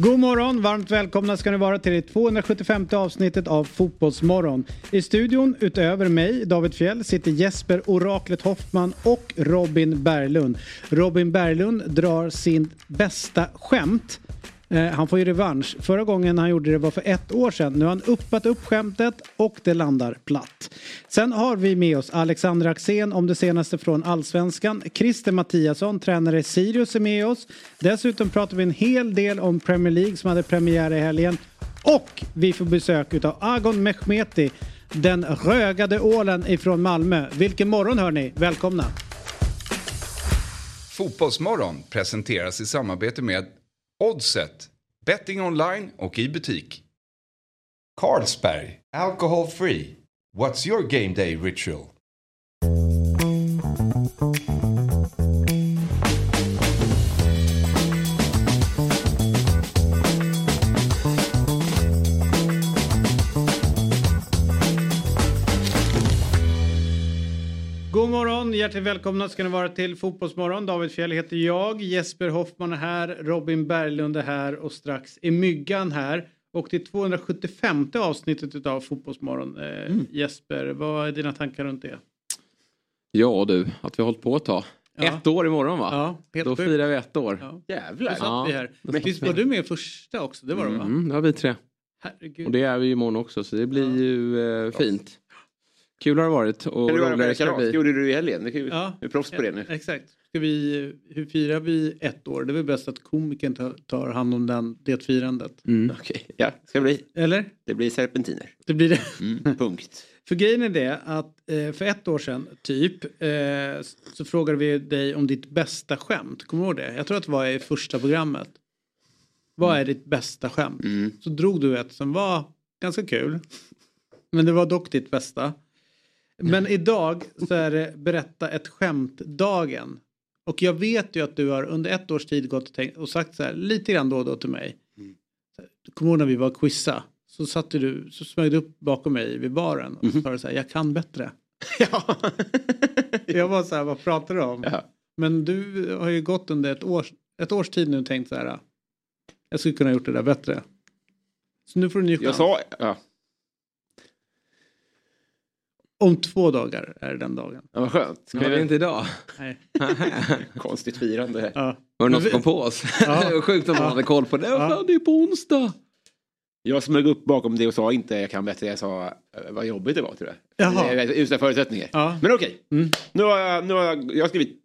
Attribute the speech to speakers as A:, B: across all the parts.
A: God morgon, varmt välkomna ska ni vara till det 275 avsnittet av Fotbollsmorgon. I studion utöver mig, David Fjell, sitter Jesper Oraklet Hoffman och Robin Berglund. Robin Berglund drar sin bästa skämt. Eh, han får ju revansch. Förra gången han gjorde det var för ett år sedan. Nu har han uppat upp skämtet och det landar platt. Sen har vi med oss Alexander Axén om det senaste från Allsvenskan. Christer Mattiasson, tränare Sirius är med oss. Dessutom pratar vi en hel del om Premier League som hade premiär i helgen. Och vi får besök av Agon Mehmeti, den rögade ålen ifrån Malmö. Vilken morgon hör ni! Välkomna!
B: Fotbollsmorgon presenteras i samarbete med Oddset, betting online och i butik. Carlsberg, alcohol free. What's your game day ritual?
A: Morgon, hjärtligt välkomna ska ni vara till Fotbollsmorgon. David Fjell heter jag, Jesper Hoffman är här, Robin Berglund är här och strax är Myggan här. Och det är 275 avsnittet av Fotbollsmorgon. Eh,
C: Mm.
A: Jesper, vad är dina tankar runt det?
C: Ja du, att vi har hållit på ett tag.
A: Ja.
C: Ett år imorgon va?
A: Ja, helt
C: Då firar vi ett år.
A: Ja.
D: Jävlar.
A: Då satt
C: Ja,
A: vi här.
C: då
A: Visst var du med första också? Det var du va?
C: Mm, det vi tre.
A: Herregud.
C: Och det är vi ju imorgon också så det blir
A: Ja.
C: ju eh, fint. Kul har det varit och
D: du
C: roligare ska det?
D: Det
C: bli.
D: gjorde du i helgen. Det kan ju,
A: Ja.
D: Du är proffs på det nu.
A: Exakt. Ska vi, hur firar vi ett år? Det är väl bäst att komikern tar, hand om den, det firandet.
C: Mm.
D: Okej, ja. Ska bli.
A: Eller?
D: Det blir serpentiner.
A: Det blir det.
D: Mm. Punkt.
A: För grejen är det att eh, för ett år sedan typ eh, så frågade vi dig om ditt bästa skämt. Kommer du ihåg det? Jag tror att det var i första programmet. Vad är ditt bästa skämt?
D: Mm.
A: Så drog du ett som var ganska kul. Men det var dock ditt bästa. Men idag så är det berätta ett skämt-dagen. Och jag vet ju att du har under ett års tid gått och, tänkt, och sagt så här lite grann då och då till mig. Du kommer ihåg när vi var quizza? Så satte du, så smög du upp bakom mig vid baren och så sa så här, jag kan bättre.
D: Ja.
A: Jag var så här, vad pratar du om?
D: Ja.
A: Men du har ju gått under ett års, ett års tid nu och tänkt så här, jag skulle kunna ha gjort det där bättre. Så nu får du en ny
D: Jag
A: chans.
D: sa... Ja.
A: Om två dagar är det den dagen.
D: ja, vad skönt. Ska
C: Men det är
D: vi...
C: inte idag.
A: Nej.
D: Konstigt firande. här.
A: Ja.
C: Var det någon som kom på oss?
A: Ja.
C: det var sjukt om man
A: Ja.
C: hade koll på det.
A: Ja.
C: Fan, det är på onsdag.
D: Jag smög upp bakom det och sa inte jag kan bättre. Jag sa eh, vad jobbigt det var tror jag.
A: Jaha.
D: Det är Usla förutsättningar.
A: Ja.
D: Men okej.
A: Mm.
D: Nu, har jag, nu har jag, jag har skrivit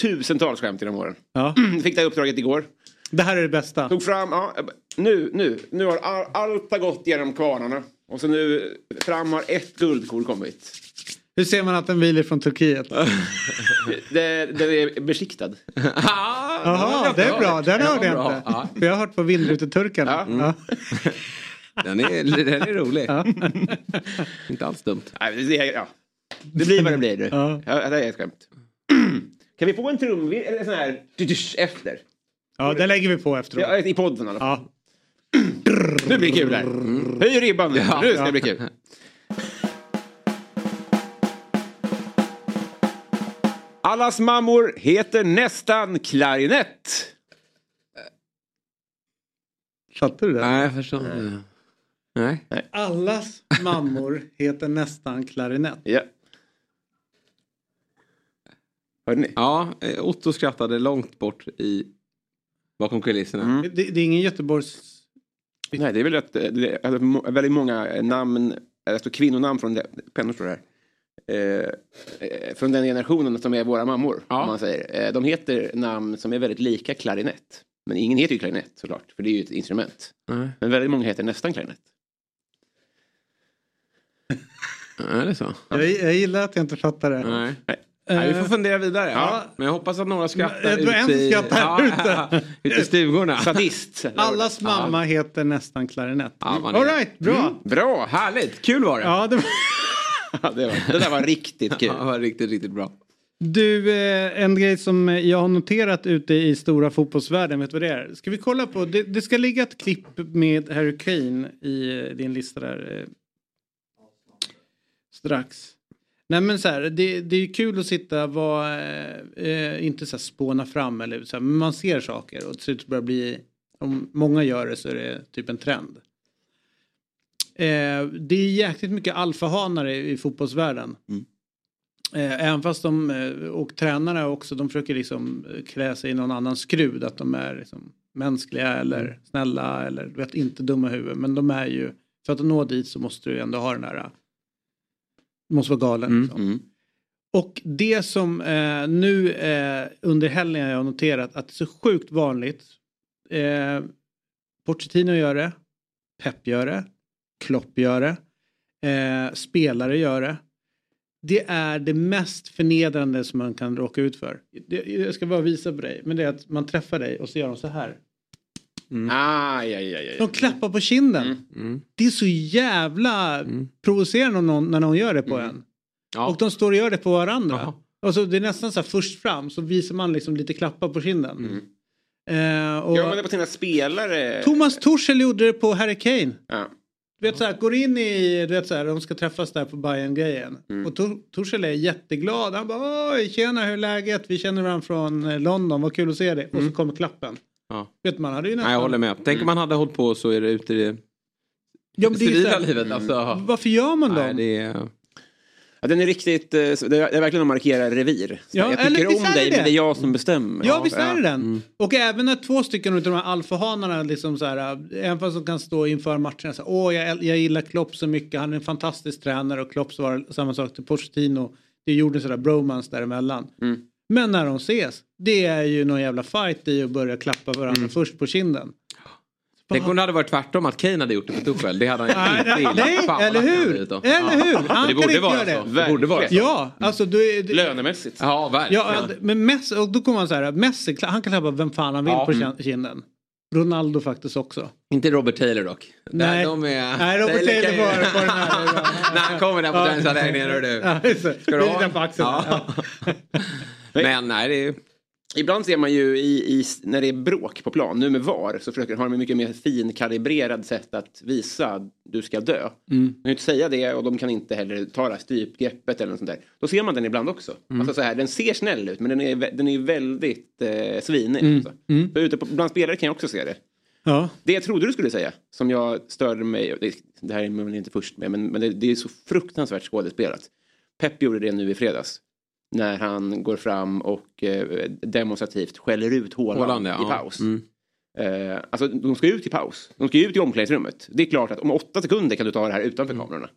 D: tusentals skämt genom åren.
A: Ja.
D: Fick det här uppdraget igår.
A: Det här är det bästa.
D: Tog fram, ja, nu, nu, nu har all, allt har gått genom kvarnarna. Och så nu fram har ett guldkorn kommit.
A: Hur ser man att den vilar från Turkiet?
D: Det, den är besiktad.
A: Jaha, det är bra. Den hörde jag inte.
C: Ja.
A: För jag har hört på vindruteturkarna.
D: Ja.
C: Den, är, den är rolig.
A: Ja.
C: Inte alls dumt.
D: Nej, det, är- ja. det blir vad det blir. nu.
A: Ja.
D: Ja, det är ett skämt. Kan vi få en trumvirvel eller sån här efter?
A: ja, det lägger vi på efteråt.
D: Ja, I podden i alla fall.
A: Ja.
D: Nu blir det kul här. Höj ribban nu.
C: Ja.
D: Nu ska det bli kul. Allas mammor heter nästan klarinett.
A: Fattar du det?
C: Nej, jag förstår inte. Nej.
A: Allas mammor heter nästan klarinett.
D: Ja. Hörde ni?
C: Ja, Otto skrattade långt bort i bakom kulisserna.
D: Mm.
A: Det, det är ingen Göteborgs...
D: Nej, det är väl rätt, det är alltså väldigt många namn, alltså kvinnonamn från, pennor står det här. Eh, eh, från den generationen som är våra mammor.
C: Ja.
D: Om man säger. Eh, de heter namn som är väldigt lika klarinett. Men ingen heter ju klarinett såklart, för det är ju ett instrument.
C: Nej.
D: Men väldigt många heter nästan klarinett.
C: Är det så?
A: Jag, jag gillar att jag inte fattar det.
C: Nej.
D: Nej.
C: Nej, vi får fundera vidare.
A: Ja.
C: Men jag hoppas att några skrattar
A: Jag tror en
C: i,
A: skrattar här ute.
C: ute i stugorna.
D: Sadist.
A: Allas mamma heter nästan klarinett.
C: Ja,
A: All right, bra.
D: Bra!
C: Härligt, kul var det.
A: Ja, det var...
D: Ja, det, var, det där var riktigt kul.
C: Ja, det var riktigt, riktigt bra.
A: Du, eh, en grej som jag har noterat ute i stora fotbollsvärlden, vet du vad det är? Ska vi kolla på, det, det ska ligga ett klipp med Harry Kane i eh, din lista där. Eh, strax. Nej men så här, det, det är kul att sitta och vara, eh, inte så här spåna fram eller så här, men man ser saker och till slut börjar bli om många gör det så är det typ en trend. Eh, det är jäkligt mycket alfahanar i, i fotbollsvärlden.
D: Mm.
A: Eh, även fast de, eh, och tränare också, de försöker liksom eh, klä sig i någon annan skrud. Att de är liksom mänskliga eller snälla eller vet, inte dumma i huvudet. Men de är ju, för att nå dit så måste du ändå ha den där, du måste vara galen.
C: Mm,
A: Liksom.
D: Mm.
A: Och det som eh, nu eh, under helgen jag har noterat att det är så sjukt vanligt. Eh, Pochettino gör det. Pep gör det. Klopp gör det. Eh, spelare gör det. Det är det mest förnedrande som man kan råka ut för. Det, jag ska bara visa på dig. Men det är att man träffar dig och så gör de så här.
D: Aj, aj, aj, aj.
A: De klappar på kinden.
D: Mm.
C: Mm.
A: Det är så jävla
C: Mm.
A: provocerande någon, när någon gör det på
D: Mm.
A: en.
C: Ja.
A: Och de står och gör det på varandra. Och så det är nästan så här först fram så visar man liksom lite klappar på kinden.
D: Mm.
A: Eh, och
D: Gör man det på sina spelare?
A: Thomas Tuchel gjorde det på Harry Kane.
D: Ja.
A: Du vet så här, går in i, du vet så här, de ska träffas där på bayern grejen
D: Mm.
A: Och Tor- är jätteglad. Han bara oj, tjena hur är läget? Vi känner varandra från eh, London, vad kul att se dig. Och så kommer klappen.
C: Ja.
A: Vet man hade ju nästan...
C: Nej, jag håller med. Tänk om man hade hållit på så är det ute i det
A: Ja, men det är
C: civila
A: här,
C: livet. Alltså.
A: Varför gör man
C: Nej,
A: dem?
C: det är...
D: Ja, den är riktigt, eh, det är är verkligen att markera revir.
A: Ja,
D: jag
A: eller
D: tycker om
A: är det
D: dig
A: det?
D: men det är jag som bestämmer.
A: Ja, visst är det den.
C: Mm.
A: Och även när två stycken av de här alfahanarna liksom så här, även fast de kan stå inför matcherna så här, åh jag, jag gillar Klopp så mycket, han är en fantastisk tränare och Klopp svarar samma sak till Pochettino. Det gjorde sådär bromance däremellan.
D: Mm.
A: Men när de ses, det är ju någon jävla fight i att börja klappa varandra
C: Mm.
A: först på kinden.
C: Tänk om det hade varit tvärtom att Kane hade gjort det på Tuchel. Det hade han inte
A: nej,
C: gillat.
A: nej,
C: Fan,
A: eller hur? Eller hur? Han
C: det borde vara
A: göra
C: så.
A: det.
C: Det borde vara så.
A: Ja, alltså du, du,
D: Lönemässigt.
C: Ja, verkligen.
A: Ja, men Messi, och då kommer man så här, Messi, han kan klappa vem fan han vill
C: Ja.
A: på kin- kinden. Ronaldo faktiskt också.
C: Inte Robert Taylor dock.
A: Nej.
C: De är...
A: Nej, Robert Taylor bara på den här.
C: När han kommer där på träningsanläggningen, hör du.
A: Det.
C: Ska du ha? Ja. Men nej, det är...
D: Ibland ser man ju i, i, när det är bråk på plan, nu med VAR, så försöker de en mycket mer finkalibrerad sätt att visa att du ska dö.
A: Mm.
D: De kan inte säga det och de kan inte heller ta det här strypgreppet eller något sånt där. Då ser man den ibland också.
A: Mm.
D: Alltså så här, den ser snäll ut men den är, den är väldigt eh, svinig.
A: Mm.
D: Alltså. Så ute på, bland spelare kan jag också se det.
A: Ja.
D: Det jag trodde du skulle säga, som jag störde mig, det, det här är man inte först med, men, men det, det är så fruktansvärt skådespelat. Pep gjorde det nu i fredags. När han går fram och eh, demonstrativt skäller ut Haaland
C: ja.
D: i paus.
C: Mm.
D: Eh, alltså de ska ut i paus. De ska ut i omklädningsrummet. Det är klart att om åtta sekunder kan du ta det här utanför
C: Mm.
D: kamerorna.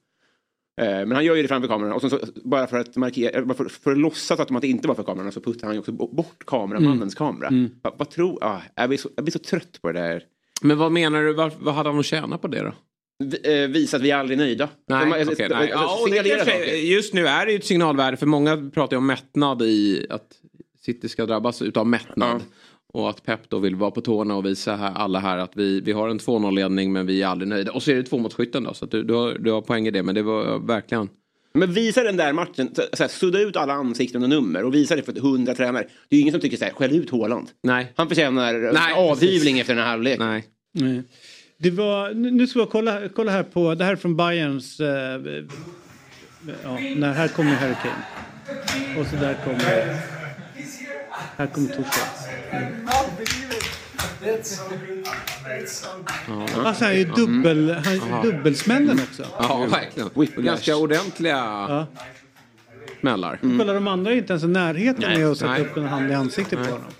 D: Eh, men han gör ju det framför kamerorna och så, bara för att markera, bara för, för att låtsas att de att det inte var för kamerorna så puttar han ju också bo- bort kameramannens kamera. Va, vad tror, ah, jag, blir så, jag blir så trött på det där.
C: Men vad menar du, vad, vad hade han att tjäna på det då?
D: Eh, visa att vi aldrig är nöjda.
C: Nej,
D: alltså,
C: okej,
D: alltså,
C: nej. Ja, kanske, just nu är det ju ett signalvärde för många pratar ju om mättnad i att City ska drabbas utav mättnad. Och att Pep då vill vara på tårna och visa här, alla här att vi, vi har en 2-0-ledning men vi är aldrig nöjda. Och så är det två mot skytten då så att du, du, har, du har poäng i det men det var verkligen.
D: Men visa den där matchen, så, så här, sudda ut alla ansikten och nummer och visa det för hundra tränare. Det är ju ingen som tycker så här, skäll ut Haaland.
C: Nej.
D: Han förtjänar
C: Nej,
D: avhyvling efter den här halvleken.
C: Nej.
A: Nej. Det var, nu ska vi kolla, kolla här på, det här är från Bayerns, eh, ja, när, här kommer Harry Kane. Och så där kommer, här kommer Tuchel. Alltså han är ju dubbel, han är dubbelsmällen också.
C: Ja, verkligen. Ganska ordentliga
A: Ja.
C: smällar.
A: Kolla de andra är inte ens i närheten med att sätta upp en hand i ansiktet på honom.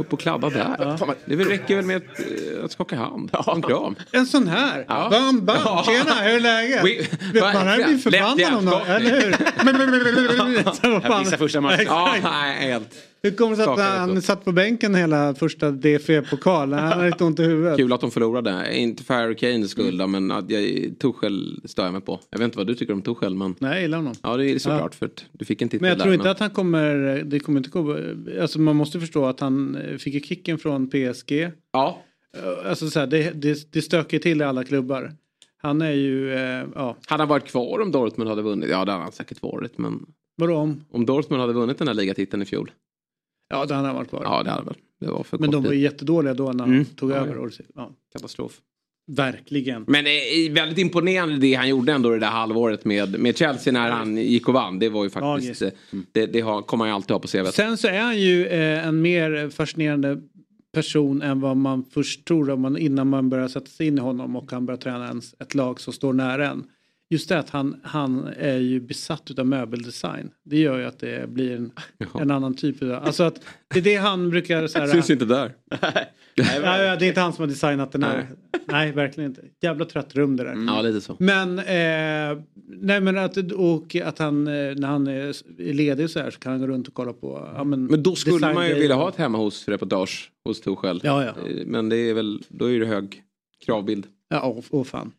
C: Upp och kladda där. Det väl- räcker väl med att, eh, att skaka hand. En kram.
A: En sån här.
C: Ja.
A: Bam, bam.
C: Ja.
A: Tjena, hur är läget?
C: We-
A: Vet man, han hade blivit förbannad om
C: hjärtskakning.
A: eller hur? Fan-
D: missade första matchen.
C: Ja, helt.
A: Hur kommer det sig att han satt på bänken hela första DFB-pokal? Han hade lite ont i huvudet.
C: Kul att de förlorade. Inte för Harry Kanes skull då, men att jag, Tuchel stör jag mig på. Jag vet inte vad du tycker om Tuchel men.
A: Nej, jag gillar honom.
C: Ja det är såklart för att du fick en titel
A: Men jag
C: där.
A: tror inte att han kommer, det kommer inte komma, alltså man måste förstå att han eh, fick ju kicken från PSG.
C: Ja.
A: Eh, Alltså så här, det, det, det stöker till i alla klubbar. Han är ju, eh, ja,
C: Hade han varit kvar om Dortmund hade vunnit? Ja det hade han säkert varit men.
A: vadå om?
C: Om Dortmund hade vunnit den här ligatiteln i fjol?
A: Ja, då hade han varit kvar.
C: Ja det hade väl. Det var för
A: Men de var ju jättedåliga då när han
C: Mm.
A: tog
C: Ja,
A: över.
C: ja.
A: Ja,
C: Katastrof.
A: verkligen.
C: Men det är väldigt imponerande det han gjorde ändå det där halvåret med, med Chelsea när han gick och vann. Det var ju faktiskt,
A: Magiskt.
C: eh, det, det har, kommer han ju alltid ha på CVt.
A: Sen så är han ju eh, en mer fascinerande person än vad man först tror om man, innan man börjar sätta sig in i honom och han börjar träna ens, ett lag som står nära en. Just det att han, han är ju besatt av möbeldesign. Det gör ju att det blir en, en annan typ av... Alltså att det är det han brukar... Så här,
C: Syns inte där.
A: Nej, det är inte han som har designat den här. Nej, nej verkligen inte. Jävla trött rum det där.
C: Mm. Ja, lite så.
A: Men, eh, nej men att, och att han eh, när han är ledig så här så kan han gå runt och kolla på. Ja, men,
C: Men då skulle man ju vilja ha ett hemma hos reportage hos Torshäll.
A: Ja, ja.
C: Eh, Men det är väl, då är det hög kravbild.
A: Ja, åh, åh fan.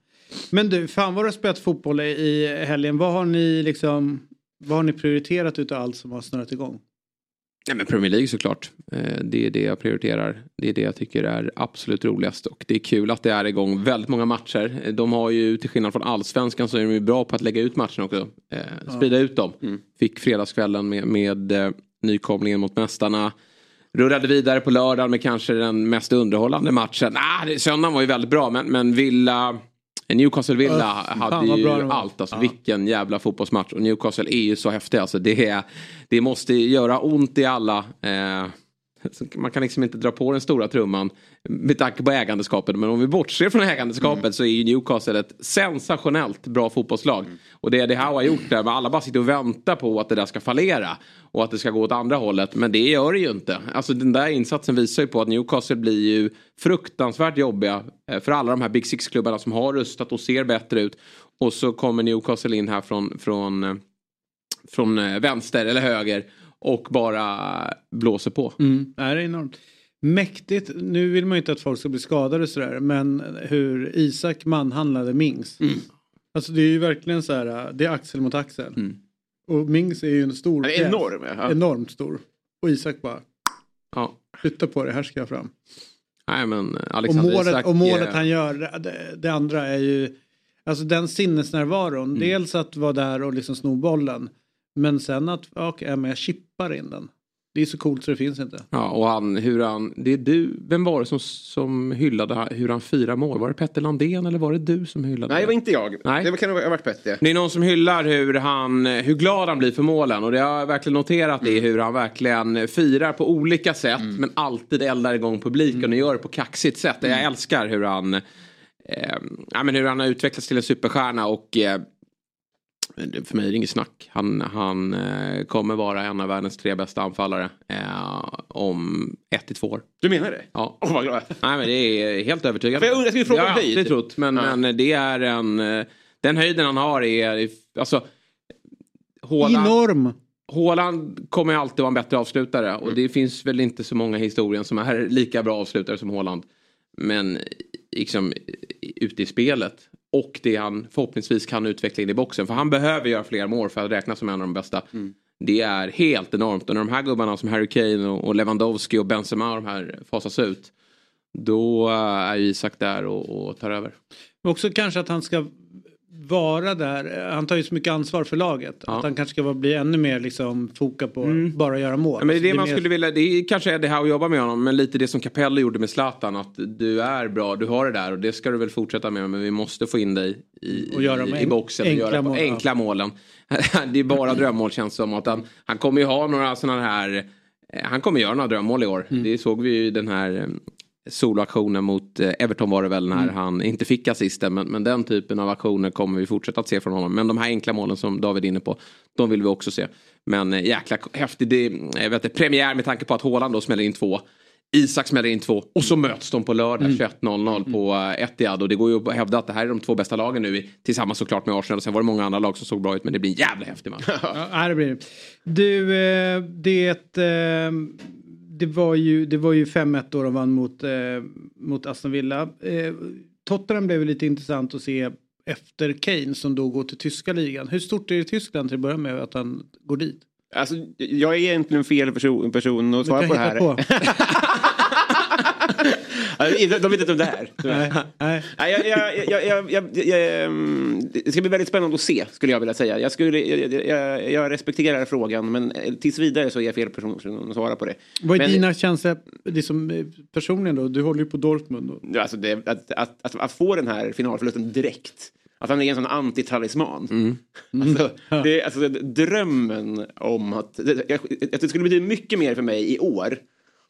A: Men du, fan vad du har spelat fotboll i, i helgen. Vad har ni liksom, vad har ni prioriterat utav allt som har snurrat igång?
C: Ja, men Premier League såklart. Eh, Det är det jag prioriterar. Det är det jag tycker är absolut roligast. Och det är kul att det är igång väldigt många matcher. Eh, De har ju till skillnad från allsvenskan så är de ju bra på att lägga ut matcherna också. Eh, sprida ut dem. Fick fredagskvällen med, med nykomlingen mot mästarna. Rullade vidare på lördagen med kanske den mest underhållande matchen. Ah, det, söndagen var ju väldigt bra men, men Villa Newcastle Villa
A: Öff,
C: hade ju allt. Alltså, Vilken jävla fotbollsmatch. Och Newcastle är ju så häftig. Alltså, det, är, det måste göra ont i alla. Eh, man kan liksom inte dra på den stora trumman med tanke på ägandeskapet. Men om vi bortser från ägandeskapet så är ju Newcastle ett sensationellt bra fotbollslag. Och det är det här har gjort där. Men alla bara sitter och väntar på att det där ska fallera. Och att det ska gå åt andra hållet. Men det gör det ju inte. Alltså den där insatsen visar ju på att Newcastle blir ju fruktansvärt jobbiga. eh, För alla de här Big Six-klubbarna som har rustat och ser bättre ut. Och så kommer Newcastle in här från, från, eh, från eh, vänster eller höger. Och bara blåser på.
A: Mm. Det är enormt. Mäktigt. Nu vill man ju inte att folk ska bli skadade sådär. Men hur Isak manhandlade Mings. Alltså det är ju verkligen så här. Det är axel mot axel. Och Mings är ju en stor pjäs.
D: enorm. Ja.
A: Enormt stor. Och Isak bara
C: Ja.
A: flytta på det, här ska jag fram.
C: Nej men
A: Och
C: Alexander
A: målet,
C: Isak.
A: och målet
C: eh,
A: han gör, det, det andra är ju, alltså den sinnesnärvaron.
C: Mm.
A: Dels att vara där och liksom sno bollen. Men sen att, ja, men jag chippar in den. Det är så coolt så det finns inte.
C: Ja, och han, hur han, det är du, vem var det som, som hyllade hur han firar mål? Var det Petter Landén eller var det du som hyllade?
D: Nej, det var inte jag.
C: Nej.
D: Det kan ha varit bättre.
C: Det är någon som hyllar hur, han, hur glad han blir för målen och det har jag verkligen noterat det hur han verkligen firar på olika sätt men alltid eldar igång publiken och gör det på kaxigt sätt. Jag älskar hur han, eh, ja, men hur han har utvecklats till en superstjärna och eh, för mig är det inget snack. Han, han eh, kommer vara en av världens tre bästa anfallare eh, om ett till två år.
D: Du menar det?
C: Ja.
D: Åh, vad glad.
C: Nej men det är helt övertygande.
D: Jag undrar, ska vi fråga
C: Det har
D: om
C: jag
D: höjd?
C: alltid trott. Men,
D: Ja.
C: men det är en... eh, Den höjden han har är... Alltså... Haaland,
A: Enorm!
C: Haaland kommer alltid vara en bättre avslutare. Och det finns väl inte så många i historien som är lika bra avslutare som Haaland. Men liksom ute i spelet. Och det han förhoppningsvis kan utveckla in i boxen. För han behöver göra fler mål för att räknas som en av de bästa. Det är helt enormt. Och när de här gubbarna som Harry Kane och Lewandowski och Benzema och de här fasas ut. Då eh, är Isak där och, och tar över.
A: Men också kanske att han ska vara där. Han tar ju så mycket ansvar för laget.
C: Ja.
A: Att han kanske ska bli ännu mer liksom foka på bara göra mål.
C: Ja, men det är det
A: Så
C: man
A: mer-
C: skulle vilja, det är kanske är det här att jobba med honom, men lite det som Capello gjorde med Zlatan, att du är bra, du har det där och det ska du väl fortsätta med, men vi måste få in dig i,
A: Och göra
C: i, i boxen och
A: enkla
C: göra
A: mål, ja.
C: enkla målen. det är bara drömmål känns som att han, han kommer ju ha några sådana här, eh, han kommer göra några drömmål i år.
A: Mm.
C: Det såg vi ju i den här eh, soloaktionen mot eh, Everton var det väl när
A: Mm.
C: han inte fick assisten. Men, men den typen av aktioner kommer vi fortsätta att se från honom. Men de här enkla målen som David är inne på, de vill vi också se. Men eh, jäkla häftig det, jag vet, inte, premiär med tanke på att Haaland då smäller in två. Isak smäller in två och så möts de på lördag 21.00 på eh, Etihad. Och det går ju att hävda att det här är de två bästa lagen nu tillsammans såklart med Arsenal. Och sen var det många andra lag som såg bra ut men det blir en jävla häftig match.
A: Ja, det blir det. Du, eh, det, eh, det, var ju, det var ju 5-1 då de vann mot, eh, mot Aston Villa. Eh, Tottenham blev lite intressant att se efter Kane som då går till tyska ligan. Hur stort är det i Tyskland till att börja med att han går dit?
D: Alltså, jag är egentligen fel person, person att svara på det här.
A: på.
D: De vet inte om det här.
A: nej, nej.
D: Nej, jag, jag, jag, jag, ehm, det ska bli väldigt spännande att se skulle jag vilja säga. Jag, skulle, jag, jag, respekterar frågan men eh, tills vidare så är jag fel person att svara på det.
A: Vad är
D: Men-
A: dina känslor liksom, eh, personligen då? Du håller ju på Dortmund. Då.
D: Alltså det, att, att, att, att få den här finalförlusten direkt. Att han är en sån antitalisman. Alltså, det, alltså, det- drömmen om att... Det, jag, det skulle betyda mycket mer för mig i år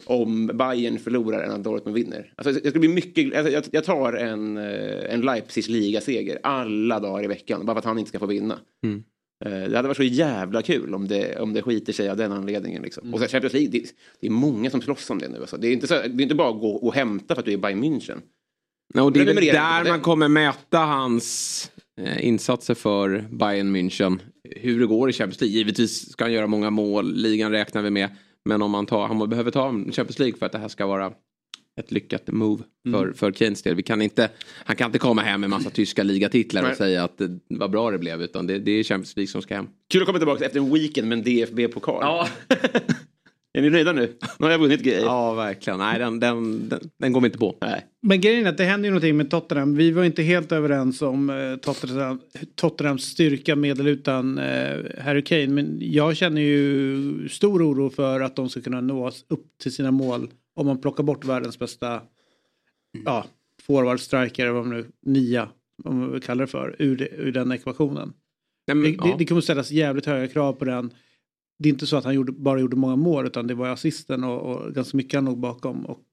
D: om Bayern förlorar än att Dortmund vinner. Alltså, jag, ska bli mycket, alltså, jag, jag tar en, eh, en Leipzigs ligaseger alla dagar i veckan bara för att han inte ska få vinna. Mm. Eh, det hade varit så jävla kul om det, om det skiter sig av den anledningen. Liksom. Mm. Och så Champions League, det, det, är många som slåss om det nu. Alltså. Det, är inte så, det är inte bara att gå och hämta för att du är Bayern München.
C: No, det är väl där man kommer mäta hans eh, insatser för Bayern München. Hur det går i Champions League. Givetvis ska han göra många mål, ligan räknar vi med. Men om man tar, han behöver ta Champions League för att det här ska vara ett lyckat move för, mm. för Keynes del. Vi kan inte, han kan inte komma hem med massa tyska ligatitlar och säga att det, vad bra det blev. Utan det, det är Champions League som ska hem.
D: Kul att komma tillbaka efter en weekend med en DFB-pokal. Ja. Är ni nöjda nu? Nu har jag vunnit grejer.
C: Ja, verkligen. Nej, den, den, den, den går vi inte på. Nej.
A: Men grejen är att det händer ju någonting med Tottenham. Vi var inte helt överens om eh, Tottenham, Tottenhams styrka med eller utan eh, Harry Kane. Men jag känner ju stor oro för att de ska kunna nå upp till sina mål om man plockar bort världens bästa ja, forward striker, vad man nu, nia, om man vill kalla det för, ur, ur den ekvationen. Nej, men, det, ja. det, det kommer ställas jävligt höga krav på den det är inte så att han gjorde, bara gjorde många mål utan det var assisten och, och ganska mycket han låg bakom. Och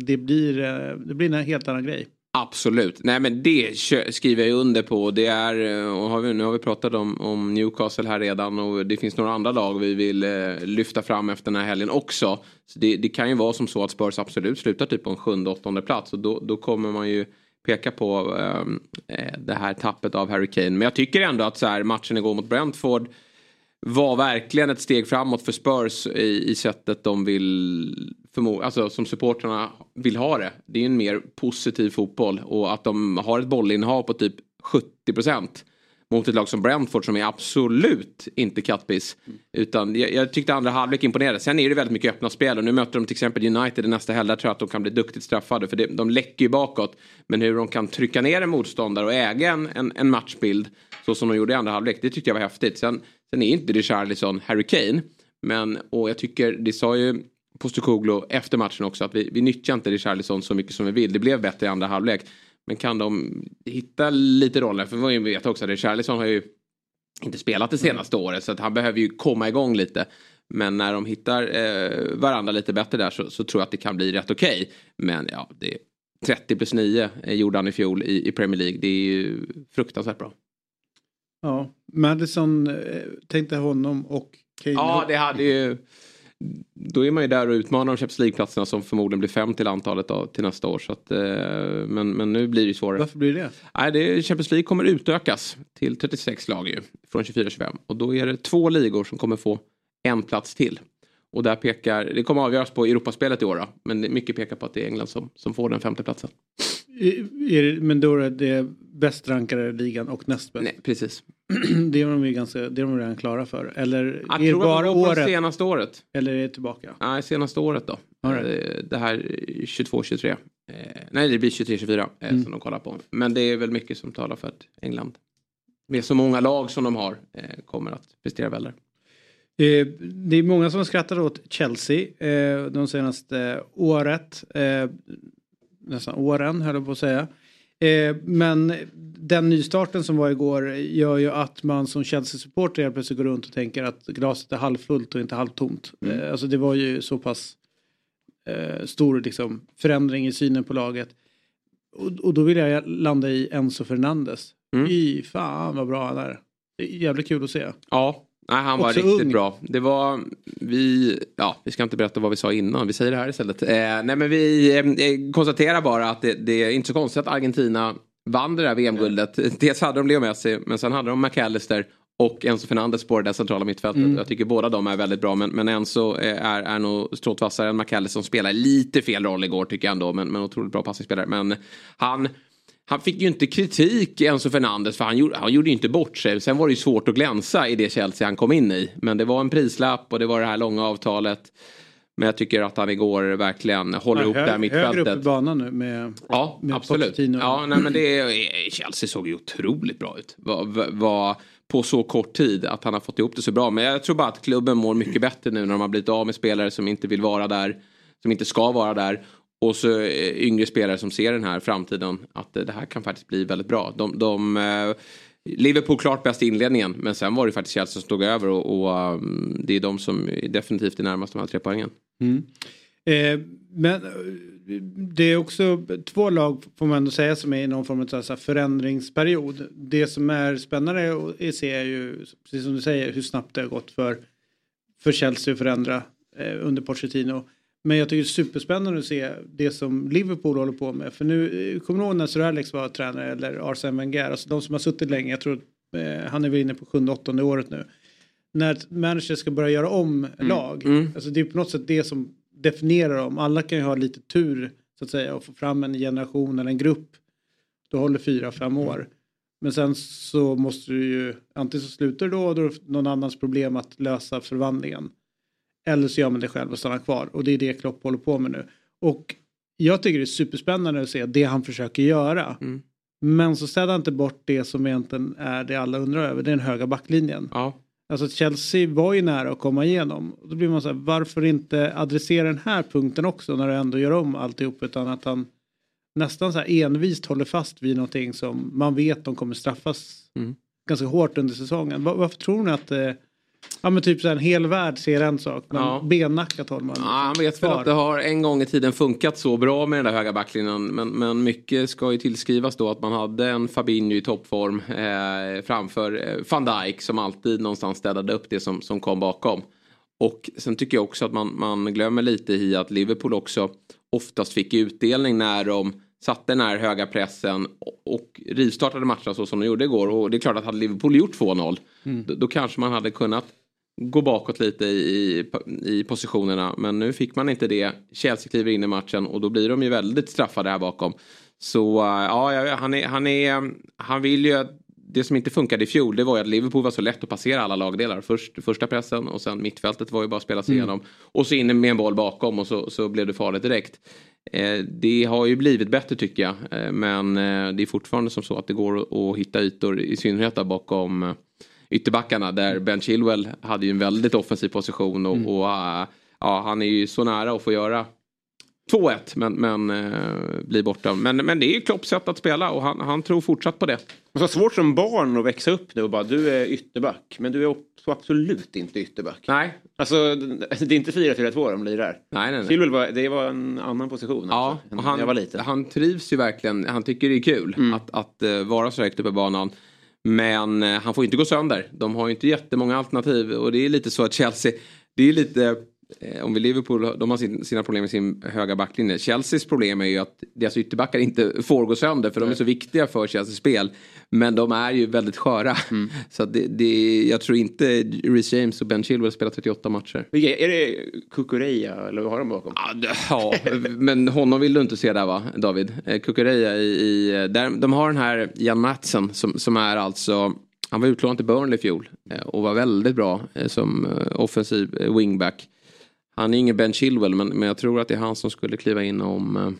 A: det blir, eh, det blir en helt annan grej.
C: Absolut. Nej men det skriver jag under på. Det är, eh, och har vi, nu har vi pratat om, om Newcastle här redan och det finns några andra lag vi vill eh, lyfta fram efter den här helgen också. Så det, det, kan ju vara som så att Spurs absolut slutar typ på en sjunde, åttonde plats och då, då kommer man ju peka på ehm, eh, det här tappet av Harry Kane. Men jag tycker ändå att så här, matchen igår mot Brentford var verkligen ett steg framåt för Spurs i, i sättet de vill förmo- alltså som supporterna vill ha det. Det är en mer positiv fotboll och att de har ett bollinnehav på typ 70 procent mot ett lag som Brentford som är absolut inte kattpiss. Mm. Utan jag, jag, tyckte andra halvlek imponerade. Sen är det väldigt mycket öppna spel och nu möter de till exempel United i nästa helg. Där tror jag att de kan bli duktigt straffade för det, de läcker ju bakåt. Men hur de kan trycka ner en motståndare och äga en, en, en matchbild så som de gjorde i andra halvlek. Det tyckte jag var häftigt. Sen, sen är inte Richarlison Harry Kane. Men, och jag tycker, det sa ju Postecoglou efter matchen också att vi, vi nyttjar inte Richarlison så mycket som vi vill. Det blev bättre i andra halvlek. Men kan de hitta lite roller? För vi vet också att Richarlison har ju inte spelat det senaste mm. året så att han behöver ju komma igång lite. Men när de hittar eh, varandra lite bättre där så, så, tror jag att det kan bli rätt okej. Okay. Men ja, det är 30 plus 9 gjorde han i fjol i, i Premier League. Det är ju fruktansvärt bra.
A: Ja, Madison eh, tänkte honom och
C: Kane. Ja, det hade ju... Då är man ju där och utmanar de Champions League-platserna som förmodligen blir fem till antalet då, till nästa år. Så att, eh, men, men nu blir det svårare.
A: Varför blir det?
C: Nej, det? Champions League kommer utökas till 36 lag ju, från 24-25. Och då är det två ligor som kommer få en plats till. Och där pekar, det kommer avgöras på Europaspelet i år då, men mycket pekar på att det är England som, som får den femte platsen.
A: Är, men då är det bäst rankade ligan och näst bäst?
C: Nej, precis.
A: det är de ju ganska, det är de redan klara för. Eller
C: jag är det bara året? senaste året.
A: Eller är det tillbaka?
C: Nej, senaste året då. Right. Eh, det här 22-23. Eh, nej, det blir 23-24 eh, mm. som de kollar på. Men det är väl mycket som talar för att England med så många lag som de har kommer att prestera väl där.
A: Det är många som skrattar åt Chelsea de senaste året nästan åren höll jag på att säga. Eh, men den nystarten som var igår gör ju att man som Chelsea-supporter helt plötsligt går runt och tänker att glaset är halvfullt och inte halvtomt. Mm. Eh, alltså det var ju så pass eh, stor liksom, förändring i synen på laget. Och, och, då vill jag landa i Enzo Fernandes. Mm. Fy fan vad bra han är. Jävligt kul att se.
C: Ja, Nej, han var Också riktigt ung. bra. Det var, vi, ja, vi ska inte berätta vad vi sa innan, vi säger det här istället. Eh, nej men vi eh, konstaterar bara att det, det, är inte så konstigt att Argentina vann det där VM-guldet. Mm. Dels hade de Leo Messi, men sen hade de McAllister och Enzo Fernandes på det där centrala mittfältet. Mm. Jag tycker båda de är väldigt bra, men, men Enzo är, är nog stråt vassare än McAllister som spelar lite fel roll igår tycker jag ändå, men, men otroligt bra passningsspelare. Men han han fick ju inte kritik, Enzo Fernandes, för han gjorde, han gjorde ju inte bort sig. Sen var det ju svårt att glänsa i det Chelsea han kom in i. Men det var en prislapp och det var det här långa avtalet. Men jag tycker att han igår verkligen håller ja, ihop det här mittfältet. Högre
A: upp i banan nu med
C: Ja, med absolut. Ja, nej, men det, Chelsea såg ju otroligt bra ut. Var, var, på så kort tid att han har fått ihop det så bra. Men jag tror bara att klubben mår mycket bättre nu när de har blivit av med spelare som inte vill vara där. Som inte ska vara där. Och så eh, yngre spelare som ser den här framtiden att eh, det här kan faktiskt bli väldigt bra. De, de eh, Liverpool klart bäst i inledningen men sen var det faktiskt Chelsea som stod över och, och mm, det är de som definitivt är närmast de här tre poängen. Mm.
A: Eh, men det är också två lag får man ändå säga som är i någon form av så här förändringsperiod. Det som är spännande att se är ju, precis som du säger, hur snabbt det har gått för, för Chelsea att förändra eh, under Pochettino. Men jag tycker det är superspännande att se det som Liverpool håller på med. För nu, kommer du ihåg när Sir Alex var tränare eller Arsene Wenger? Alltså de som har suttit länge, jag tror eh, han är väl inne på sjunde, åttonde året nu. När manager ska börja göra om mm. lag. Mm. Alltså det är på något sätt det som definierar dem. Alla kan ju ha lite tur så att säga och få fram en generation eller en grupp. Då håller fyra, fem år. Men sen så måste du ju antingen så slutar du då och då är det någon annans problem att lösa förvandlingen. Eller så gör man det själv och stannar kvar. Och det är det Klopp håller på med nu. Och jag tycker det är superspännande att se det han försöker göra. Mm. Men så ställer han inte bort det som egentligen är det alla undrar över. Det är den höga backlinjen. Ja. Alltså Chelsea var ju nära att komma igenom. Då blir man så här, varför inte adressera den här punkten också när du ändå gör om alltihop utan att han nästan så här envist håller fast vid någonting som man vet de kommer straffas mm. ganska hårt under säsongen. Var, varför tror ni att det Ja men typ så här, en hel värld ser en sak men ja. bennackat håller man.
C: Ja, han vet väl att det har en gång i tiden funkat så bra med den där höga backlinjen. Men, men mycket ska ju tillskrivas då att man hade en Fabinho i toppform eh, framför eh, van Dijk som alltid någonstans städade upp det som, som kom bakom. Och sen tycker jag också att man, man glömmer lite i att Liverpool också oftast fick utdelning när de satte den här höga pressen och rivstartade matchen så som de gjorde igår. Och det är klart att hade Liverpool gjort 2-0 mm. då, då, kanske man hade kunnat gå bakåt lite i, i positionerna. Men nu fick man inte det. Chelsea kliver in i matchen och då blir de ju väldigt straffade här bakom. Så uh, ja, han, är, han, är, han vill ju det som inte funkade i fjol det var ju att Liverpool var så lätt att passera alla lagdelar. Först första pressen och sen mittfältet var ju bara att spela sig mm. igenom. Och så in med en boll bakom och så, så blev det farligt direkt. Eh, det har ju blivit bättre tycker jag. Eh, men eh, det är fortfarande som så att det går att hitta ytor i synnerhet där bakom ytterbackarna där Ben Chilwell hade ju en väldigt offensiv position och, mm. och ja, han är ju så nära att få göra 2-1 men, men uh, blir borta. Men, men det är ju Klopps sätt att spela och han, han tror fortsatt på det.
D: Det svårt som barn att växa upp nu och bara du är ytterback men du är så absolut inte ytterback.
C: Nej.
D: Alltså det är inte 4-4-2 de lirar.
C: Nej, nej, nej.
D: Var, det var en annan position.
C: Ja, alltså, han, jag var liten. han trivs ju verkligen. Han tycker det är kul mm. att, att uh, vara så högt uppe i banan. Men eh, han får inte gå sönder. De har ju inte jättemånga alternativ och det är lite så att Chelsea, det är lite Eh, om vi Liverpool, de har sin, sina problem med sin höga backlinje. Chelseas problem är ju att deras ytterbackar inte får gå sönder för de är så viktiga för Chelseas spel. Men de är ju väldigt sköra. Mm. Så det, det, jag tror inte Reece James och Ben Chilwell spelar 38 matcher.
D: Är det Kukureya eller vad har de bakom?
C: Ja, men honom vill du inte se där va, David? Eh, Kukureya i, i där, de har den här Jan Matsen som, som är alltså han var utlånad till Burnley i fjol eh, och var väldigt bra som offensiv wingback. Han är ingen Ben Chilwell men, men jag tror att det är han som skulle kliva in om, eh,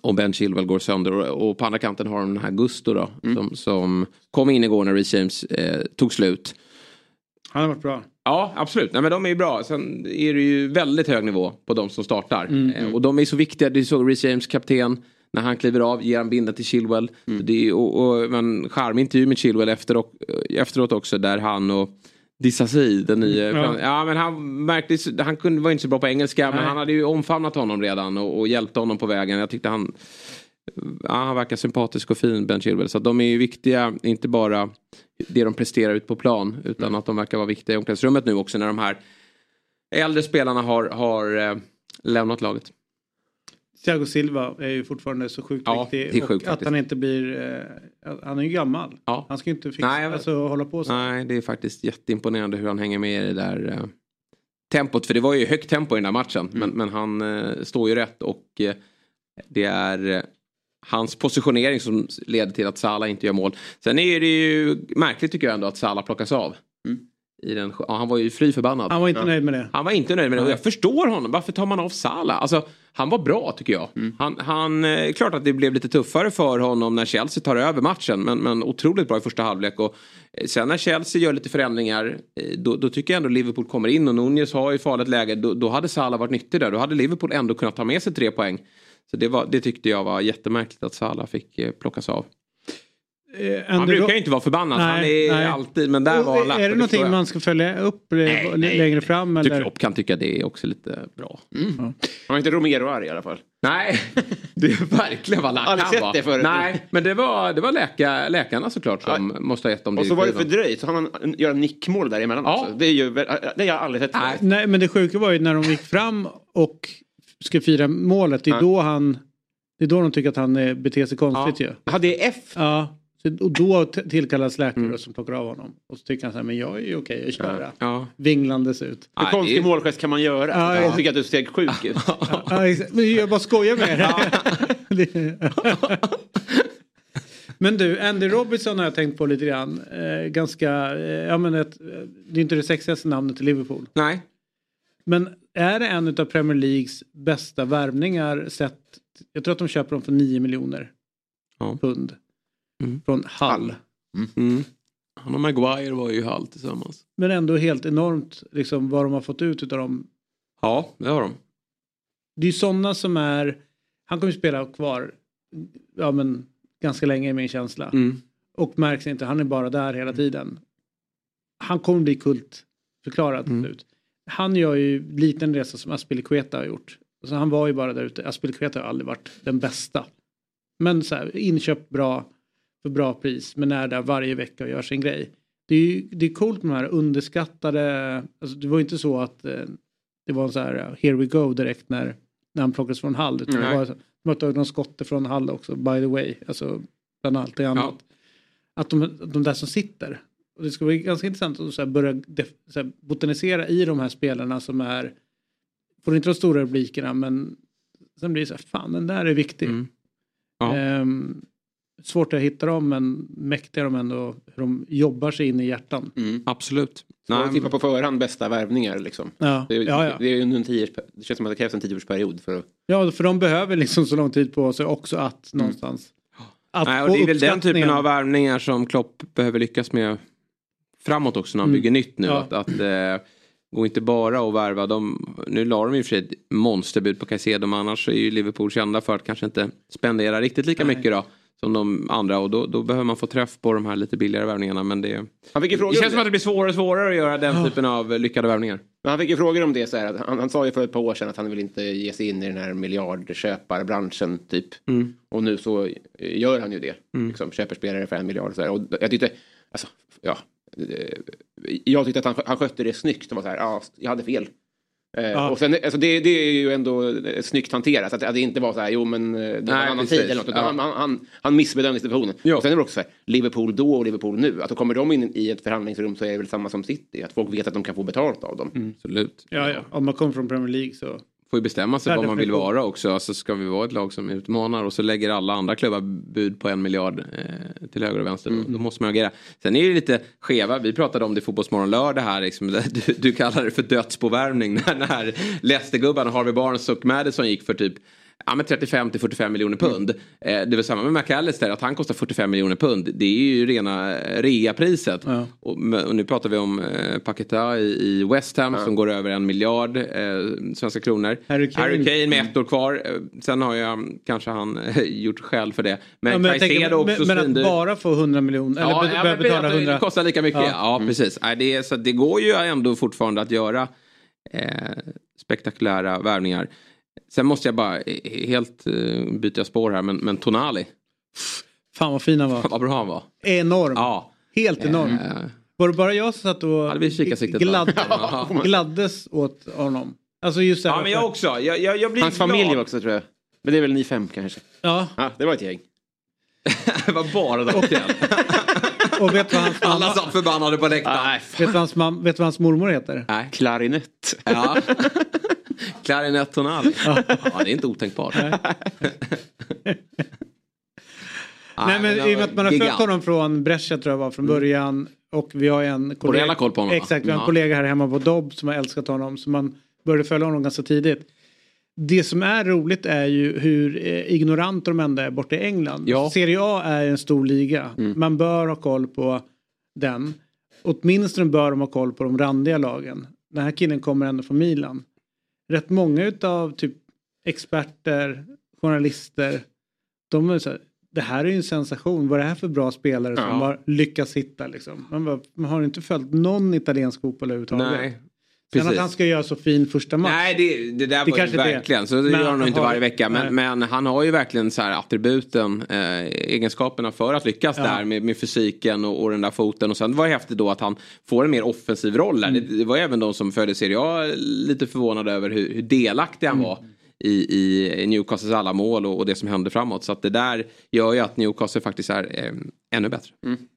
C: om Ben Chilwell går sönder. Och, och på andra kanten har de den här Gusto då. Mm. Som, som kom in igår när Reece James eh, tog slut.
A: Han har varit bra.
C: Ja, absolut. Nej, men de är ju bra. Sen är det ju väldigt hög nivå på de som startar. Mm, eh, mm. Och de är så viktiga. Det är så Reece James, kapten. När han kliver av ger han bindeln till Chilwell. Mm. Det är, och, och, men charmig intervju med Chilwell efter och, efteråt också. Där han och Disasi, den nya. Ja. ja men han märkte, han kunde, var inte så bra på engelska Nej. men han hade ju omfamnat honom redan och, och hjälpt honom på vägen. Jag tyckte han, ja, han verkar sympatisk och fin Ben Chilwell. Så de är ju viktiga, inte bara det de presterar ut på plan utan mm. att de verkar vara viktiga i omklädningsrummet nu också när de här äldre spelarna har, har eh, lämnat laget.
A: Thiago Silva är ju fortfarande så sjukt ja, viktig. och att han inte blir... Eh, han är ju gammal. Ja. Han ska ju inte fixa, Nej, alltså, hålla på så.
C: Nej, det är faktiskt jätteimponerande hur han hänger med i det där eh, tempot. För det var ju högt tempo i den där matchen. Mm. Men, men han eh, står ju rätt och eh, det är eh, hans positionering som leder till att Salah inte gör mål. Sen är det ju märkligt tycker jag ändå att Salah plockas av. I den, ja, han var ju fly förbannad.
A: Han var inte ja. nöjd med det.
C: Han var inte nöjd med det och jag förstår honom. Varför tar man av Salah? Alltså, han var bra tycker jag. Mm. Han, han, eh, klart att det blev lite tuffare för honom när Chelsea tar över matchen. Men, men otroligt bra i första halvlek. Och eh, sen när Chelsea gör lite förändringar. Eh, då, då tycker jag ändå Liverpool kommer in och Nunez har ju farligt läge. Då, då hade Salah varit nyttig där. Då hade Liverpool ändå kunnat ta med sig tre poäng. Så det, var, det tyckte jag var jättemärkligt att Salah fick plockas av.
A: Eh,
C: Han
A: Andy
C: brukar ju inte vara förbannad.
A: Nej,
C: han är
A: nej.
C: alltid, men där var han lack.
A: Är det någonting man ska följa upp eh,
C: Nej, nej.
A: längre fram?
C: Typ
A: Eller?
C: Klopp kan tycka det är också lite bra.
D: Han var inte Romero arg i alla fall.
C: Nej, det är verkligen vad lack han
D: sett
C: var.
D: det förut.
C: Nej, men det var, det var läka, läkarna såklart som måste ha gett dem
D: Och så var det fördröjt så han han gör nickmål däremellan
C: Ja.
D: också. Det, är ju, det har jag aldrig sett
C: Nej.
A: Nej men det sjuka var ju när de gick fram och skulle fira målet. Det är
D: Ja.
A: då han... Det är då de tycker att han eh, beter sig konstigt ju.
D: Ja, det är F.
A: Ja. Så, och då tillkallas läkare som plockar av honom. Och så tycker han så här, men jag är ju okej att köra.
C: Ja.
A: Vinglandes ut.
D: Hur konstig
C: det är-
D: målgest kan man göra?
A: Ja,
D: Jag
A: ja.
D: tycker att du ser sjuk ut.
A: Men jag bara skojar med. Det- Men du, Andy Robertson har jag tänkt på lite grann. Eh, ganska, eh, ja men ett, det är inte det sexigaste namnet i Liverpool.
C: Nej,
A: Men är det en av Premier Leagues bästa värvningar sett? Jag tror att de köper dem för 9 miljoner
C: Ja.
A: pund.
C: Mm.
A: Från Hull.
C: mm. han och Maguire var ju halv tillsammans.
A: Men ändå helt enormt liksom, vad de har fått ut utav dem.
C: Ja, det har de.
A: Det är ju sådana som är, han kommer ju spela kvar ja, men, ganska länge i min känsla.
C: Mm.
A: Och märks inte, han är bara där hela tiden. Han kommer bli kultförklarad till
C: Mm.
A: slut. Han gör ju liten resa som Aspilicueta har gjort. Alltså han var ju bara där ute. Aspilicueta har aldrig varit den bästa. Men så här, inköpt bra för bra pris men är där varje vecka och gör sin grej. Det är ju det är coolt med de här underskattade, alltså det var ju inte så att eh, det var så här uh, here we go direkt när, när han plockades från Hall. Utan det var de har tagit någon skotte från Hall också by the way. Alltså bland allt det annat. Att de, de där som sitter. Och det ska bli ganska intressant att så börja så här botanisera i de här spelarna som är, får inte de stora rubrikerna men sen blir det så här, fan den där är viktig.
C: Mm. Ja.
A: Ehm, svårt att hitta dem men mäktiga de ändå hur de jobbar sig in i hjärtan.
D: Mm.
C: Absolut.
D: Nej,
C: Nej,
D: tippa på förhand bästa värvningar liksom.
A: Ja,
D: Det, är,
A: ja, ja.
D: det, är en tio, det känns som att det krävs en tioårsperiod för att...
A: ja, för de behöver liksom så lång tid på sig också att någonstans. Att
C: Nej, och det är väl den typen av värvningar som Klopp behöver lyckas med framåt också när han
A: Mm.
C: bygger nytt nu.
A: Ja.
C: Att, att eh, gå inte bara och värva dem. Nu la de ju för sig ett monsterbud på Caicedo men annars är ju Liverpool kända för att kanske inte spendera riktigt lika
A: Nej.
C: mycket då. Som de andra och då, då behöver man få träff på de här lite billigare värvningarna. Men det,
D: Han fick ju
C: det
D: frågor
C: känns
D: om
C: som att
D: det.
C: blir svårare och svårare att göra den typen av lyckade värvningar.
D: Men han fick ju frågor om det så här. Han, han sa ju för ett par år sedan att han vill inte ge sig in i den här miljardköparbranschen typ.
C: Mm.
D: Och nu så eh, gör han ju det. Liksom, köper spelare för en miljard och så här. Och jag tyckte, alltså, ja. eh, Jag tyckte att han, han skötte det snyggt. Och var så här, ja, jag hade fel. Eh,
A: Ja.
D: Och sen, alltså det, det är ju ändå eh, snyggt hanterat. Att, att det inte var så här, jo men eh, det var en
C: Nej,
D: annan
C: precis.
D: tid eller något. Utan
C: Ja.
D: han, han, han missbedömde situationen.
C: Ja.
D: Och sen är det också så här, Liverpool då och Liverpool nu. Att då kommer de in i ett förhandlingsrum så är det väl samma som City. Att folk vet att de kan få betalt av dem.
C: Absolut.
A: Ja, ja. Om man kommer från Premier League så.
C: Får ju bestämma sig vad man vill vara också. Alltså ska vi vara ett lag som utmanar och så lägger alla andra klubbar bud på en miljard eh, till höger och vänster. Då, då måste man agera. Sen är det lite skeva. Vi pratade om det i Fotbollsmorgon lördag här. Liksom, du, du kallar det för dödsbovärvning. När, när Leicester-gubbarna Harvey Barnes och Madison gick för typ Ja, men 35 till 45 miljoner pund. Eh, det var samma med McAllister, att han kostar 45 miljoner pund. Det är ju rena eh, reapriset.
A: Ja.
C: Och, och nu pratar vi om eh, Paketa i, i West Ham som går över en miljard eh, svenska kronor.
A: Harry Kane.
C: med ett år kvar. Eh, Sen har jag kanske han eh, gjort skäl för det. Men,
A: Ja, men, tänker,
C: också
A: men, men att bara få 100 miljoner eller
C: Ja,
A: be-
C: ja,
A: börja betala
C: det
A: 100.
C: kostar lika mycket.
A: Ja.
C: Ja, precis. Nej, det, är, så det går ju ändå fortfarande att göra eh, spektakulära värvningar. Sen måste jag bara helt eh, byta spår här, men, men Tonali,
A: Fan vad fin han var.
C: vad bra han var.
A: Enorm.
C: Ja.
A: Helt enorm.
C: Eh,
A: Var det bara jag som satt och glad, gladdes åt honom? Alltså just det här
C: ja, men jag också. Jag, jag, jag blir
D: Hans
C: glad.
D: familj också tror jag. Men det är väl ni fem kanske?
A: Ja,
D: Ja, det var ett gäng.
C: det var bara de okay.
A: och vet du vad hans,
C: Alla
A: mamma,
C: satt förbannade på läktaren.
D: Nej,
A: vet du vad hans, mam, vet du vad hans mormor heter?
C: Nej.
D: Klarinett.
C: Ja. Klarinett Tonali. Ja, det är inte otänkbart.
A: Nej men i och med att man har följt honom från Brescia tror jag var från början. Och vi har en kollega,
C: koll på honom?
A: Exakt, vi har en
C: Ja.
A: kollega här hemma på Dobb som har älskat honom. Så man började följa honom ganska tidigt. Det som är roligt är ju hur eh, ignoranta de ändå är borta i England.
C: Ja.
A: Serie A är en stor liga. Man bör ha koll på den. Åtminstone bör de ha koll på de randiga lagen. Den här killen kommer ändå från Milan. Rätt många utav typ experter, journalister. De är så här, det här är ju en sensation. Vad är det här för bra spelare som
C: Ja.
A: har lyckats hitta liksom? Man, bara, man har inte följt någon italiensk fotboll överhuvudtaget.
C: Nej.
A: Sen
C: Precis.
A: att han ska göra så fin första match.
C: Nej, det, det där
A: Det
C: var ju
A: det.
C: verkligen. Så det
A: Men
C: gör han nog inte
A: har-
C: varje vecka. Men, men han har ju verkligen så här attributen, eh, egenskaperna för att lyckas
A: Ja.
C: där med, med fysiken och, och den där foten. Och sen var det häftigt då att han får en mer offensiv roll där.
A: Mm.
C: Det, det var även de som följde Serie A lite förvånade över hur, hur delaktig han
A: Mm.
C: var. I, i Newcastles alla mål och, och det som hände framåt. Så att det där gör ju att Newcastle faktiskt är eh, ännu bättre.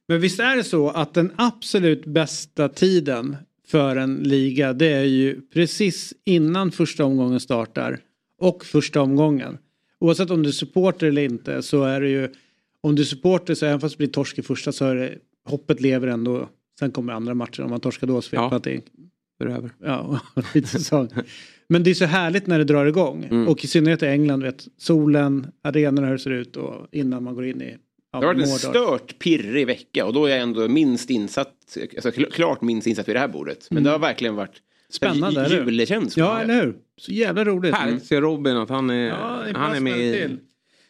A: Men visst är det så att den absolut bästa tiden för en liga det är ju precis innan första omgången startar och första omgången. Oavsett om du är supporter eller inte så är det ju om du är supporter så även fast det blir torsk i första så är det hoppet lever ändå. Sen kommer andra matcher om man torskar då så vet
C: Ja.
A: att det är
C: över.
A: ja. Men det är så härligt när det drar igång
C: Mm.
A: och i synnerhet i England vet solen, arenorna hur det ser ut och innan man går in i
D: Det har varit en stört pirrig vecka och då är jag ändå minst insatt, alltså kl- klart minst insatt vid det här bordet. Men det har verkligen varit
A: Spännande?
D: Julekänsla.
A: Ja, eller hur? Så jävla roligt.
C: Härligt att se Robin att han är,
A: Ja,
C: han är med i...
A: till.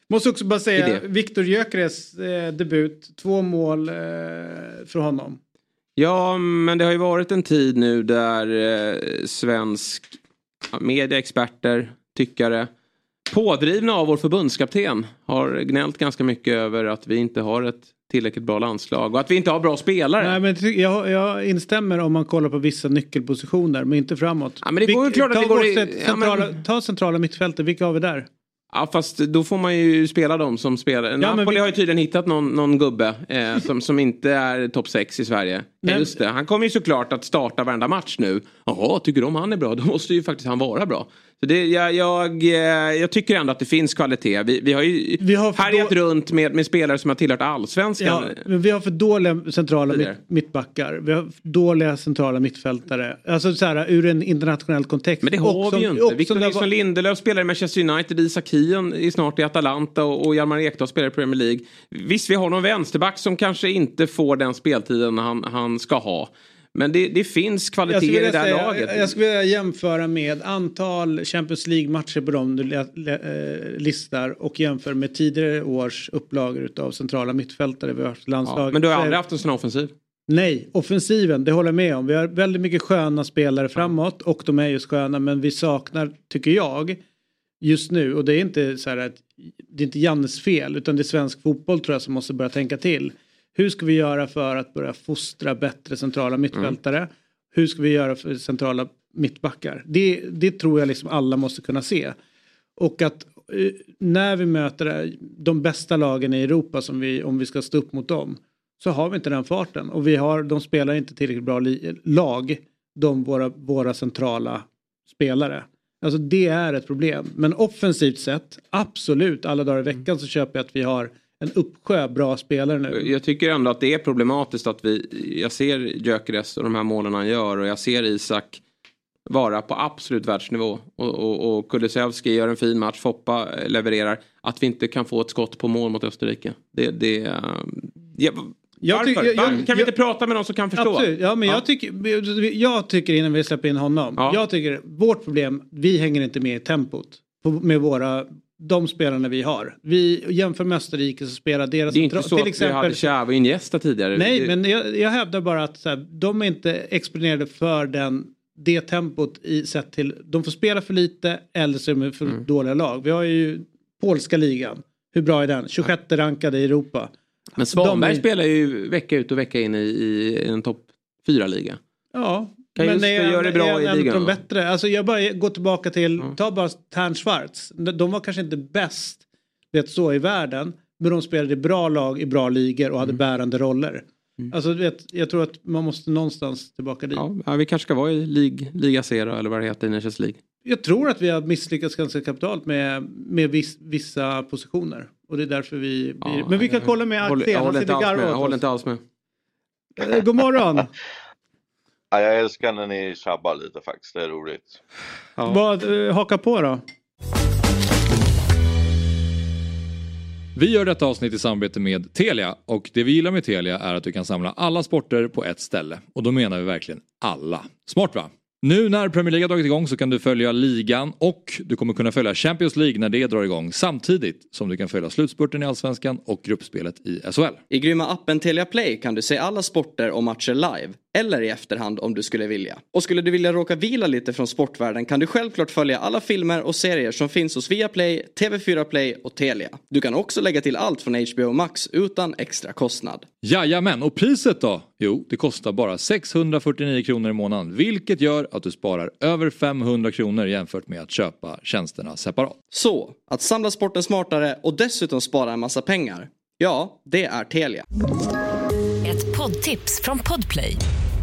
A: Måste också bara
C: I
A: säga. Viktor Gyökeres eh, debut. Två mål eh, för honom.
C: Ja, men det har ju varit en tid nu där eh, svensk media, experter, tyckare, pådrivna av vår förbundskapten, har gnällt ganska mycket över att vi inte har ett tillräckligt bra landslag och att vi inte har bra spelare.
A: Nej, men jag, jag instämmer om man kollar på vissa nyckelpositioner men inte framåt.
C: Ja, men det går ju
A: Vilk-
C: klart att
A: ta
C: det går i-
A: bortsett
C: ja, men-
A: centrala, Ta centrala mittfältet, vilka har vi där?
C: Ja, fast då får man ju spela dem som spelar.
A: men
C: Napoli
A: vi-
C: har ju tydligen hittat någon, någon gubbe eh, som, som inte är topp 6 i Sverige. Ja,
A: Nej.
C: just det. Han kommer ju såklart att starta varenda match nu. Jaha, tycker de han är bra? Då måste ju faktiskt han vara bra. Så det, jag, jag, eh, jag tycker ändå att det finns kvalitet. Vi, vi har ju
A: Vi har
C: härjat
A: då-
C: runt med, med spelare som har tillhört allsvenskan.
A: Ja, men vi har för dåliga centrala mitt, mittbackar. Vi har för dåliga centrala mittfältare. Alltså så här ur en internationell kontext.
C: Men det har
A: Och som-
C: vi ju
A: och
C: inte.
A: som
C: Victor
A: det var-
C: Nilsson Lindelöf spelar i Manchester United, Isak Kion är snart i Atalanta och, och Hjalmar Ekdal spelar i Premier League. Visst, vi har någon vänsterback som kanske inte får den speltiden han, han ska ha. Men det, det finns
A: Jag
C: kvalitet
A: skulle,
C: i det där
A: säga,
C: laget.
A: jag skulle vilja jämföra med antal Champions League-matcher på dem du le- le- eh, listar och jämför med tidigare års upplagor utav centrala mittfältare vi har haft i
C: ja,
A: landslaget.
C: men du har aldrig haft en sån här offensiv.
A: Nej, offensiven, det håller jag med om. Vi har väldigt mycket sköna spelare framåt och de är just sköna men vi saknar, tycker jag, just nu och det är inte så här att det är inte Jannes fel utan det är svensk fotboll tror jag som måste börja tänka till. Hur ska vi göra för att börja fostra bättre centrala mittfältare? Hur ska vi göra för centrala mittbackar? Det, det tror jag liksom alla måste kunna se. Och att eh, när vi möter de bästa lagen i Europa som vi, om vi ska stå upp mot dem så har vi inte den farten och vi har, de spelar inte tillräckligt bra li, lag, de våra, våra centrala spelare. Alltså det är ett problem. Men offensivt sett, absolut, alla dagar i veckan så köper jag att vi har en uppsjö bra spelare nu.
C: Jag tycker ändå att det är problematiskt att vi, jag ser Gyökeres och de här målen han gör och jag ser Isak vara på absolut världsnivå. Och, och, och Kulusevski gör en fin match, Foppa eh, levererar. Att vi inte kan få ett skott på mål mot Österrike. Det, det, eh, ja,
A: Jag
C: varför?
A: jag-
C: Var- kan vi
A: jag-
C: inte prata med någon som kan förstå?
A: Absolut, ja men
C: Ja.
A: Jag, tycker, jag tycker innan vi släpper in honom.
C: Ja.
A: Jag tycker vårt problem, vi hänger inte med i tempot. På, med våra, de spelarna vi har. Vi jämför med Österrike så spelar deras...
C: Det är inte så att vi hade Xhava Iniesta tidigare.
A: Nej, men jag, jag hävdar bara att här, de är inte exponerade för den, det tempot i sett till, de får spela för lite eller så är de för
C: Mm.
A: dåliga lag. Vi har ju polska ligan, hur bra är den? 26 rankade i Europa.
C: men Svanberg
A: är-
C: spelar ju vecka ut och vecka in i, i en topp fyra liga
A: Ja,
C: Kan
A: men
C: just
A: det är,
C: göra det bra
A: är
C: i
A: en
C: ligan,
A: de bättre. Alltså jag bara går tillbaka till, ta bara Tern Schwarz. De var kanske inte bäst, vet så, i världen. Men de spelade i bra lag i bra ligor och hade
C: Mm.
A: bärande roller. Alltså du vet, jag tror att man måste någonstans tillbaka dit.
C: Ja, vi kanske ska vara i Liga, Liga då, eller vad det heter i Nations League.
A: Jag tror att vi har misslyckats ganska kapitalt med, med viss, vissa positioner. Och det är därför vi blir...
C: Ja,
A: men vi kan
C: jag-
A: kolla med Axel,
C: jag håller, jag håller inte alls med.
A: Eh, God morgon!
E: Ja, jag älskar när ni tjabbar lite faktiskt, det är roligt.
C: Ja.
A: Vad, eh, haka på då.
F: Vi gör detta avsnitt i samarbete med Telia och det vi gillar med Telia är att du kan samla alla sporter på ett ställe. Och då menar vi verkligen alla. Smart va? Nu när Premier League har dragit igång så kan du följa ligan och du kommer kunna följa Champions League när det drar igång samtidigt som du kan följa slutspurten i Allsvenskan och gruppspelet i SHL.
G: I grymma appen Telia Play kan du se alla sporter och matcher live eller i efterhand om du skulle vilja. Och skulle du vilja råka vila lite från sportvärlden kan du självklart följa alla filmer och serier som finns hos Viaplay, TV4 Play och Telia. Du kan också lägga till allt från HBO Max utan extra kostnad.
F: Jajamän, och priset då? Jo, det kostar bara 649 kronor i månaden vilket gör att du sparar över 500 kronor jämfört med att köpa tjänsterna separat.
G: Så, att samla sporten smartare och dessutom spara en massa pengar. Ja, det är Telia.
H: Ett poddtips från Podplay.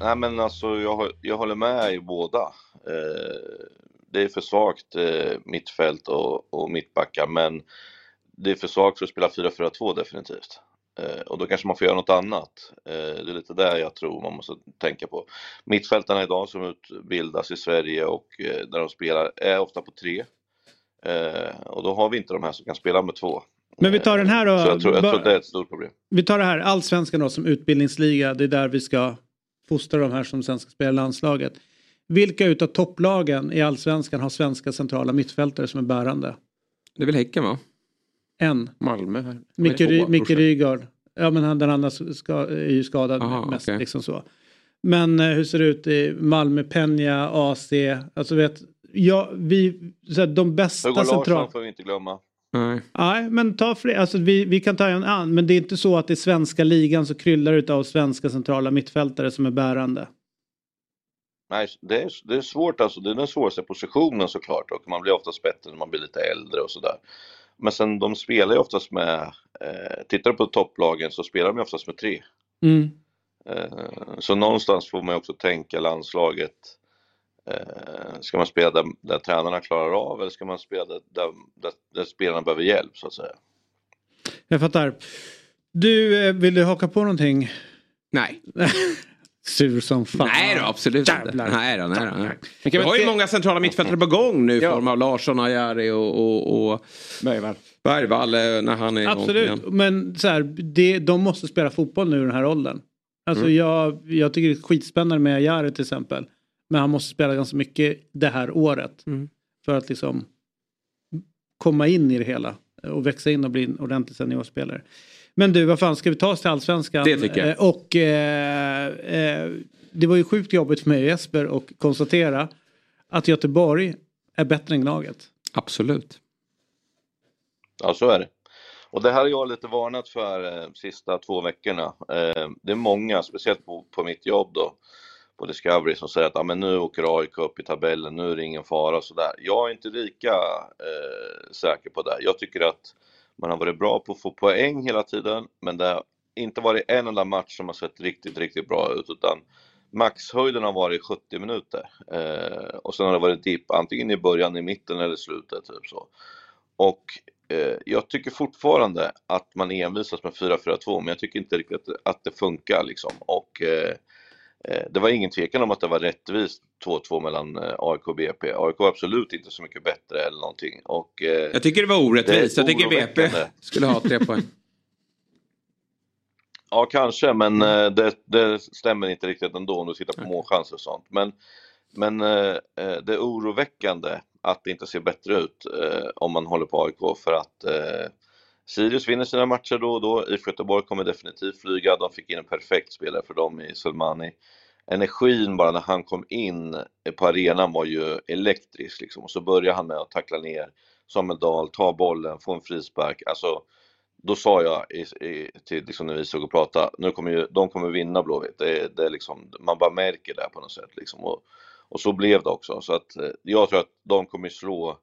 E: Nej men alltså jag, jag håller med i båda. Eh, det är för svagt eh, mittfält och, och mittbackar men det är för svagt för att spela 4-4-2 definitivt. Eh, och då kanske man får göra något annat. Eh, det är lite där jag tror man måste tänka på. Mittfältarna idag som utbildas i Sverige och eh, där de spelar är ofta på tre. Eh, och då har vi inte de här som kan spela med två.
A: Men vi tar den här då.
E: Så jag tror, jag tror det är ett stort problem.
A: Vi tar det här, allsvenskan då som utbildningsliga. Det är där vi ska fostra de här som sen ska spela i landslaget. Vilka utav topplagen i allsvenskan har svenska centrala mittfältare som är bärande?
C: Det är väl Häcken va?
A: En.
C: Malmö. Här.
A: Micke, Ry, Micke Rygaard. Ja men han, den andra ska, är ju skadad
C: Aha,
A: mest.
C: okej.
A: Liksom så. Men eh, hur ser det ut i Malmö, Peña, AC? Alltså vet, ja, vi, så här, de bästa
E: Hugo Larsson
A: centrala...
E: får vi inte glömma.
C: Nej.
A: Nej, men ta fler. Alltså, vi, vi kan ta en an, men det är inte så att i svenska ligan så kryllar det av svenska centrala mittfältare som är bärande.
E: Nej, det är, det är svårt alltså. Det är den svåraste positionen såklart och man blir oftast bättre när man blir lite äldre och sådär. Men sen de spelar ju oftast med, eh, tittar du på topplagen så spelar de ju oftast med tre.
A: Mm.
E: Eh, så någonstans får man ju också tänka landslaget. Eh, ska man spela där, där tränarna klarar av eller ska man spela där, där, där, där spelarna behöver hjälp så att säga?
A: Jag fattar. Du, eh, vill du haka på någonting?
C: Nej.
A: Sur som fan.
C: Nej då, absolut inte.
A: Jävlar.
C: Nej då, nej då. Nej. Vi
D: vi
C: har ju många centrala mittfältare på gång nu i
D: Ja.
C: form av Larsson, Ajari och, och, och
D: Bergvall.
C: Bergvall eh, när han är igång
A: Absolut,
C: igen.
A: men så här, det, de måste spela fotboll nu i den här åldern. Alltså
C: Mm.
A: jag, jag tycker det är skitspännande med Jari till exempel. Men han måste spela ganska mycket det här året.
C: Mm.
A: För att liksom komma in i det hela. Och växa in och bli en ordentlig seniorspelare. Men du, vad fan, ska vi ta oss till allsvenskan?
C: Det tycker jag.
A: Eh, Och eh, eh, det var ju sjukt jobbigt för mig och Jesper att konstatera att Göteborg är bättre än Gnaget.
C: Absolut.
E: Ja, så är det. Och det här har jag lite varnat för eh, sista två veckorna. Eh, det är många, speciellt på, på mitt jobb då, på Discovery, som säger att ah, men nu åker AIK upp i tabellen, nu är det ingen fara och sådär. Jag är inte lika eh, säker på det. Jag tycker att man har varit bra på att få poäng hela tiden, men det har inte varit en enda match som har sett riktigt, riktigt bra ut, utan maxhöjden har varit 70 minuter. Eh, och sen har det varit dipp, antingen i början, i mitten eller i slutet, typ så. Och eh, jag tycker fortfarande att man envisas med 4-4-2 men jag tycker inte riktigt att, att det funkar liksom. Och eh, det var ingen tvekan om att det var rättvist 2-2 mellan eh, AIK och BP. AIK var absolut inte så mycket bättre eller någonting. Och, eh,
C: Jag tycker det var orättvist.
E: Det
C: Jag tycker BP skulle ha tre poäng.
E: Ja, kanske, men eh, det, det stämmer inte riktigt ändå om du tittar på målchanser och sånt. Men, men eh, eh, det är oroväckande att det inte ser bättre ut eh, om man håller på AIK för att eh, Sirius vinner sina matcher då och då. IFK Göteborg kommer definitivt flyga. De fick in en perfekt spelare för dem i Sulmani. Energin bara när han kom in på arenan var ju elektrisk liksom. Och så började han med att tackla ner Samuel Dahl, ta bollen, få en frispark. Alltså, då sa jag i, i, till liksom när vi såg och pratade, nu kommer ju, de kommer vinna Blåvitt. Det, det är liksom, man bara märker det på något sätt liksom. Och, och så blev det också. Så att eh, jag tror att de kommer slå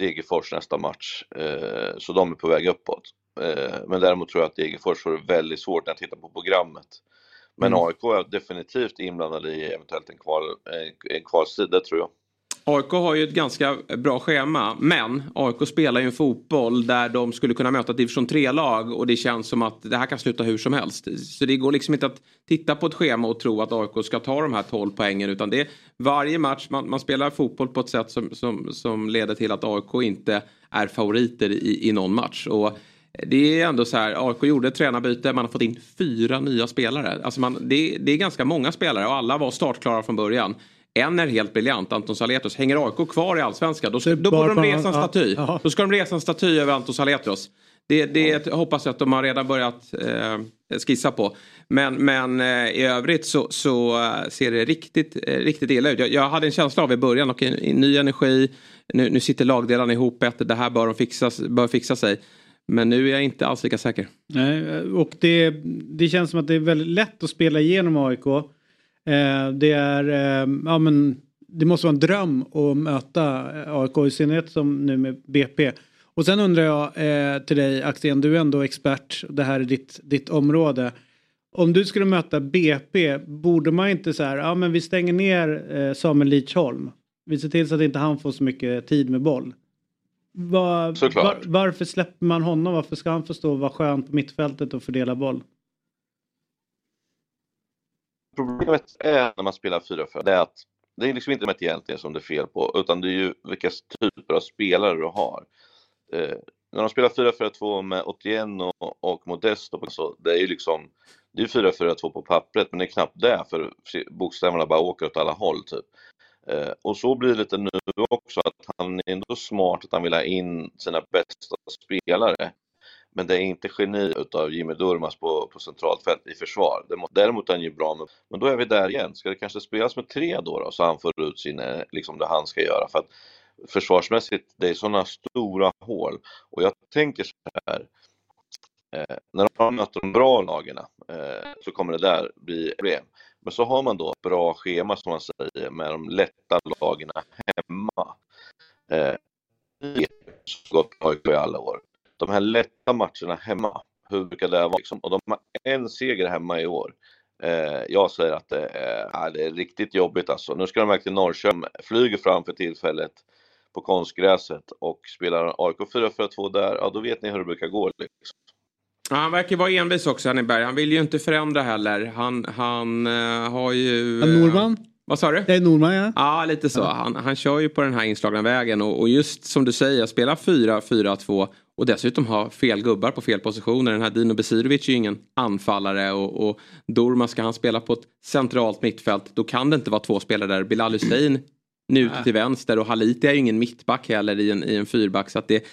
E: Degerfors nästa match. Eh, så de är på väg uppåt. Eh, men däremot tror jag att Degerfors får det väldigt svårt när jag tittar på programmet. Men
C: Mm.
E: AIK är definitivt inblandade i eventuellt en, kval, en, en kvalstrid, det tror jag.
C: AIK har ju ett ganska bra schema men AIK spelar ju en fotboll där de skulle kunna möta division 3-lag och det känns som att det här kan sluta hur som helst. Så det går liksom inte att titta på ett schema och tro att AIK ska ta de här 12 poängen utan det är varje match, man, man spelar fotboll på ett sätt som, som, som leder till att AIK inte är favoriter i, i någon match. Och det är ändå så här, AIK gjorde ett tränarbyte, man har fått in fyra nya spelare. Alltså man, det, det är ganska många spelare och alla var startklara från början. En är helt briljant, Anton Saletros. Hänger AIK kvar i allsvenskan, då, då borde de resa en
A: ja,
C: staty.
A: ja.
C: Då ska de resa en staty över Anton Saletros. Det, det hoppas jag att de har redan börjat eh, skissa på. Men, men eh, i övrigt så, så eh, ser det riktigt, eh, riktigt illa ut. Jag, jag hade en känsla av i början, och ny energi, nu, nu sitter lagdelarna ihop bättre, det här bör, de fixa, bör fixa sig. Men nu är jag inte alls lika säker.
A: Nej, och det, det känns som att det är väldigt lätt att spela igenom AIK. Eh, det är, eh, ja men det måste vara en dröm att möta AIK i synnerhet som nu med BP. Och sen undrar jag eh, till dig Axén, du är ändå expert, det här är ditt, ditt område. Om du skulle möta BP, borde man inte så här, ja men vi stänger ner eh, Samuel Lidsholm. Vi ser till så att inte han får så mycket tid med boll. Var, var, varför släpper man honom? Varför ska han få stå och vara skön på mittfältet och fördela boll?
E: Problemet är när man spelar 4-4, det är att det är liksom inte med egentligen som det är fel på, utan det är ju vilka typer av spelare du har. Eh, när de spelar 4-4-2 med 81 och, och Modesto, så det är ju liksom, det är 4-4-2 på pappret, men det är knappt det, för bokstäverna bara åker åt alla håll typ. Eh, och så blir det lite nu också, att han är ändå smart att han vill ha in sina bästa spelare. Men det är inte geni utav Jimmy Durmaz på, på centralt fält i försvar. Däremot är han ju bra, med, men då är vi där igen. Ska det kanske spelas med tre då, då så han får ut sin, eh, liksom det han ska göra? För att försvarsmässigt, det är sådana stora hål. Och jag tänker så här, eh, när de möter de bra lagen eh, så kommer det där bli problem. Men så har man då ett bra schema som man säger med de lätta lagen hemma. Eh, det har gått AIK i alla år. De här lätta matcherna hemma, hur brukar det vara? Liksom? Och de har en seger hemma i år. Eh, jag säger att det är, ja, det är riktigt jobbigt alltså. Nu ska de verkligen Norrköping, flyger fram för tillfället på konstgräset och spelar AIK 4-4-2 där, ja då vet ni hur det brukar gå. Liksom.
C: Ja, han verkar vara envis också, Henneberg. Han vill ju inte förändra heller. Han, han eh, har ju...
A: Ja, Norman?
C: Vad sa du?
A: Det är Norman ja.
C: Ja, lite så. Han, han kör ju på den här inslagna vägen och, och just som du säger, spela 4-4-2 och dessutom ha fel gubbar på fel positioner. Den här Dino Besirovic är ju ingen anfallare och, och Dorma ska han spela på ett centralt mittfält. Då kan det inte vara två spelare där. Bilal Hussein nu ute till vänster och Haliti är ju ingen mittback heller i en, i en fyrback. Så att det,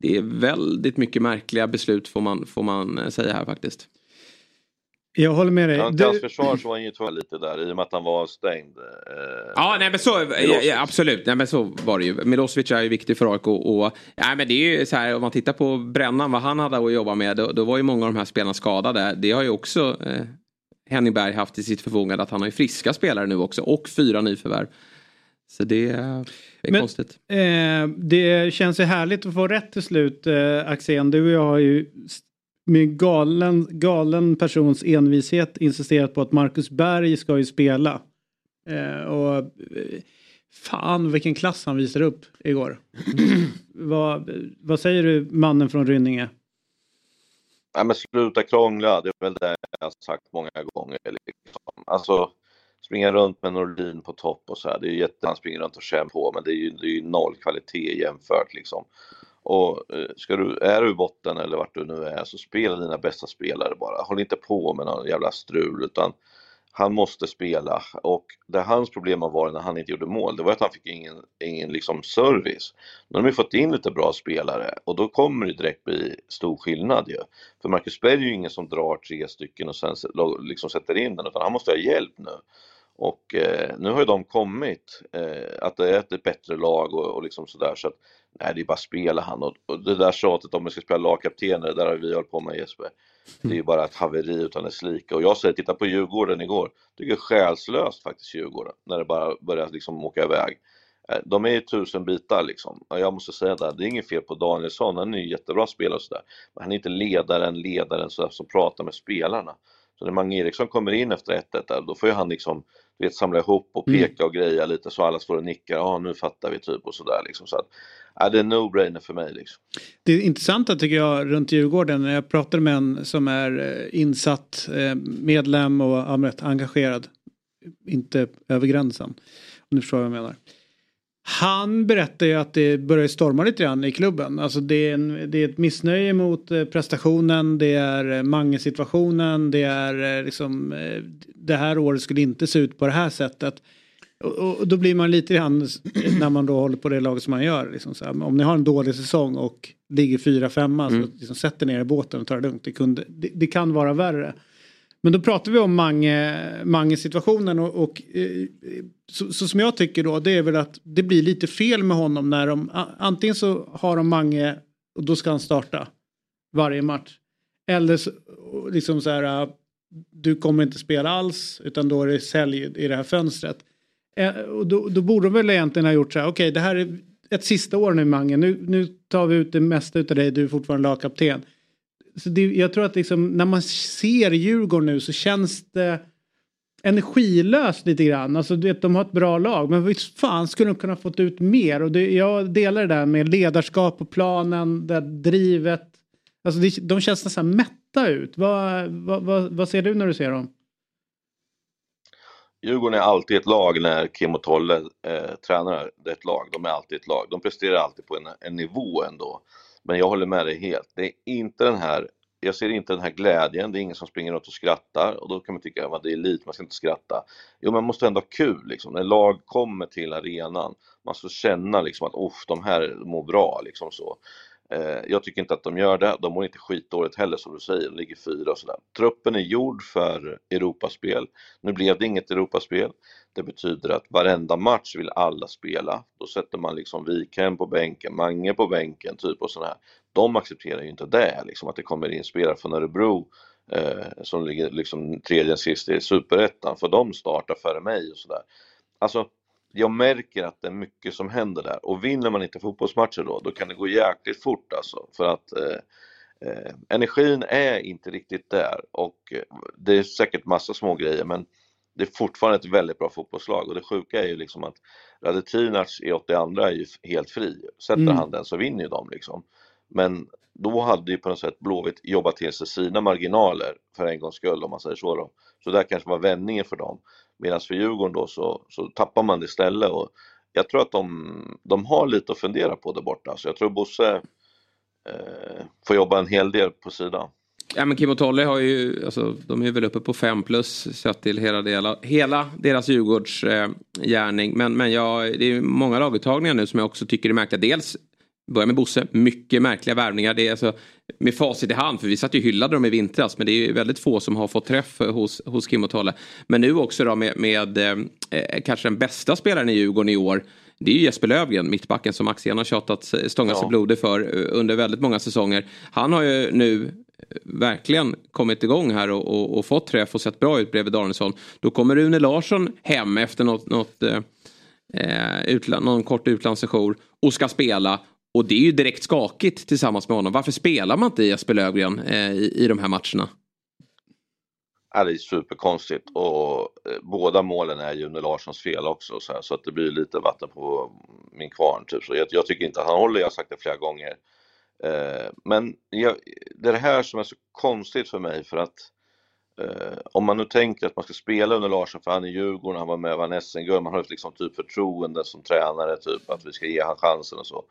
C: det är väldigt mycket märkliga beslut får man, får man eh, säga här faktiskt.
A: Jag håller med dig.
E: Till
A: Du-
E: hans försvar så var han ju tvungen lite där i och med att han var stängd. Eh,
C: Ja, nej men så, ja,
E: Milosevic.
C: ja, absolut. Nej men så var det ju. Milosevic är ju viktig för AIK och, och nej, men det är ju så här om man tittar på Brännan, vad han hade att jobba med, då, då var ju många av de här spelarna skadade. Det har ju också eh, Henning Berg haft i sitt förfogande att han har ju friska spelare nu också och fyra nyförvärv. Så det är
A: Men-
C: konstigt.
A: Eh, det känns ju härligt att få rätt till slut eh, Axén. Du och jag har ju med galen, galen persons envishet insisterat på att Marcus Berg ska ju spela. Eh, och eh, fan vilken klass han visade upp igår. vad, vad säger du mannen från Rynninge?
E: Nej men sluta krångla, det är väl det jag har sagt många gånger. Liksom. Alltså springa runt med Norlin på topp och så här, det är ju jätte, han springer runt och känner på men det är ju, det är ju noll kvalitet jämfört liksom. Och eh, ska du, är du i botten eller vart du nu är så spela dina bästa spelare bara. Håll inte på med någon jävla strul utan han måste spela och det hans problem har varit när han inte gjorde mål, det var att han fick ingen, ingen liksom service. Nu har de ju fått in lite bra spelare och då kommer det direkt bli stor skillnad ju. För Marcus Berg är ju ingen som drar tre stycken och sen liksom sätter in den utan han måste ha hjälp nu. Och eh, nu har ju de kommit, eh, att det är ett bättre lag och, och liksom sådär så att nej det är bara spela han och, och det där tjatet om vi ska spela lagkaptener, det där har vi hållit på med Jesper. Det är ju bara ett haveri utan dess like och jag säger titta på Djurgården igår, tycker det är själslöst faktiskt Djurgården när det bara börjar liksom åka iväg. Eh, De är ju tusen bitar liksom. Och jag måste säga det, det är inget fel på Danielsson, han är ju jättebra spelare och sådär. Men han är inte ledaren, ledaren sådär, som pratar med spelarna. Så när Mange Eriksson kommer in efter 1-1 där, då får ju han liksom du vet, samla ihop och
A: Mm.
E: peka och greja lite så alla står och nickar, ja nu fattar vi typ och sådär liksom. Så att, ja, det är no-brainer för mig liksom.
A: Det intressanta tycker jag runt Djurgården, när jag pratade med en som är eh, insatt eh, medlem och engagerad, inte över gränsen, om du förstår vad jag menar. Han berättar ju att det börjar storma lite grann i klubben. Alltså det är, en, det är ett missnöje mot eh, prestationen, det är eh, Mange-situationen, det är eh, liksom det här året skulle inte se ut på det här sättet. Och, och då blir man lite grann när man då håller på det laget som man gör. Liksom här, om ni har en dålig säsong och ligger fyra, femma så liksom sätter ner i båten och tar det lugnt. Det, kunde, det, det kan vara värre. Men då pratar vi om Mange, Mange-situationen och, och eh, så, så som jag tycker då det är väl att det blir lite fel med honom när de antingen så har de Mange och då ska han starta varje match. Eller så, liksom så här eh, du kommer inte spela alls utan då är det sälj i det här fönstret. Eh, och då, då borde de väl egentligen ha gjort så här okej det här är ett sista år nu Mange nu, nu tar vi ut det mesta av dig du är fortfarande lagkapten. Så det, jag tror att liksom, när man ser Djurgården nu så känns det energilöst lite grann. Alltså du vet, de har ett bra lag men visst fan skulle de kunna fått ut mer och det, jag delar det där med ledarskap på planen, det drivet. Alltså det, de känns nästan mätta ut. Vad, vad, vad, vad ser du när du ser dem?
E: Djurgården är alltid ett lag när Kim och Tolle eh, tränar det är ett lag. De är alltid ett lag. De presterar alltid på en, en nivå ändå. Men jag håller med dig helt. Det är inte den här, jag ser inte den här glädjen. Det är ingen som springer runt och skrattar och då kan man tycka att det är elit, man ska inte skratta. Jo, man måste ändå ha kul liksom. När lag kommer till arenan, man ska känna liksom att de här mår bra liksom så. Eh, jag tycker inte att de gör det. De mår inte skitdåligt heller som du säger. De ligger fyra och sådär. Truppen är gjord för Europaspel. Nu blev det inget Europaspel. Det betyder att varenda match vill alla spela. Då sätter man liksom Wikhem på bänken, Mange på bänken, typ och sådär. De accepterar ju inte det, liksom att det kommer in spelare från Örebro eh, som ligger liksom tredje sist i superettan, för de startar före mig och sådär. Alltså, jag märker att det är mycket som händer där och vinner man inte fotbollsmatcher då, då kan det gå jäkligt fort alltså för att eh, eh, energin är inte riktigt där och eh, det är säkert massa små grejer men det är fortfarande ett väldigt bra fotbollslag och det sjuka är ju liksom att Radetinac i 82 är ju helt fri. Sätter
A: Mm.
E: han den så vinner ju de liksom. Men då hade ju på något sätt Blåvitt jobbat till sig sina marginaler för en gångs skull om man säger så då. Så det kanske var vändningen för dem. Medan för Djurgården då så, så tappar man det istället och jag tror att de, de har lite att fundera på där borta. Så jag tror Bosse eh, får jobba en hel del på sidan.
C: Ja, men Kim och Tolle har ju, alltså, de är väl uppe på fem plus sett till hela, dela, hela deras Djurgårdsgärning. eh. Men, men jag, det är många laguttagningar nu som jag också tycker är märkliga. Dels, börja med Bosse, mycket märkliga värvningar. Det är alltså, med facit i hand, för vi satt ju hyllade dem i vintras. Men det är ju väldigt få som har fått träff hos, hos Kim och Tolle. Men nu också då med, med eh, kanske den bästa spelaren i Djurgården i år. Det är ju Jesper Lövgren, mittbacken som Axén har tjatat, stångat sig
E: Ja.
C: blodig för eh, under väldigt många säsonger. Han har ju nu verkligen kommit igång här och, och, och fått träff och sett bra ut bredvid Danielsson. Då kommer Rune Larsson hem efter något, något, eh, eh, utland, någon kort utlandssession och ska spela. Och det är ju direkt skakigt tillsammans med honom. Varför spelar man inte Jesper Löfgren eh, i, i de här matcherna?
E: Ja, det är superkonstigt och eh, båda målen är ju under Larssons fel också så, här, så att det blir lite vatten på min kvarn. Typ. Så jag, jag tycker inte att han håller, jag har sagt det flera gånger. Eh, men jag, det är det här som är så konstigt för mig för att eh, om man nu tänker att man ska spela under Larsson för han är Djurgården, han var med och vann SM-guld, man har liksom typ förtroende som tränare, typ att vi ska ge han chansen och så.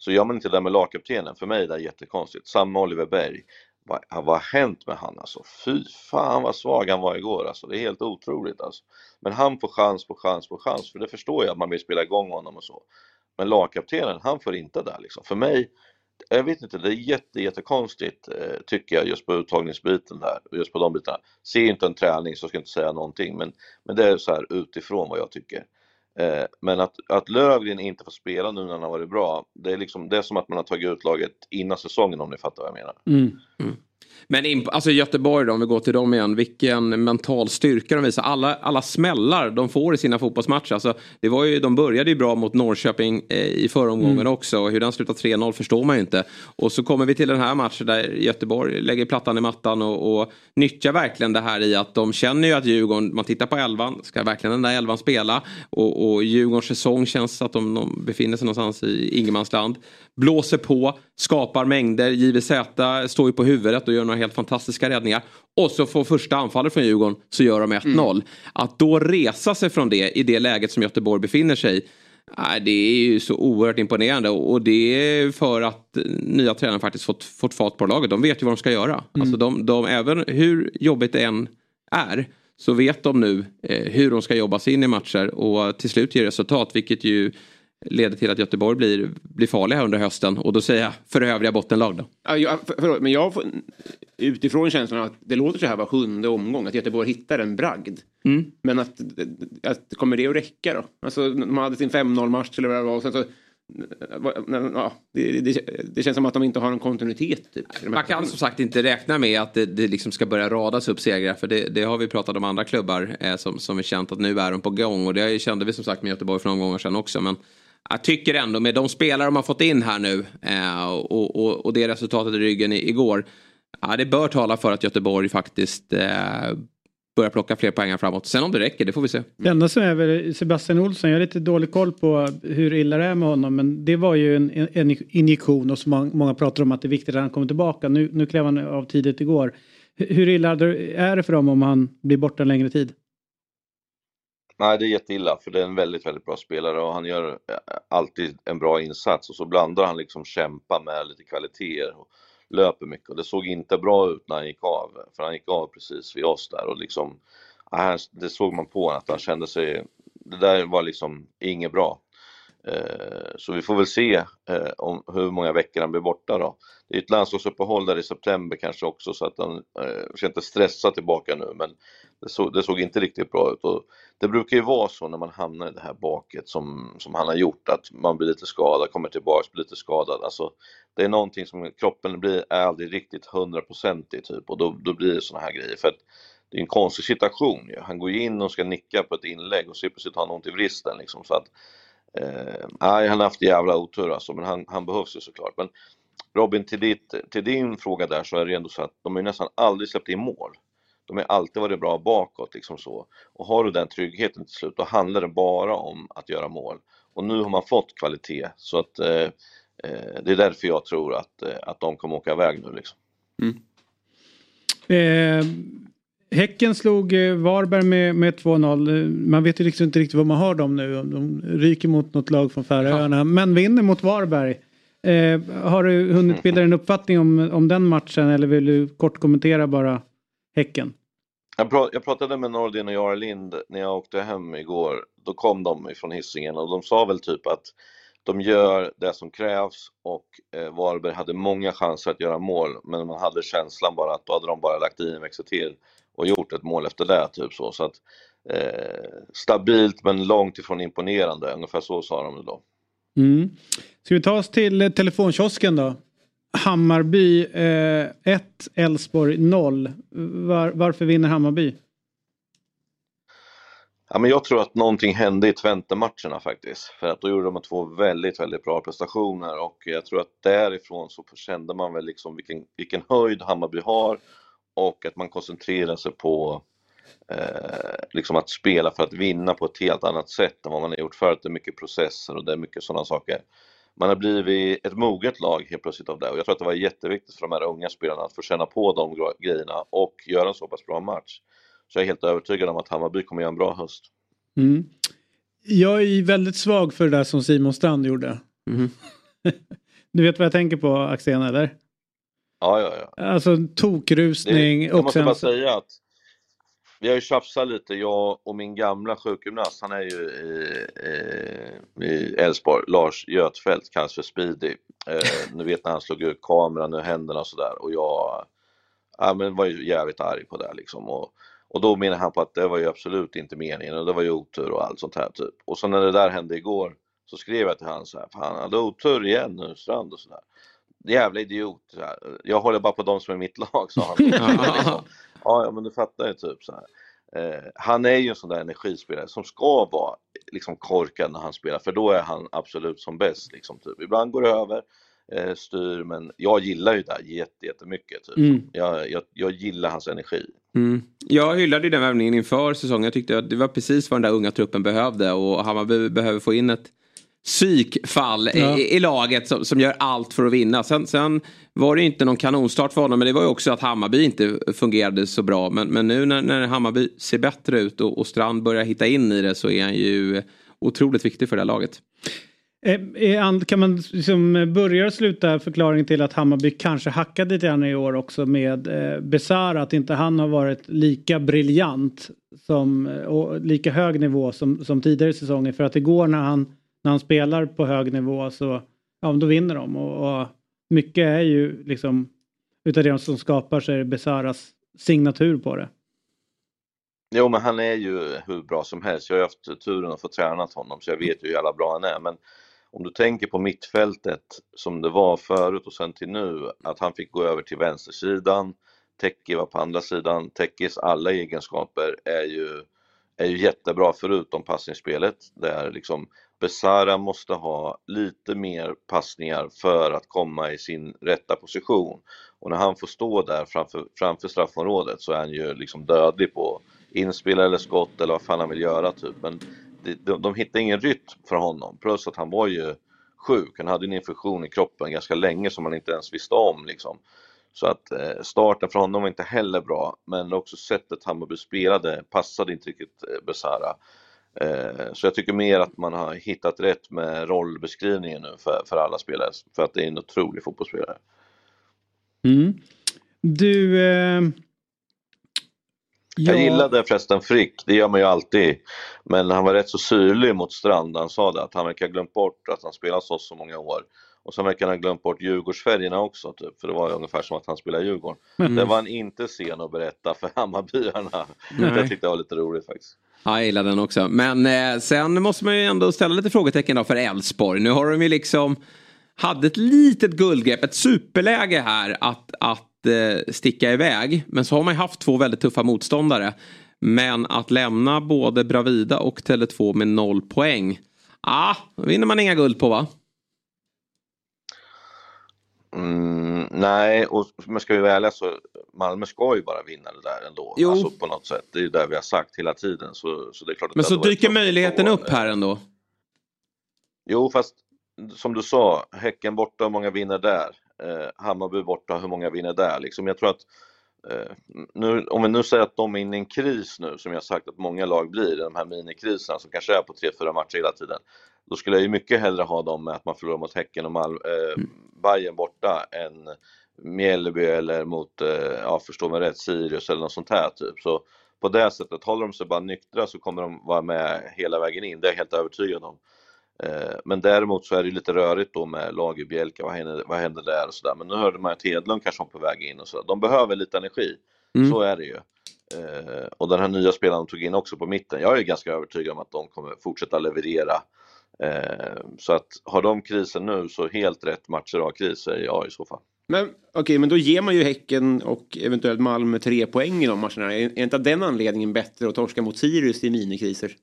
E: Så gör man inte det där med lagkaptenen, för mig är det jättekonstigt. Samma Oliver Berg. Vad, vad har hänt med han alltså? Fy fan vad svag han var igår alltså. Det är helt otroligt alltså. Men han får chans på chans på chans, för det förstår jag att man vill spela igång honom och så. Men lagkaptenen, han får inte där liksom. För mig, jag vet inte, det är jätte, jättekonstigt eh, tycker jag just på uttagningsbiten där, just på de bitarna. Ser inte en träning så ska jag inte säga någonting, men, men det är så här utifrån vad jag tycker. Eh, men att, att Lövgren inte får spela nu när han har varit bra, det är liksom, det är som att man har tagit ut laget innan säsongen om ni fattar vad jag menar.
A: Mm.
C: Men in, alltså Göteborg då, om vi går till dem igen. Vilken mental styrka de visar. Alla, alla smällar de får i sina fotbollsmatcher. Alltså, det var ju, de började ju bra mot Norrköping eh, i förra omgången mm. också. Hur den slutar 3-0 förstår man ju inte. Och så kommer vi till den här matchen där Göteborg lägger plattan i mattan och, och nyttjar verkligen det här i att de känner ju att Djurgården, man tittar på elvan, ska verkligen den där elvan spela? Och, och Djurgårdens säsong känns att de, de befinner sig någonstans i ingenmansland. Blåser på, skapar mängder. JVZ står ju på huvudet och gör några helt fantastiska räddningar. Och så får första anfallet från Djurgården så gör de 1-0. Mm. Att då resa sig från det i det läget som Göteborg befinner sig i. Det är ju så oerhört imponerande och det är för att nya tränaren faktiskt fått, fått fart på laget. De vet ju vad de ska göra. Mm. Alltså de, de, även hur jobbigt det än är så vet de nu eh, hur de ska jobba sig in i matcher och till slut ger resultat vilket ju leder till att Göteborg blir, blir farliga under hösten. Och då säger jag för övriga bottenlag då.
D: Ja, jag, för, förlåt, men jag får utifrån känslan att det låter så här var sjunde omgång. Att Göteborg hittar en bragd. Mm. Men att, att, kommer det att räcka då? Alltså de hade sin 5-0 match eller vad det var. Och sen så, ja, det, det, det, känns som att de inte har en kontinuitet. Typ,
C: Man kan som sagt inte räkna med att det, det liksom ska börja radas upp segrar. För det, det har vi pratat om andra klubbar eh, som, som vi känt att nu är de på gång. Och det kände vi som sagt med Göteborg för några gånger sedan också. Men jag tycker ändå med de spelare de har fått in här nu eh, och, och, och, det resultatet i ryggen i, igår. Ja, det bör tala för att Göteborg faktiskt eh, börjar plocka fler poäng framåt. Sen om det räcker, det får vi se.
A: Det enda som är väl Sebastian Olsson, jag har lite dålig koll på hur illa det är med honom. Men det var ju en, en injektion och så många pratar om att det är viktigt att han kommer tillbaka. Nu, nu klev han av tidigt igår. Hur illa är det för dem om han blir borta en längre tid?
E: Nej, det är jätteilla för det är en väldigt, väldigt bra spelare och han gör eh, alltid en bra insats och så blandar han liksom kämpa med lite kvaliteter och löper mycket och det såg inte bra ut när han gick av, för han gick av precis vid oss där och liksom, det såg man på att han kände sig, det där var liksom inget bra. Eh, så vi får väl se eh, om hur många veckor han blir borta då. Det är ett landslagsuppehåll där i september kanske också så att han eh, ska inte stressa tillbaka nu men det, såg, det, såg inte riktigt bra ut. Och det brukar ju vara så när man hamnar i det här baket som, som han har gjort att man blir lite skadad, kommer tillbaks, blir lite skadad. Alltså, det är någonting som kroppen blir är aldrig riktigt hundraprocentig typ och då, då blir det såna här grejer. För att det är en konstig situation ju. Han går ju in och ska nicka på ett inlägg och så plötsligt har han ont i vristen liksom. Så att, eh, han har haft jävla otur alltså, men han, han behövs ju såklart. Men Robin, till, ditt, till din fråga där så är det ändå så att de har ju nästan aldrig släppt in mål de har alltid varit bra bakåt liksom så. Och har du den tryggheten till slut, då handlar det bara om att göra mål. Och nu har man fått kvalitet, så att eh, eh det är därför jag tror att, eh, att de kommer åka iväg nu liksom. Mm.
A: Eh, häcken slog eh, Varberg med, med 2-0. Man vet ju liksom inte riktigt vad man har dem nu. De ryker mot något lag från Färöarna, ja. men vinner mot Varberg. Eh, har du hunnit bilda en uppfattning om, om den matchen eller vill du kort kommentera bara Häcken?
E: Jag, pratade med Nordin och Jara Lind när jag åkte hem igår. Då kom de ifrån hissingen och de sa väl typ att de gör det som krävs och eh, Varberg hade många chanser att göra mål men man hade känslan bara att då hade de bara lagt i en växel till och gjort ett mål efter det typ så. så att, eh, stabilt men långt ifrån imponerande, ungefär så sa de då.
A: Mm. Ska vi ta oss till eh, telefonkiosken då? Hammarby 1, eh, Elfsborg 0. Var, varför vinner Hammarby?
E: Ja, men jag tror att någonting hände i Twente-matcherna faktiskt. För att då gjorde de två väldigt, väldigt bra prestationer och jag tror att därifrån så kände man väl liksom vilken, vilken höjd Hammarby har och att man koncentrerar sig på eh, liksom att spela för att vinna på ett helt annat sätt än vad man har gjort förut. Det är mycket processer och det är mycket sådana saker man har blivit ett moget lag helt plötsligt av det och jag tror att det var jätteviktigt för de här unga spelarna att få känna på de grejerna och göra en så pass bra match. Så jag är helt övertygad om att Hammarby kommer göra en bra höst.
A: Mm. Jag är väldigt svag för det där som Simon Strand gjorde. Mm. du vet vad jag tänker på Axén eller?
E: Ja, ja, ja.
A: Alltså tokrusning.
E: Det, jag måste bara säga att vi har ju tjafsat lite, jag och min gamla sjukgymnast, han är ju i Elfsborg, Lars Götfeldt, kallas för Speedy. Eh, ni vet när han slog ut kameran ur händerna och sådär och jag ja, men var ju jävligt arg på det liksom. Och, och då menar han på att det var ju absolut inte meningen och det var ju otur och allt sånt här typ. Och så när det där hände igår så skrev jag till han så här, fan han hade otur igen nu, Strand och sådär. Jävla idiot. Så här. Jag håller bara på de som är mitt lag, sa han. liksom, ja, men du fattar ju typ så här. Eh, han är ju en sån där energispelare som ska vara liksom korkad när han spelar, för då är han absolut som bäst. Liksom, typ. Ibland går det över, eh, styr, men jag gillar ju det här jätte, jättemycket. Typ.
C: Mm.
E: Jag, jag, jag gillar hans energi.
C: Mm. Jag hyllade ju den värvningen inför säsongen. Jag tyckte att det var precis vad den där unga truppen behövde och Hammarby behöver få in ett psykfall
A: Ja.
C: i, i laget som, som gör allt för att vinna. Sen, sen var det inte någon kanonstart för honom men det var ju också att Hammarby inte fungerade så bra. Men, men nu när, när Hammarby ser bättre ut och, och Strand börjar hitta in i det så är han ju otroligt viktig för det här laget.
A: Eh, and- Kan man liksom börja och sluta förklaringen till att Hammarby kanske hackade lite grann i år också med eh, Besara att inte han har varit lika briljant som, och lika hög nivå som, som tidigare säsonger för att det går när han, när han spelar på hög nivå så ja, då vinner de och, och mycket är ju liksom utav det som skapar så är det Besaras signatur på det.
E: Jo, men han är ju hur bra som helst. Jag har ju haft turen att få träna honom, så jag vet ju hur jävla bra han är. Men om du tänker på mittfältet som det var förut och sen till nu, att han fick gå över till vänstersidan, Tekki var på andra sidan. Tekkis alla egenskaper är ju, är ju jättebra förutom passningsspelet. Där liksom Besara måste ha lite mer passningar för att komma i sin rätta position. Och när han får stå där framför, framför straffområdet så är han ju liksom dödlig på inspel eller skott eller vad fan han vill göra typ. Men de, de, de hittar ingen rytm för honom. Plus att han var ju sjuk. Han hade en infektion i kroppen ganska länge som han inte ens visste om liksom. Så att eh, starten för honom var inte heller bra, men också sättet Hammarby spelade passade inte riktigt eh, Besara. Eh, så jag tycker mer att man har hittat rätt med rollbeskrivningen nu för, för alla spelare, för att det är en otrolig fotbollsspelare.
A: Mm. Du... Eh,
E: Jag gillade förresten Frick, det gör man ju alltid. Men han var rätt så syrlig mot Strand, han sa det, att han verkar ha glömt bort att han spelat oss så många år. Och sen verkar han ha glömt bort Djurgårdsfärgerna också, typ, för det var ju ungefär som att han spelade Djurgården.
C: Mm.
E: Det var han inte sen att berätta för Hammarbyarna.
C: Nej.
E: Det tyckte jag var lite roligt faktiskt.
C: Ja, jag gillar den också. Men eh, sen måste man ju ändå ställa lite frågetecken då för Elfsborg. Nu har de ju liksom hade ett litet guldgrepp, ett superläge här att, att eh, sticka iväg. Men så har man ju haft två väldigt tuffa motståndare. Men att lämna både Bravida och Tele2 med noll poäng. Ah, då vinner man inga guld på va?
E: Mm, nej, och men ska vi vara ärliga så Malmö ska ju bara vinna det där ändå.
C: Jo.
E: Alltså på något sätt. Det är ju det vi har sagt hela tiden. Så, så det är klart
C: Men så dyker möjligheten upp här ändå.
E: Jo, fast som du sa, Häcken borta, hur många vinner där? Eh, Hammarby borta, hur många vinner där? Liksom, jag tror att eh, nu, om vi nu säger att de är inne i en kris nu, som jag sagt att många lag blir, de här minikriserna som kanske är på tre, fyra matcher hela tiden. Då skulle jag ju mycket hellre ha dem med att man förlorar mot Häcken och Mal eh, Bayern borta än Mjällby eller mot, eh, ja förstå mig rätt, Sirius eller något sånt här typ. Så på det sättet, håller de sig bara nyktra så kommer de vara med hela vägen in, det är jag helt övertygad om. Eh, Men däremot så är det lite rörigt då med Lager Bjälka, vad händer, vad händer där och sådär. Men nu hörde man att Hedlund kanske var på väg in och så. De behöver lite energi,
C: Mm.
E: så är det ju. Eh, Och den här nya spelaren de tog in också på mitten, jag är ganska övertygad om att de kommer fortsätta leverera. Eh, Så att har de krisen nu så helt rätt matcher att ha kris säger jag i så fall.
D: Men okej, men då ger man ju Häcken och eventuellt Malmö tre poäng i de matcherna. Är, är inte av den anledningen bättre att torska mot Sirius i minikriser?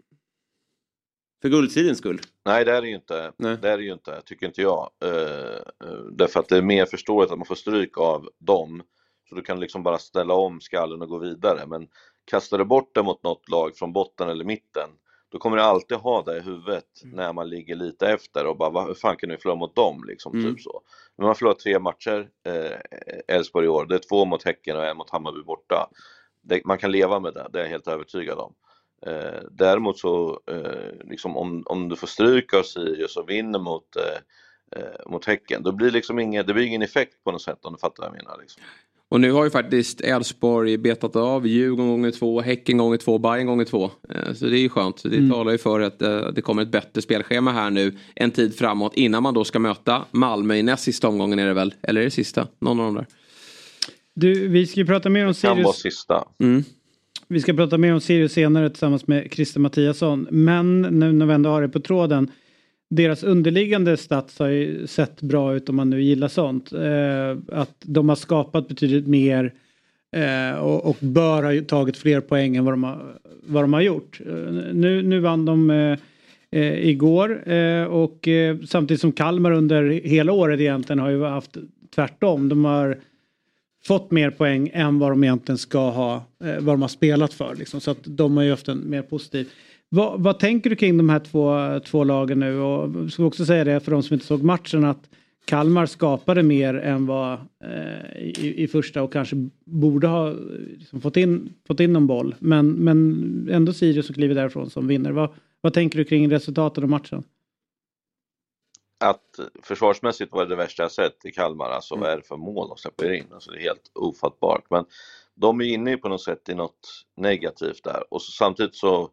D: För guldstridens skull.
E: Nej, det är det ju inte.
D: Nej.
E: Det är det ju inte, tycker inte jag. Eh, eh, därför att det är mer förståeligt att man får stryk av dem. Så du kan liksom bara ställa om skallen och gå vidare. Men kastar du bort det mot något lag från botten eller mitten, då kommer du alltid ha det i huvudet när man ligger lite efter och bara, "Va- hur fan kan du förlora mot dem? Liksom,
D: Mm.
E: typ så. Men man förlorar tre matcher, eh, Elfsborg i år. Det är två mot Häcken och en mot Hammarby borta. Det, man kan leva med det, det är jag helt övertygad om. Eh, däremot så, eh, liksom om, om du får stryk av Sirius och vinner mot, eh, eh, mot Häcken, då blir liksom ingen, det blir ingen effekt på något sätt om du fattar vad jag menar. Liksom.
C: Och nu har ju faktiskt Elfsborg betat av Djurgården gånger två, Häcken gånger två, Bayern gånger två. Eh, Så det är ju skönt. Så Det
A: Mm.
C: talar ju för att eh, det kommer ett bättre spelschema här nu en tid framåt innan man då ska möta Malmö i näst sista omgången är det väl? Eller är det sista? Någon av dem där.
A: Du, vi ska ju prata mer om
E: Kan vara
A: Sirius.
E: sista.
C: Mm.
A: Vi ska prata mer om Sirius senare tillsammans med Christer Mattiasson. Men nu när vi ändå har det på tråden deras underliggande stats har ju sett bra ut om man nu gillar sånt. Eh, att de har skapat betydligt mer eh, och, och bör ha tagit fler poäng än vad de har, vad de har gjort. Eh, nu, nu vann de eh, eh, igår eh, och eh, samtidigt som Kalmar under hela året egentligen har ju haft tvärtom. De har fått mer poäng än vad de egentligen ska ha, eh, vad de har spelat för. Liksom. Så att de har ju haft en mer positiv. Vad, vad tänker du kring de här två, två lagen nu? Och ska också säga det för de som inte såg matchen att Kalmar skapade mer än vad eh, i, i, första och kanske borde ha liksom, fått, in, fått in någon boll. Men, men ändå Sirius som kliver därifrån som vinner. Vad, vad tänker du kring resultatet av matchen?
E: Att försvarsmässigt var det det värsta jag sett i Kalmar, alltså mm. vad är det för mål de släpper in? Alltså det är helt ofattbart. Men de är inne på något sätt i något negativt där och så, samtidigt så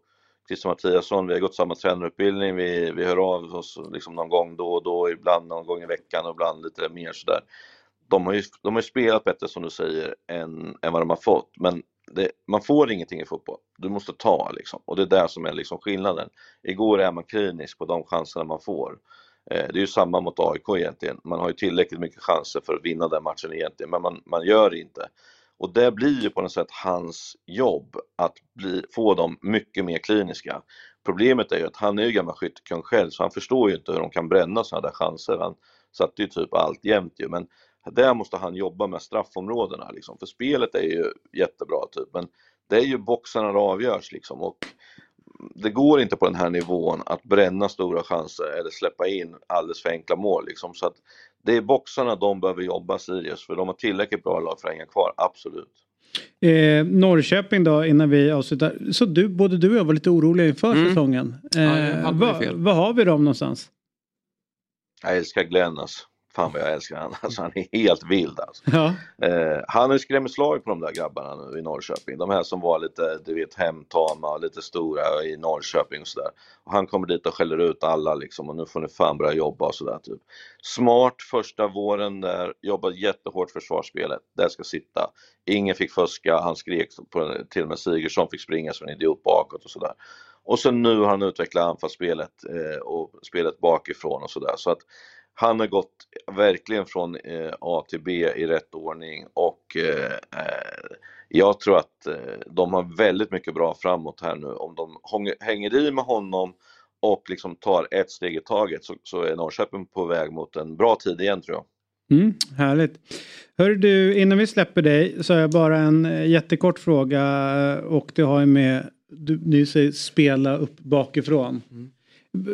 E: Christer Mattiasson, vi har gått samma tränarutbildning, vi, vi hör av oss liksom någon gång då och då, ibland någon gång i veckan och ibland lite mer sådär. De har ju, de har ju spelat bättre som du säger än, än vad de har fått, men det, man får ingenting i fotboll. Du måste ta liksom och det är där som är liksom skillnaden. Igår är man klinisk på de chanserna man får. Eh, det är ju samma mot AIK egentligen. Man har ju tillräckligt mycket chanser för att vinna den matchen egentligen, men man, man gör det inte. Och det blir ju på något sätt hans jobb att bli, få dem mycket mer kliniska. Problemet är ju att han är ju gammal skyttekung själv så han förstår ju inte hur de kan bränna sådana där chanser. Han satte ju typ allt jämt ju men där måste han jobba med straffområdena liksom. För spelet är ju jättebra typ men det är ju boxarna det avgörs liksom och det går inte på den här nivån att bränna stora chanser eller släppa in alldeles för enkla mål liksom. Så att det är boxarna de behöver jobba Sirius för de har tillräckligt bra lag för att hänga kvar, absolut.
A: Eh, Norrköping då innan vi avslutar. Så du, både du och jag var lite oroliga inför mm. säsongen. Eh, ja, vad, vad har vi dem någonstans?
E: Jag älskar Glenn alltså. Fan vad jag älskar han, alltså, han är helt vild alltså. Ja. Eh, han är skrämslag på de där grabbarna nu i Norrköping. De här som var lite, du vet, hemtama och lite stora i Norrköping och sådär. Han kommer dit och skäller ut alla liksom och nu får ni fan börja jobba och sådär typ. Smart första våren där, jobbat jättehårt försvarsspelet. Det ska sitta. Ingen fick fuska, han skrek på, till och med Sigurdsson fick springa som en idiot bakåt och sådär. Och sen nu har han utvecklat anfallsspelet eh, och spelet bakifrån och sådär. Så att han har gått verkligen från eh, A till B i rätt ordning och eh, eh, jag tror att de har väldigt mycket bra framåt här nu. Om de hänger i med honom och liksom tar ett steg i taget så, så är Norrköping på väg mot en bra tid igen tror jag.
A: Mm, härligt. Hör du, innan vi släpper dig så har jag bara en jättekort fråga och det har ju med, du, du säger spela upp bakifrån. Mm.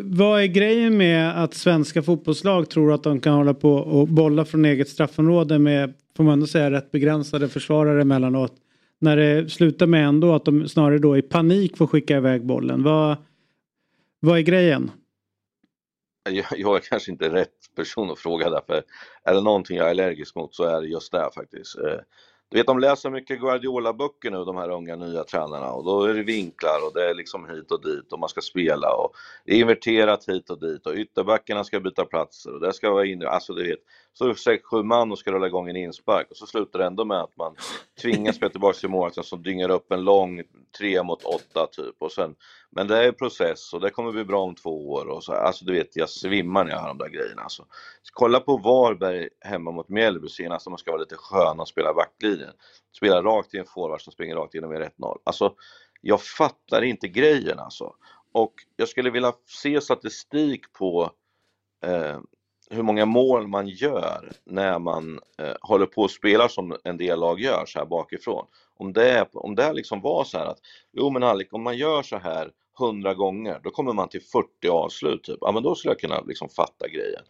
A: Vad är grejen med att svenska fotbollslag tror att de kan hålla på och bolla från eget straffområde med, får man ändå säga, rätt begränsade försvarare emellanåt. När det slutar med ändå att de snarare då i panik får skicka iväg bollen. Vad, vad är grejen?
E: Jag, jag är kanske inte rätt person att fråga därför är det någonting jag är allergisk mot så är det just det faktiskt. Eh, du vet, de läser mycket Guardiola-böcker nu, de här unga nya tränarna. Och då är det vinklar och det är liksom hit och dit och man ska spela och det är inverterat hit och dit och ytterbackarna ska byta platser och det ska vara inre... alltså du vet, så är det sex, sju man och ska rulla igång en inspark och så slutar det ändå med att man tvingas spela tillbaka till målvakten som dyngar upp en lång tre mot åtta typ och sen, men det är process och det kommer bli bra om två år och så, alltså du vet, jag svimmar när jag hör de där grejerna alltså. Kolla på Varberg hemma mot Mjällby senast om man ska vara lite skön och spela backlinjen. Spela rakt i en forward som springer rakt igenom i 1-0. Alltså, jag fattar inte grejen alltså. Och jag skulle vilja se statistik på eh, hur många mål man gör när man eh, håller på och spelar som en del lag gör så här bakifrån. Om det, om det liksom var så här att, jo men Alec, om man gör så här 100 gånger, då kommer man till 40 avslut typ. Ja men då skulle jag kunna liksom fatta grejen.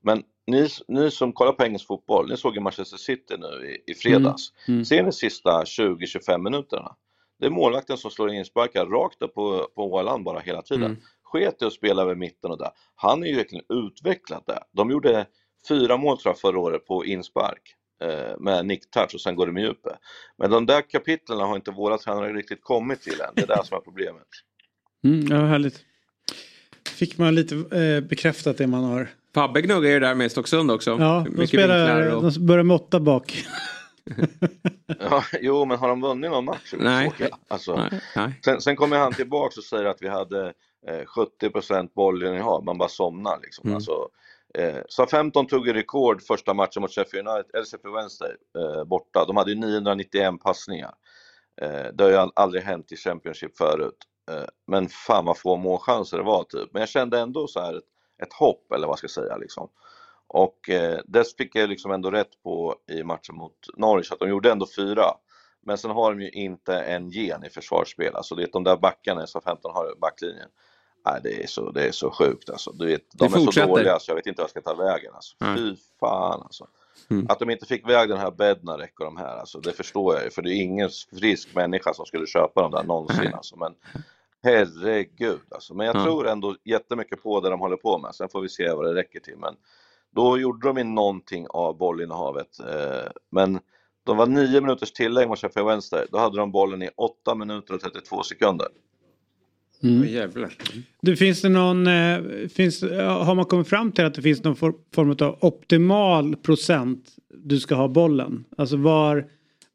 E: Men ni, ni som kollar på engelsk fotboll, ni såg ju Manchester City nu i, i fredags. Mm. Mm. Ser ni sista 20-25 minuterna? Det är målvakten som slår insparkar rakt upp på, på Åland bara hela tiden. Mm. Sket i att spela över mitten och där. Han är ju verkligen utvecklad där. De gjorde fyra mål tror jag förra året på inspark eh, med nick-touch och sen går de i djupet. Men de där kapitlen har inte våra tränare riktigt kommit till än. Det är det som är problemet.
A: Mm, ja, härligt. Fick man lite eh, bekräftat det man har.
C: Fabbe gnuggar ju där med Stocksund också.
A: Ja, de, spelar, och... de börjar med åtta bak.
E: ja, jo, men har de vunnit någon match?
C: Nej.
E: Alltså, nej, nej. Sen, sen kommer han tillbaks och säger att vi hade eh, 70% bollinnehav, man bara somnar liksom.
C: Mm.
E: Alltså, eh, Southampton tog ju rekord första matchen mot Sheffield United, eller Sheffield Wednesday eh, borta. De hade ju 991 passningar. Eh, det har ju al- aldrig hänt i Championship förut. Eh, men fan vad få målchanser det var typ. Men jag kände ändå så här ett, ett hopp, eller vad jag ska säga liksom. Och eh, det fick jag liksom ändå rätt på i matchen mot Norwich, att de gjorde ändå fyra. Men sen har de ju inte en gen i försvarsspel, alltså det är de där backarna som 15 har backlinjen. Nej, det är så, det är så sjukt alltså. Du vet, de
C: Det
E: är så dåliga så jag vet inte vad jag ska ta vägen alltså.
C: Nej.
E: Fy fan alltså.
C: Mm.
E: Att de inte fick väg den här Bednarek och de här, alltså, det förstår jag ju. För det är ingen frisk människa som skulle köpa dem där någonsin
C: Nej.
E: alltså. Men herregud alltså. Men jag
C: Ja.
E: tror ändå jättemycket på det de håller på med. Sen får vi se vad det räcker till. Men då gjorde de ju någonting av bollinnehavet. Eh, men de var nio minuters tillägg mot Sheffield Wednesday. Då hade de bollen i 8 minuter och 32 sekunder.
A: Mm.
D: Åh, jävlar.
A: Du, finns det någon, eh, finns, ja, har man kommit fram till att det finns någon for, form av optimal procent du ska ha bollen? Alltså var,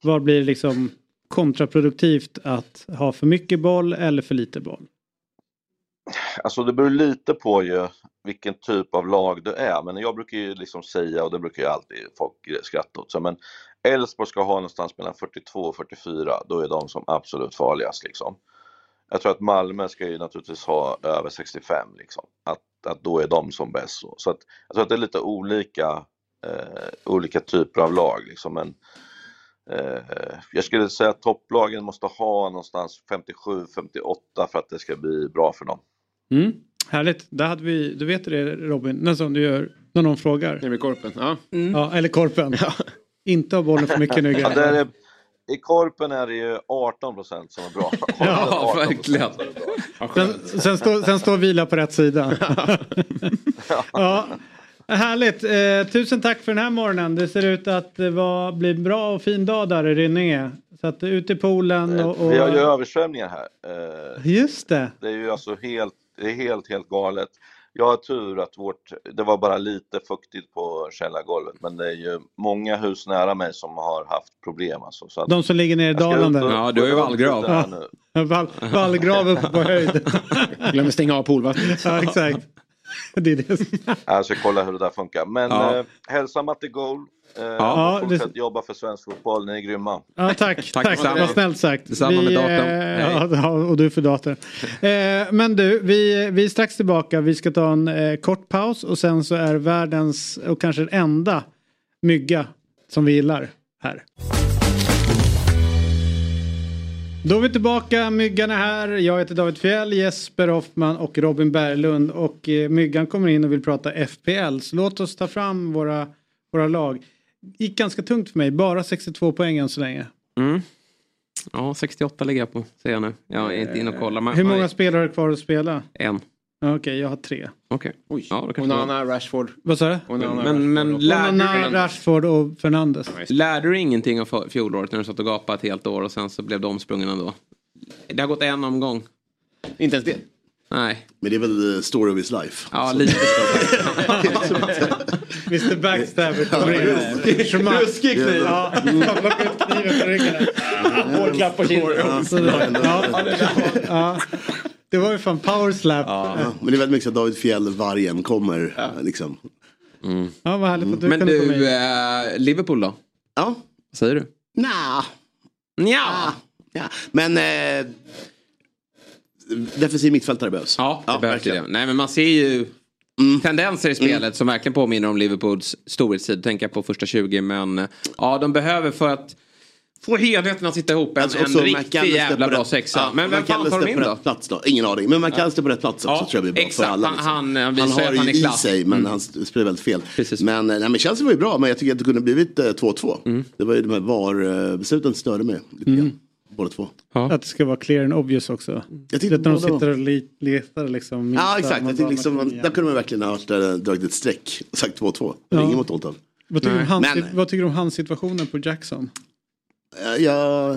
A: var blir det liksom kontraproduktivt att ha för mycket boll eller för lite boll?
E: Alltså det beror lite på ju vilken typ av lag du är. Men jag brukar ju liksom säga, och det brukar ju alltid folk skratta åt, så, men Elfsborg ska ha någonstans mellan 42 och 44, då är de som absolut farligast liksom. Jag tror att Malmö ska ju naturligtvis ha över 65 liksom. Att, att då är de som bäst. Så, så att, jag tror att det är lite olika, eh, olika typer av lag liksom. Men eh, jag skulle säga att topplagen måste ha någonstans 57-58 för att det ska bli bra för dem.
A: Mm. Härligt, där hade vi, du vet det Robin, nästan du gör när någon frågar.
D: Det med korpen. Ja.
A: Ja, eller korpen. Inte ha bollen för mycket nu
E: Ja, I korpen är det ju 18 som är bra.
C: Ja,
E: 18%
C: verkligen.
E: bra.
A: Sen, sen, står, sen står vila på rätt sida. ja. Härligt. Eh, tusen tack för den här morgonen. Det ser ut att det var, blir en bra och fin dag där i Rynninge. Så att ut i poolen och... och...
E: Vi har ju översvämningar här. Eh,
A: Just det.
E: Det är ju alltså helt, det är helt, helt galet. Jag har tur att vårt, det var bara lite fuktigt på källargolvet men det är ju många hus nära mig som har haft problem alltså. Så att
A: De som ligger nere i dalen
E: och-
A: där.
C: Ja, du har ju vallgrav.
A: Ja. Vall, vallgrav uppe på höjd.
D: Glömmer stänga av poolvattnet.
A: ja, exakt. Det är det.
E: Jag ska kolla hur det där funkar. Men
C: Ja.
E: eh, hälsa Matte Goal. Eh,
A: Ja,
E: och
A: det-
E: fortsätt jobba för svensk fotboll, ni är grymma.
A: Ja, tack.
C: Tack
A: tack. Vad snällt sagt.
C: Detsamma med datorn.
A: eh, ja, och du för datorn. Eh, men du, vi, vi är strax tillbaka. Vi ska ta en eh, kort paus och sen så är världens och kanske den enda mygga som vi gillar här. Då är vi tillbaka, Myggan är här. Jag heter David Fjell, Jesper Hoffman och Robin Berglund. Och eh, Myggan kommer in och vill prata FPL. Så låt oss ta fram våra, våra lag. Gick ganska tungt för mig, bara 62 poäng än så länge.
C: Mm. Ja, 68 ligger jag på, ser jag nu. Jag är inte inne och kollar. Men,
A: Hur många spelare har du kvar att spela?
C: En.
A: Ja, Okej, jag har tre.
C: Okej.
D: Oj.
C: Ja,
D: Onana, Rashford.
A: Vad sa du?
D: Onana,
C: Men, men
D: Rashford.
C: lärde,
A: Onana,
C: du,
A: Rashford och Fernandes.
C: lärde du ingenting av fjolåret när du satt och gapade ett helt år och sen så blev de omsprungen ändå? Det har gått en omgång.
D: Inte ens det.
C: Nej,
I: Men det är väl eh, story of his life.
C: ja lite så.
A: Mr Backstabber kommer in.
C: Ruskig kniv.
A: Ja, han plockar ut kniven på ryggen.
D: Hård klapp på kinden.
A: Det- Ja, ja. Var ju fan power slap. Ja,
I: Ja, men det är väldigt mycket så att David Fjell, vargen, kommer. Liksom.
A: vad härligt att du
C: Men du,
A: in.
C: eh, Liverpool då?
I: Ja,
C: Vad säger du?
I: nja.
C: Ja.
I: Ja. Men eh, defensiv mittfältare behövs.
C: Ja, det behövs
I: verkligen.
C: det. Nej, men man ser ju
A: Mm.
C: tendenser i spelet som verkligen påminner om Liverpools storhetstid. Tänker jag på första 20, men eh, ja, de behöver för att få helheten att sitta ihop en,
I: Alltså
C: en riktig jävla
I: på
C: bra sexa.
I: Ja,
C: men vem fan tar de in
I: på
C: då?
I: rätt plats då? Ingen aning. Men McAllister på rätt plats också
C: Ja,
I: tror jag blir bra
C: exakt.
I: för alla.
C: Han-
I: liksom.
C: han- han visar
I: han
C: att
I: har
C: han
I: ju i sig men
C: Mm.
I: han spelar väldigt fel.
C: Precis.
I: Men, eh, nej, men Chelsea var ju bra men jag tycker att det kunde blivit eh, 2-2.
C: Mm.
I: Det var ju de här VAR-besluten störde mig lite grann. Båda två.
A: Att det ska vara clear and obvious också.
I: Jag tyckte
A: när de sitter och li- letar liksom.
I: Ja exakt, jag
A: man-
I: liksom,
A: man-
I: där kunde man verkligen ha eh, dragit ett streck och sagt 2-2. Det är
A: Ja.
I: ingen mot Tottenham.
A: Vad tycker, du om
I: Men-
A: vad tycker du om hans situationen på Jackson?
I: Eh, Jag,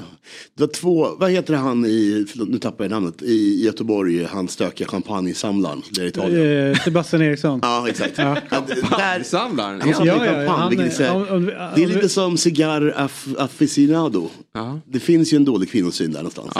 I: det var två, vad heter han i, förlåt, nu tappar jag namnet, i Göteborg, han stökiga champagnesamlaren. Det är Italien.
A: Eh, Sebastian Eriksson.
I: Ja, exakt.
A: Ja.
I: Där,
C: Samlaren?
I: han samlar
A: Ja, ja,
I: champagne,
A: han-
I: vilket är så här-
A: om- om-
I: det är lite som cigarr aff, afficionado. Det finns ju en dålig kvinnosyn där någonstans.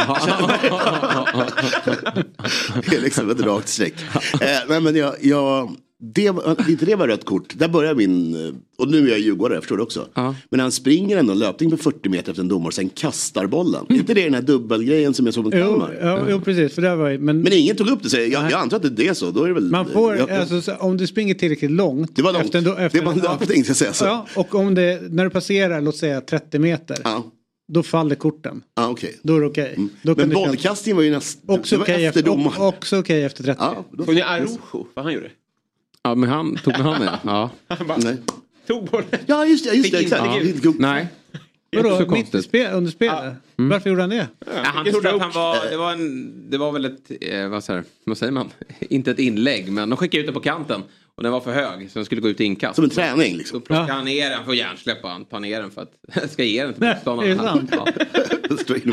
I: det är liksom ett rakt streck. Eh, nej, men jag, jag, det, var- inte det var rött kort. Där börjar min, eh, och nu är jag djurgårdare, förstår det också. Men han springer ändå en löpning på 40 meter efter en domare och sen kastar bollen. Är inte det den här dubbelgrejen som jag såg mot
A: Jo,
I: Kalmar?
A: ja, jo, precis. För det var, men,
I: Men ingen tog upp det, så jag, jag antar att det är så. Då är det väl,
A: man får,
I: jag,
A: alltså, så, om du springer tillräckligt långt.
I: Det var långt.
A: Efter, en- efter,
I: Det var en löpning, ska jag säga så.
A: Ja, och om det, när du passerar, låt säga 30 meter. Då faller korten.
I: Ja, okej.
A: Då är det okej. Då
I: Mm. Men
A: du
I: bollkastningen var ju nästan...
A: Också okej
I: efter
A: efter, också okej efter 30.
D: Såg ni Arojo, vad han gjorde?
C: Ja, men han tog med handen ja.
I: Nej.
D: Tog bollen.
I: Ja, just det. Just
D: Fick
I: det exakt. Helt gult.
C: Nej.
A: Vadå, mitt i spel, under spelet? Varför gjorde han det?
C: Ja, han trodde att han var, det var, en, det var väl ett, eh, vad, säger, vad säger man? Inte ett inlägg men de skickade ut den på kanten. Och den var för hög så den skulle gå ut i inkast.
I: Som en träning liksom.
C: Då plockade han ner den, får hjärnsläpp han tar ner den för att ska ge den till
A: Nej,
C: motståndaren. Ja.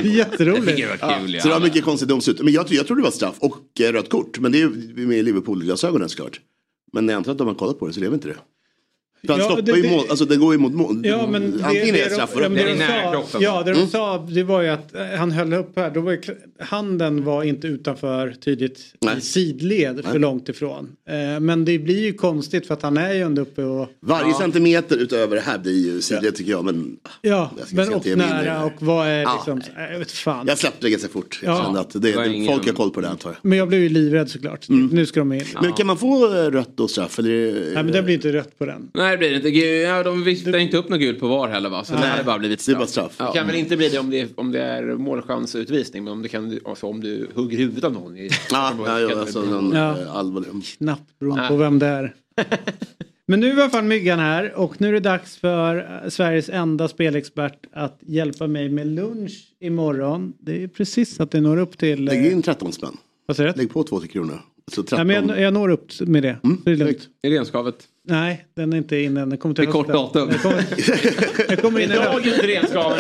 A: Jätteroligt.
C: Det var kul.
I: Så det var
C: Ja.
I: mycket konstigt domslut. Men jag, jag trodde det var straff och eh, rött kort. Men det är ju med Liverpool-glasögonen såklart. Men jag antar att de har kollat på det så lever inte det. För han
A: Ja,
I: stoppar
A: det-
I: ju
A: det-
I: mål, alltså den går ju mot mål.
A: Ja men det,
I: Antingen
A: det,
I: är det
A: de-
I: straff
A: ja, men det
I: eller
A: de
C: nära kroppen.
A: Ja, det de
I: Mm.
A: sa det var ju att eh, han höll upp här. Då var ju, handen var inte utanför tydligt
I: Nej.
A: i sidled för
I: Nej.
A: långt ifrån. Eh, men det blir ju konstigt för att han är ju ändå uppe och...
I: Varje centimeter utöver det här blir ju sidled tycker jag. Men
A: Ja,
I: Jag
A: men och nära
I: det.
A: och vad är
I: Ja.
A: liksom... äh, Jag vet fan.
I: jag släppte det ganska fort. Jag
A: Ja.
I: kände att det,
C: Det
I: det,
C: ingen-
I: folk har koll på det antar jag.
A: Men jag blev ju livrädd såklart. Nu ska de in.
I: Men kan man få eh, rött och straff? Eller, det-
A: Nej men det blir inte rött på den.
C: Nej det blir det inte. Gud, Ja, de visste inte upp något gult på VAR heller va? Så det hade bara blivit
I: det
C: straff.
I: bara straff.
C: Ja.
D: Det kan väl inte bli det om det är, om det är målchansutvisning. Men om, det kan, alltså om du hugger huvudet av någon. I,
I: Ja, ja, ja,
D: det
I: alltså, någon,
A: Ja.
I: eh, allvarlig.
A: Knappt beroende
D: Nej.
A: på vem det är. Men nu är i alla fall Myggan här och nu är det dags för eh, Sveriges enda spelexpert att hjälpa mig med lunch imorgon. Det är precis att det når upp till... eh,
I: Lägg in 13 spänn.
A: Vad säger du?
I: Lägg på 2 kronor. Så 13.
A: Nej, men jag, jag når upp med det.
I: Mm,
A: det är lugnt.
C: Är det renskavet?
A: Nej, den är inte inne än. Den kommer till
C: Det är kort datum.
A: Den kommer, den kommer in i.
D: Dagens renskaven.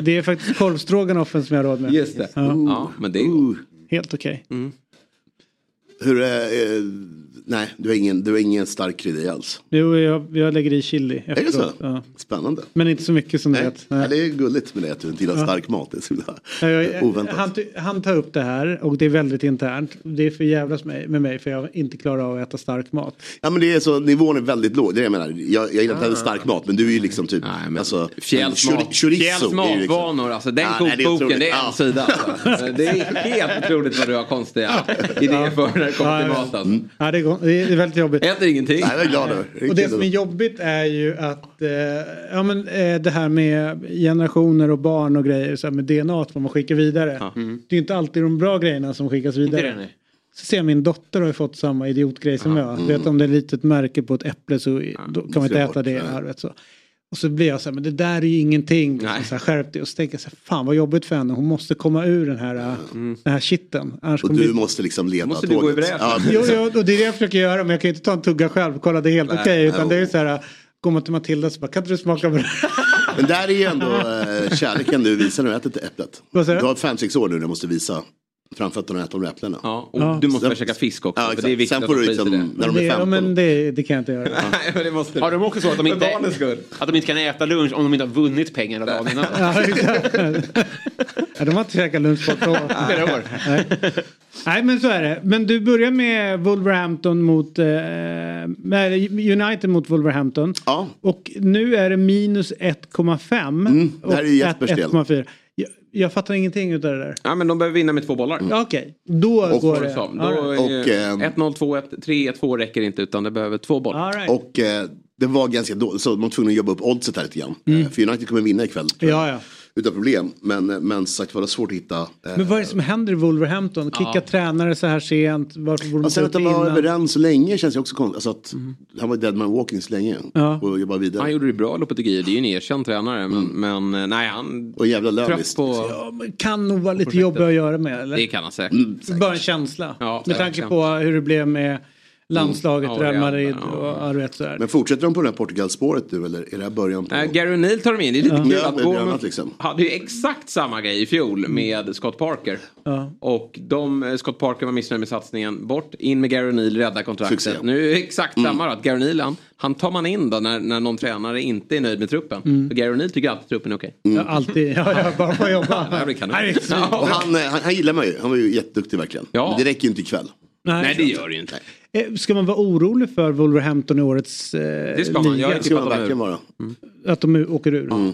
A: Det är faktiskt korvstroganoffen som jag har råd med.
C: Just det.
A: Ja,
C: Ja, men det är
I: Uh,
A: helt okej.
I: hur är... Eh, nej, du har ingen, du har ingen stark krydda alls.
A: Jo, jag, jag lägger i chili
I: Är det så?
A: Ja.
I: Spännande.
A: Men inte så mycket som du
I: Nej. Ja, det är gulligt med det att du inte gillar stark mat. Det är så himla
A: Ja, jag-
I: oväntat.
A: Han, han tar upp det här och det är väldigt internt. Det är för jävlas mig, med mig för jag inte klarar av att äta stark mat.
I: Ja men det är så, nivån är väldigt låg. Det är det jag menar. Jag, jag gillar inte heller stark mat men du är ju liksom typ.
C: Nej, men
I: alltså,
C: Fjälls
I: chori-
C: mat-
I: chorizo
C: Fjälls
I: är ju liksom-
C: matvanor, alltså den
I: Ja, det är
C: kokboken det är en
I: Ja.
C: sida. Alltså. Det är helt otroligt vad du har konstiga idéer för när det kommer till
A: Ja, ja.
C: mat. Alltså.
A: Ja, det, är, det är väldigt jobbigt.
C: Äter ingenting.
I: Nej, jag är glad över.
A: Och det som är jobbigt är ju att eh, ja, men, eh, det här med generationer och barn och grejer så här, med DNA vad man skickar vidare. Det är ju inte alltid de bra grejerna som skickas
D: Inte
A: vidare.
D: det, nej.
A: Så ser jag min dotter har ju fått samma idiotgrej som jag.
I: Mm.
A: Vet om det är ett litet märke på ett äpple så då kan man inte äta
I: bort,
A: det arvet. Så. Och så blir jag så här, men det där är ju ingenting.
C: Nej.
A: Så här, skärp dig. Och så tänker jag så här, fan vad jobbigt för henne. Hon måste komma ur den här, äh, den här shitten. Annars
I: Och du
A: det...
I: måste liksom leda
C: Måste du gå i
I: tåget.
C: bräschen?
I: Ja,
A: Jo, jo, och det är det jag försöker göra men jag kan ju inte ta en tugga själv. Kolla det är helt
C: Nej,
A: okej. utan
I: jo.
A: det är ju så här, går man till Matilda så bara, kan inte du smaka på det?
I: Men där är ju ändå eh, kärleken du visar när du äter äpplet.
A: Vad säger
I: Du
A: du?
I: har fem, sex år nu när du måste visa framfötterna och äta de äpplena.
C: Ja, och
A: Ja.
C: du måste
I: Sen-
C: käka fisk också.
I: Ja,
C: det är viktigt
I: Sen får du liksom,
C: det.
I: när de är
A: ja,
I: 15.
A: men det, det kan jag inte göra.
C: Nej, men det måste
D: Har de också så att de inte, att de inte kan äta lunch om de inte har vunnit pengarna dagen innan?
A: Ja, ja, de har inte käkat lunch på ett år.
D: Flera år.
A: Nej. Nej men så är det. Men du börjar med Wolverhampton mot eh, United mot Wolverhampton.
I: Ja.
A: Och nu är det minus 1,5.
I: Mm, det här är Jespers del.
A: 1,4. Jag, fattar ingenting utav det där.
C: Ja, men de behöver vinna med två bollar.
I: Mm.
A: Okej, då
I: Och-
A: går det.
C: Då
A: right.
I: Och,
C: är
I: ehm,
C: 1-0, 2-1, 3-1, 2 räcker inte utan det behöver två bollar.
A: Right.
I: Och eh, det var ganska dåligt, så de var tvungna att jobba upp oddset här lite grann. Eh, För United kommer vinna ikväll. tror jag.
A: Mm. Ja, ja.
I: Utan problem. Men, men som sagt var det svårt att hitta. Eh,
A: Men vad är det som händer i Wolverhampton? Kicka tränare så här sent? Varför borde gå
I: att de var överens så länge känns ju också konstigt. Alltså att han var dead man walking så länge.
A: Ja.
I: Och jobbar vidare.
C: Han gjorde det bra Lopetegui, det är ju en erkänd tränare. Men, men eh, nej, han
I: Och jävla visst.
C: på...
A: Ja, kan nog vara lite jobbig att göra med eller?
C: Det kan han säkert.
I: Mm,
A: Bara en känsla.
C: Ja,
A: med tanke på hur det blev med landslaget,
C: Mm.
A: Real Madrid och sådär.
I: Men fortsätter de på det här Portugal-spåret nu eller är det här början på?
C: Nej, Gary O'Neill tar de in. Det är lite
I: Ja.
C: kul att
I: Björnat liksom.
C: hade ju exakt samma grej i fjol med Scott Parker.
A: Ja.
C: Och de, eh, Scott Parker var missnöjd med satsningen. Bort, in med Gary O'Neill, rädda kontraktet.
I: Succé.
C: Nu är det exakt samma då. Att Gary O'Neill, han, han tar man in då när, när någon tränare inte är nöjd med truppen. För Gary O'Neill tycker alltid truppen är okej.
A: Ja, alltid, ja, ja, bara få jobba.
C: Det här blir kanon.
A: Nej,
I: han, eh, han, han gillar man ju, han var ju jätteduktig verkligen.
C: Ja.
I: Men det räcker ju inte ikväll.
C: Nej, det gör det ju inte.
A: Eh, Ska man vara orolig för Wolverhampton i årets eh,
C: Det ska man. Jag
A: liga?
I: Det ska man verkligen vara.
A: Att de åker ur?
I: Mm.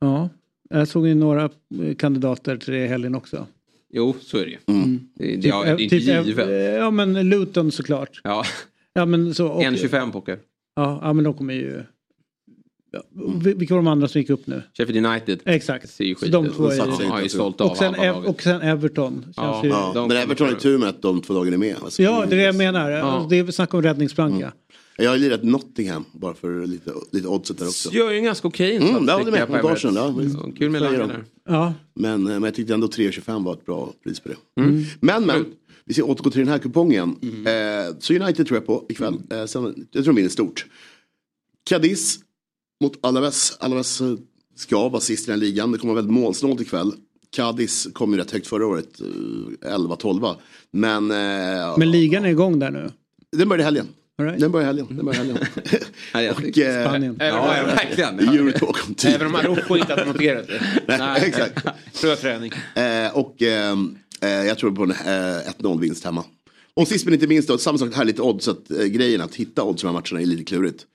A: Ja. Jag såg ju några eh, kandidater till det i helgen också.
C: Jo, så är det ju.
I: Mm.
C: Det, det, ja, det är inte
A: typ, eh,
C: givet.
A: Ja men Luton såklart.
C: Ja,
A: Ja men så. och-
C: 1,25 poker.
A: Ja, ja men de kommer ju... Vilka var de andra som gick upp nu?
C: Sheffield United.
A: Exakt.
C: Ser ju
A: Så
C: skit
A: de två är
C: har ju sålt av
A: Och sen, Ev- och sen Everton. Känns
C: Ja.
A: ju...
C: Ja. De
I: Men Everton har ju tur med att de två dagarna är med. Alltså,
A: Ja, det är det jag menar.
C: Ja.
A: Alltså, Det är snack om räddningsplanka.
I: Jag har lirat Nottingham bara för lite, lite oddset där också.
C: Gör ju en ganska okej insats.
I: Mm, det
C: tycker
I: med.
C: på
I: ja,
C: Kul med där.
A: Ja.
I: Men, eh, men jag tyckte ändå 3,25 var ett bra pris på det.
C: Mm.
I: Men men, vi ska återgå till den här kupongen. Eh, så United tror jag på ikväll. Eh, sen, jag tror de vinner stort. Cadiz mot Alaves. Alaves eh, ska vara sist i den ligan. Det kommer vara väldigt målsnålt ikväll. Cadiz kom ju rätt högt förra året, eh, 11-12. Men, eh,
A: Men ligan är igång där nu.
I: den börjar i helgen.
A: Right.
I: Den börjar i helgen. Den börjar helgen. Och, eh,
A: Spanien.
C: Ja, ja, verkligen.
I: Eurotalk om typ.
D: Även om Marocko inte hade noterat det.
I: Nej, exakt.
D: Tror träning.
I: Eh, och ehm, eh, jag tror på en eh, 1-0 vinst hemma. Och sist men inte minst då, samma sak här lite odds, att eh, grejen att hitta odds i de här matcherna är lite klurigt.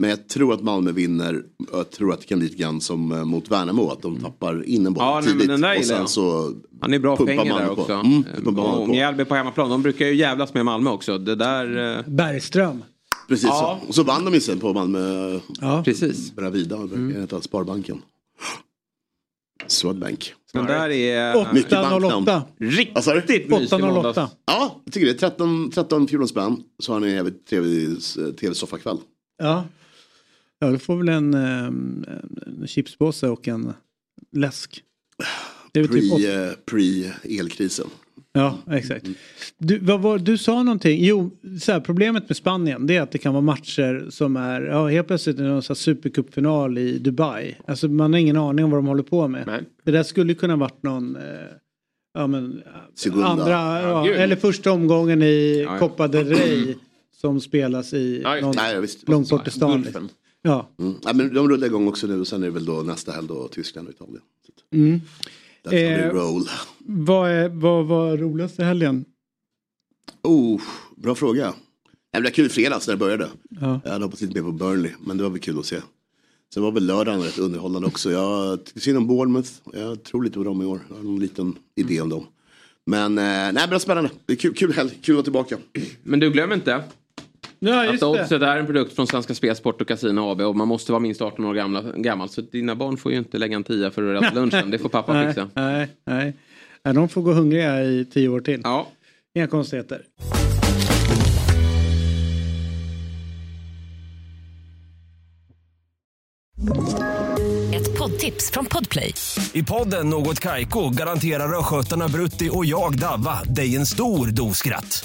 I: Men jag tror att Malmö vinner, jag tror att det kan bli lite grann som eh, mot Värnamo, att de tappar in en boll
C: Ja, nej, men
I: tidigt.
C: där
I: och sen så
C: Han är bra
I: Malmö
C: där
I: på.
C: också.
I: Mm,
C: och. Mjällby på hemmaplan. De brukar ju jävlas med Malmö också. Det där... eh,
A: Bergström.
I: Precis
C: Ja.
I: så. Och så vann de ju sen på Malmö
A: Ja.
C: Precis.
I: Bravida, mm. Sparbanken. Swedbank.
C: Den där är...
I: Mycket banknamn.
A: 808.
I: Vad sa du?
C: Riktigt mysig
A: 808.
C: måndags.
I: Ja, jag tycker det. 13, 13 14 spänn. Så har ni en jävligt trevlig eh, tv-soffakväll.
A: Ja. Ja, du får väl en, ehm, en chipspåse och en läsk. Det är typ
I: Pre, eh, pre-elkrisen.
A: Ja, exakt. Du, vad var, du sa någonting. Jo, så här, problemet med Spanien det är att det kan vara matcher som är, ja helt plötsligt är det någon supercupfinal i Dubai. Alltså man har ingen aning om vad de håller på med.
D: Nej.
A: Det där skulle kunna varit någon, eh, ja men,
I: Segunda.
A: andra, ja, eller första omgången i
C: Ja, ja.
A: Copa del Rey. Som spelas i
D: Ja,
A: någon
I: Nej,
A: långt bort i stan. Ja.
I: Mm. Ja, men de rullar igång också nu och sen är det väl då nästa helg då Tyskland och Italien.
A: Mm.
I: That's how
A: Eh,
I: roll.
A: Vad, är, vad var roligast i helgen?
I: Oh, bra fråga. Det var kul i fredags när det började.
A: Ja.
I: Jag hade hoppats lite mer på Burnley, men det var väl kul att se. Sen var väl lördagen rätt underhållande också. Jag tycker synd om Bournemouth. Jag tror lite på dem i år. Jag har någon liten idé om dem. Men, eh, nej, men spännande. Det är kul, kul helg, kul att vara tillbaka.
C: Men du glöm inte
A: Ja,
C: att
A: just det.
C: Oddset är en produkt från Svenska Spelsport och Casino AB och man måste vara minst 18 år gamla, gammal. Så dina barn får ju inte lägga en tia för att rädda lunchen. Det får pappa
A: nej,
C: fixa.
A: Nej, nej. nej. De får gå hungriga i tio år till.
C: Ja.
A: Inga konstigheter.
H: Ett poddtips från Podplay.
J: I podden Något Kaiko garanterar östgötarna Brutti och jag, Davva, dig en stor dos skratt.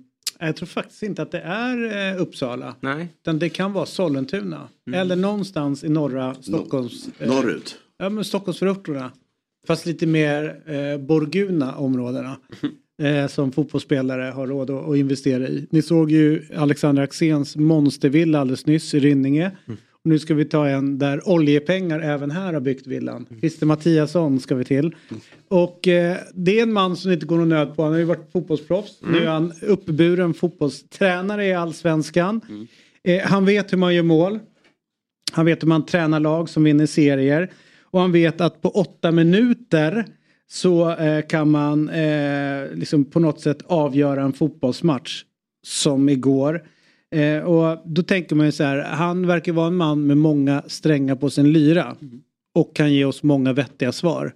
A: jag tror faktiskt inte att det är eh, Uppsala.
C: Nej.
A: Utan det kan vara Sollentuna. Eller någonstans i norra Stockholms... eh,
I: Norrut.
A: Ja men Stockholmsförorterna. Fast lite mer eh, Borguna områdena. Eh, som fotbollsspelare har råd att, att investera i. Ni såg ju Alexander Axéns monstervilla alldeles nyss i Rynninge. Och nu ska vi ta en där oljepengar även här har byggt villan. Christer Mattiasson ska vi till. Och eh, det är en man som inte går någon nöd på. Han har ju varit fotbollsproffs. Nu är han uppburen fotbollstränare i allsvenskan. Eh, han vet hur man gör mål. Han vet hur man tränar lag som vinner serier. Och han vet att på åtta minuter så eh, kan man eh, liksom på något sätt avgöra en fotbollsmatch. Som igår. Eh, och då tänker man ju så här, han verkar vara en man med många strängar på sin lyra. Och kan ge oss många vettiga svar.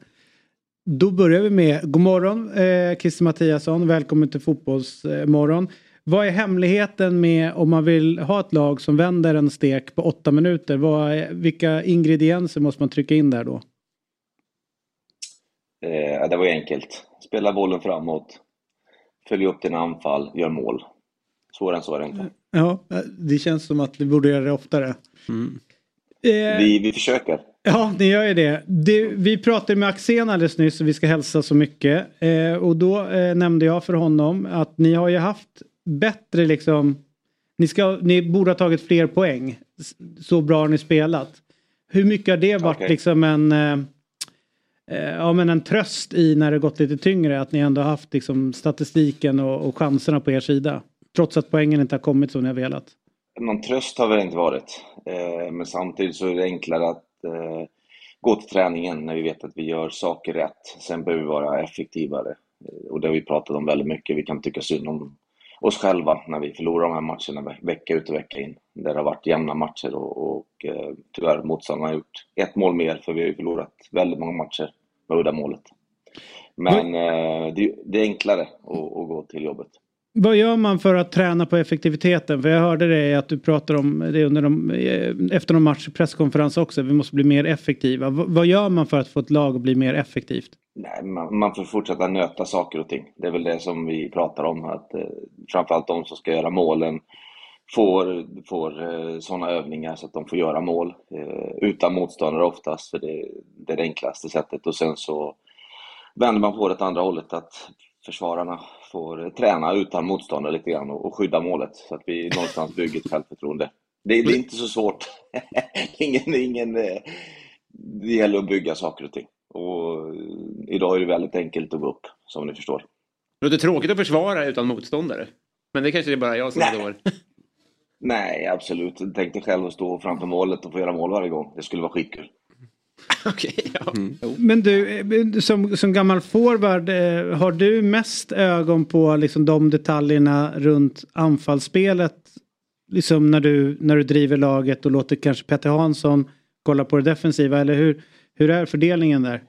A: Då börjar vi med, god morgon eh, Christer Mattiasson, välkommen till Fotbollsmorgon. Vad är hemligheten med om man vill ha ett lag som vänder en stek på åtta minuter? Vad är, vilka ingredienser måste man trycka in där då?
K: Eh, det var ju enkelt. Spela bollen framåt, följ upp dina anfall, gör mål. Svårare än så är det inte.
A: Ja, det känns som att vi borde göra det oftare. Eh,
K: Vi, vi försöker.
A: Ja, ni gör ju det. det vi pratade med Axén alldeles nyss och vi ska hälsa så mycket. Eh, och då eh, nämnde jag för honom att ni har ju haft bättre liksom... Ni, ska, ni borde ha tagit fler poäng. Så bra har ni spelat. Hur mycket har det varit
K: Okej.
A: liksom en... Eh, eh, ja men en tröst i när det gått lite tyngre att ni ändå har haft liksom statistiken och, och chanserna på er sida. Trots att poängen inte har kommit som ni har velat.
K: Någon tröst har väl inte varit. Eh, men samtidigt så är det enklare att eh, gå till träningen när vi vet att vi gör saker rätt. Sen behöver vi vara effektivare. Eh, och det har vi pratat om väldigt mycket. Vi kan tycka synd om oss själva när vi förlorar de här matcherna ve- vecka ut och vecka in. Där det har varit jämna matcher och, och tyvärr motståndarna har gjort ett mål mer för vi har ju förlorat väldigt många matcher med uddamålet. Men eh, det, det är enklare att, att gå till jobbet.
A: Vad gör man för att träna på effektiviteten? För jag hörde det att du pratar om det under de, eh, efter någon match presskonferens också. Vi måste bli mer effektiva. V- vad gör man för att få ett lag att bli mer effektivt?
K: Nej, man, man får fortsätta nöta saker och ting. Det är väl det som vi pratar om, att eh, framförallt de som ska göra målen får, får eh, sådana övningar så att de får göra mål eh, utan motståndare oftast, för det, det är det enklaste sättet. Och sen så vänder man på det åt andra hållet, att försvararna får träna utan motståndare lite grann och, skydda målet så att vi någonstans bygger ett självförtroende. Det, det är inte så svårt. Det ingen, det ingen, eh, det gäller att bygga saker och ting. Och eh, idag är det väldigt enkelt att gå upp, som ni förstår.
D: Det låter tråkigt att försvara utan motståndare. Men det kanske är bara jag som är dålig.
K: Nej, absolut. Tänk dig själv att stå framför målet och få göra mål varje gång. Det skulle vara skitkul.
A: Men du, eh, som, som gammal forward, eh, har du mest ögon på liksom de detaljerna runt anfallsspelet? Liksom när du, när du driver laget och låter kanske Petter Hansson kolla på det defensiva, eller hur, hur är fördelningen där?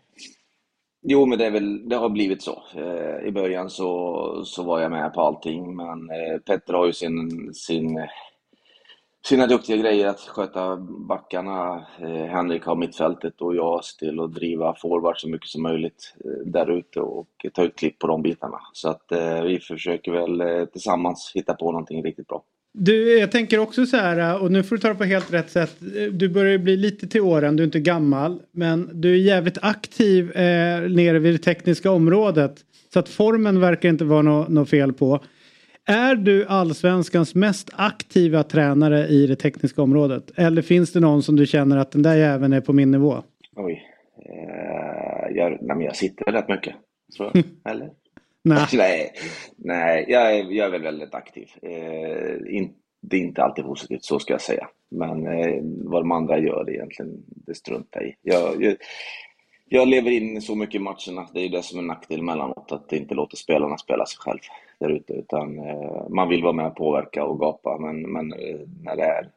K: Jo, men det, är väl, det har blivit så. Eh, I början så, så var jag med på allting, men eh, Petter har ju sin, sin, sina duktiga grejer att sköta backarna. Eh, Henrik har mittfältet och jag ser till att driva forward så mycket som möjligt eh, där ute och ta ut klipp på de bitarna. Så att eh, vi försöker väl eh, tillsammans hitta på någonting riktigt bra.
A: Du, jag tänker också så här, eh, och nu får du ta det på helt rätt sätt. Eh, du börjar ju bli lite till åren, du är inte gammal. Men du är jävligt aktiv eh, nere vid det tekniska området. Så att formen verkar inte vara något no fel på. Är du allsvenskans mest aktiva tränare i det tekniska området? Eller finns det någon som du känner att den där jäveln är på min nivå?
K: Oj. Eh, jag, nej, jag sitter rätt mycket. Så, eller?
A: Nej.
K: nej, nej jag, är, jag är väl väldigt aktiv. Eh, in, det är inte alltid positivt, så ska jag säga. Men eh, vad de andra gör det egentligen, det struntar jag i. Jag, jag, jag lever in så mycket i matcherna. Det är det som är en nackdel emellanåt, att inte låta spelarna spela sig själv där ute. Utan eh, man vill vara med och påverka och gapa, men, men eh, när det är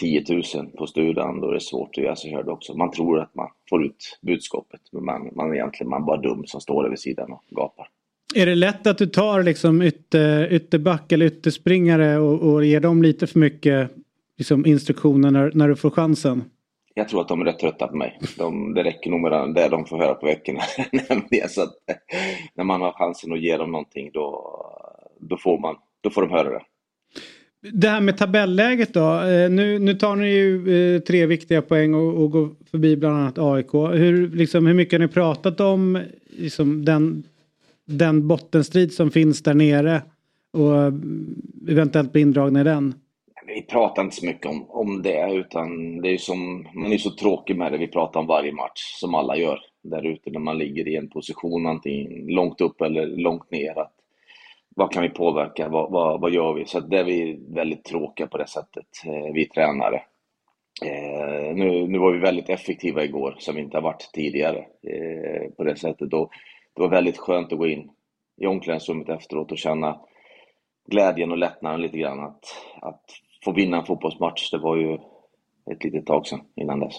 K: 10 000 på studan, då är det svårt att göra sig hörd också. Man tror att man får ut budskapet, men man, man är egentligen man är bara dum som står där vid sidan och gapar.
A: Är det lätt att du tar liksom ytter, ytterback eller ytterspringare och, och ger dem lite för mycket liksom, instruktioner när, när du får chansen?
K: Jag tror att de är rätt trötta på mig. De, det räcker nog med det de får höra på veckorna. Så att eh, när man har chansen att ge dem någonting då, då, får, man, då får de höra det.
A: Det här med tabelläget då. Eh, nu, nu tar ni ju eh, tre viktiga poäng och, och går förbi bland annat AIK. Hur, liksom, hur mycket har ni pratat om liksom, den, den bottenstrid som finns där nere? Och mm, eventuellt bli indragna i den?
K: Vi pratar inte så mycket om, om det, utan det är som, man är så tråkig med det. Vi pratar om varje match, som alla gör där ute när man ligger i en position, antingen långt upp eller långt ner. Att, vad kan vi påverka? Vad, vad, vad gör vi? Så att det är vi väldigt tråkiga på det sättet, eh, vi tränare. Eh, nu, nu var vi väldigt effektiva igår, som vi inte har varit tidigare eh, på det sättet. Och det var väldigt skönt att gå in i omklädningsrummet efteråt och känna glädjen och lättnaden lite grann att, att få vinna en fotbollsmatch. Det var ju ett litet tag sedan innan dess.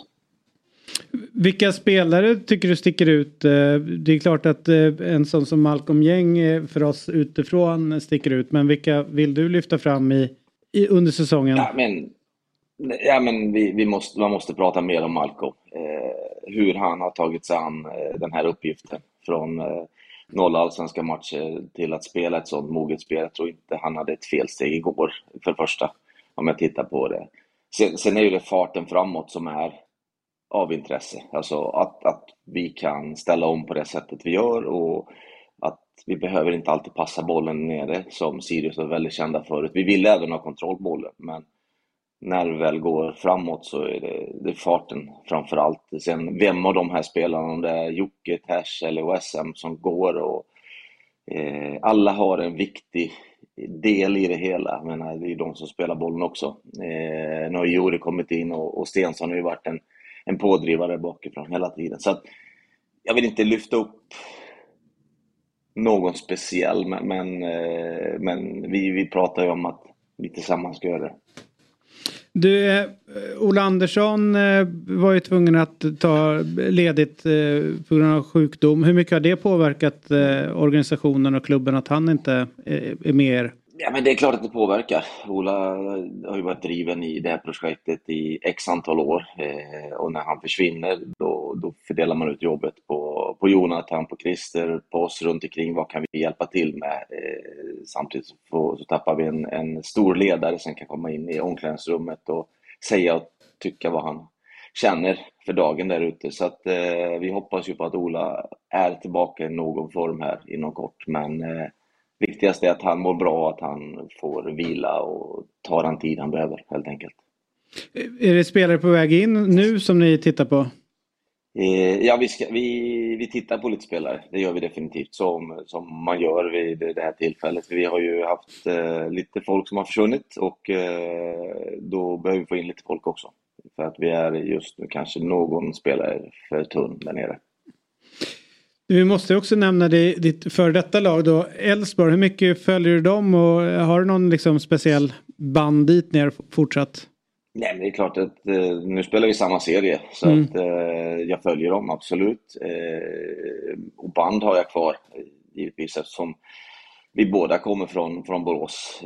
A: Vilka spelare tycker du sticker ut? Eh, Det är klart att eh, en sån som Malcolm Gäng eh, för oss utifrån sticker ut. Men vilka vill du lyfta fram i, i under säsongen?
K: Ja, men, ja, men vi, vi måste, man måste prata mer om Malcolm. Eh, hur han har tagit sig an eh, den här uppgiften. Från eh, noll allsvenska matcher till att spela ett sånt moget spel. Jag tror inte han hade ett felsteg igår, för första. Om jag tittar på det. Sen, sen är ju det farten framåt som är av intresse. Alltså att, att vi kan ställa om på det sättet vi gör och att vi behöver inte alltid passa bollen nere som Sirius var väldigt kända förut. Vi vill även ha kontroll på bollen, men när det väl går framåt så är det, det är farten framför allt. Sen vem av de här spelarna, om det är Jocke, Tash eller OSM som går och eh, alla har en viktig del i det hela. Jag menar, det är de som spelar bollen också. Eh, nu har Juri kommit in och, och Stensson har ju varit en, en pådrivare bakifrån hela tiden. Så att, jag vill inte lyfta upp någon speciell, men, men, eh, men vi, vi pratar ju om att vi tillsammans ska göra det.
A: Du, eh, Ola Andersson eh, var ju tvungen att ta ledigt eh, på grund av sjukdom. Hur mycket har det påverkat organisationen och klubben att han inte är med er?
K: Ja, men det är klart att det påverkar. Ola har ju varit driven i det här projektet i x antal år eh, och när han försvinner då, då fördelar man ut jobbet på, på Jonathan, på Christer, på oss runt omkring. Vad kan vi hjälpa till med? Eh, samtidigt så, får, så tappar vi en, en stor ledare som kan komma in i omklädningsrummet och säga och tycka vad han känner för dagen där ute. Så att eh, vi hoppas ju på att Ola är tillbaka i någon form här inom kort. Men eh, viktigast är att han mår bra, att han får vila och tar den tid han behöver helt enkelt.
A: Är det spelare på väg in nu som ni tittar på?
K: Eh, ja, vi, ska, vi, vi tittar på lite spelare, det gör vi definitivt, som, som man gör vid det här tillfället. Vi har ju haft eh, lite folk som har försvunnit och eh, då behöver vi få in lite folk också. För att vi är just nu kanske någon spelare för tunn där nere.
A: Vi måste också nämna det, ditt före detta lag då, Elfsborg. Hur mycket följer du dem och har du någon liksom speciell band dit ner fortsatt?
K: Nej, men det är klart att eh, nu spelar vi samma serie så
A: Mm.
K: att eh, jag följer dem absolut. Eh, och band har jag kvar givetvis eftersom vi båda kommer från, från Borås.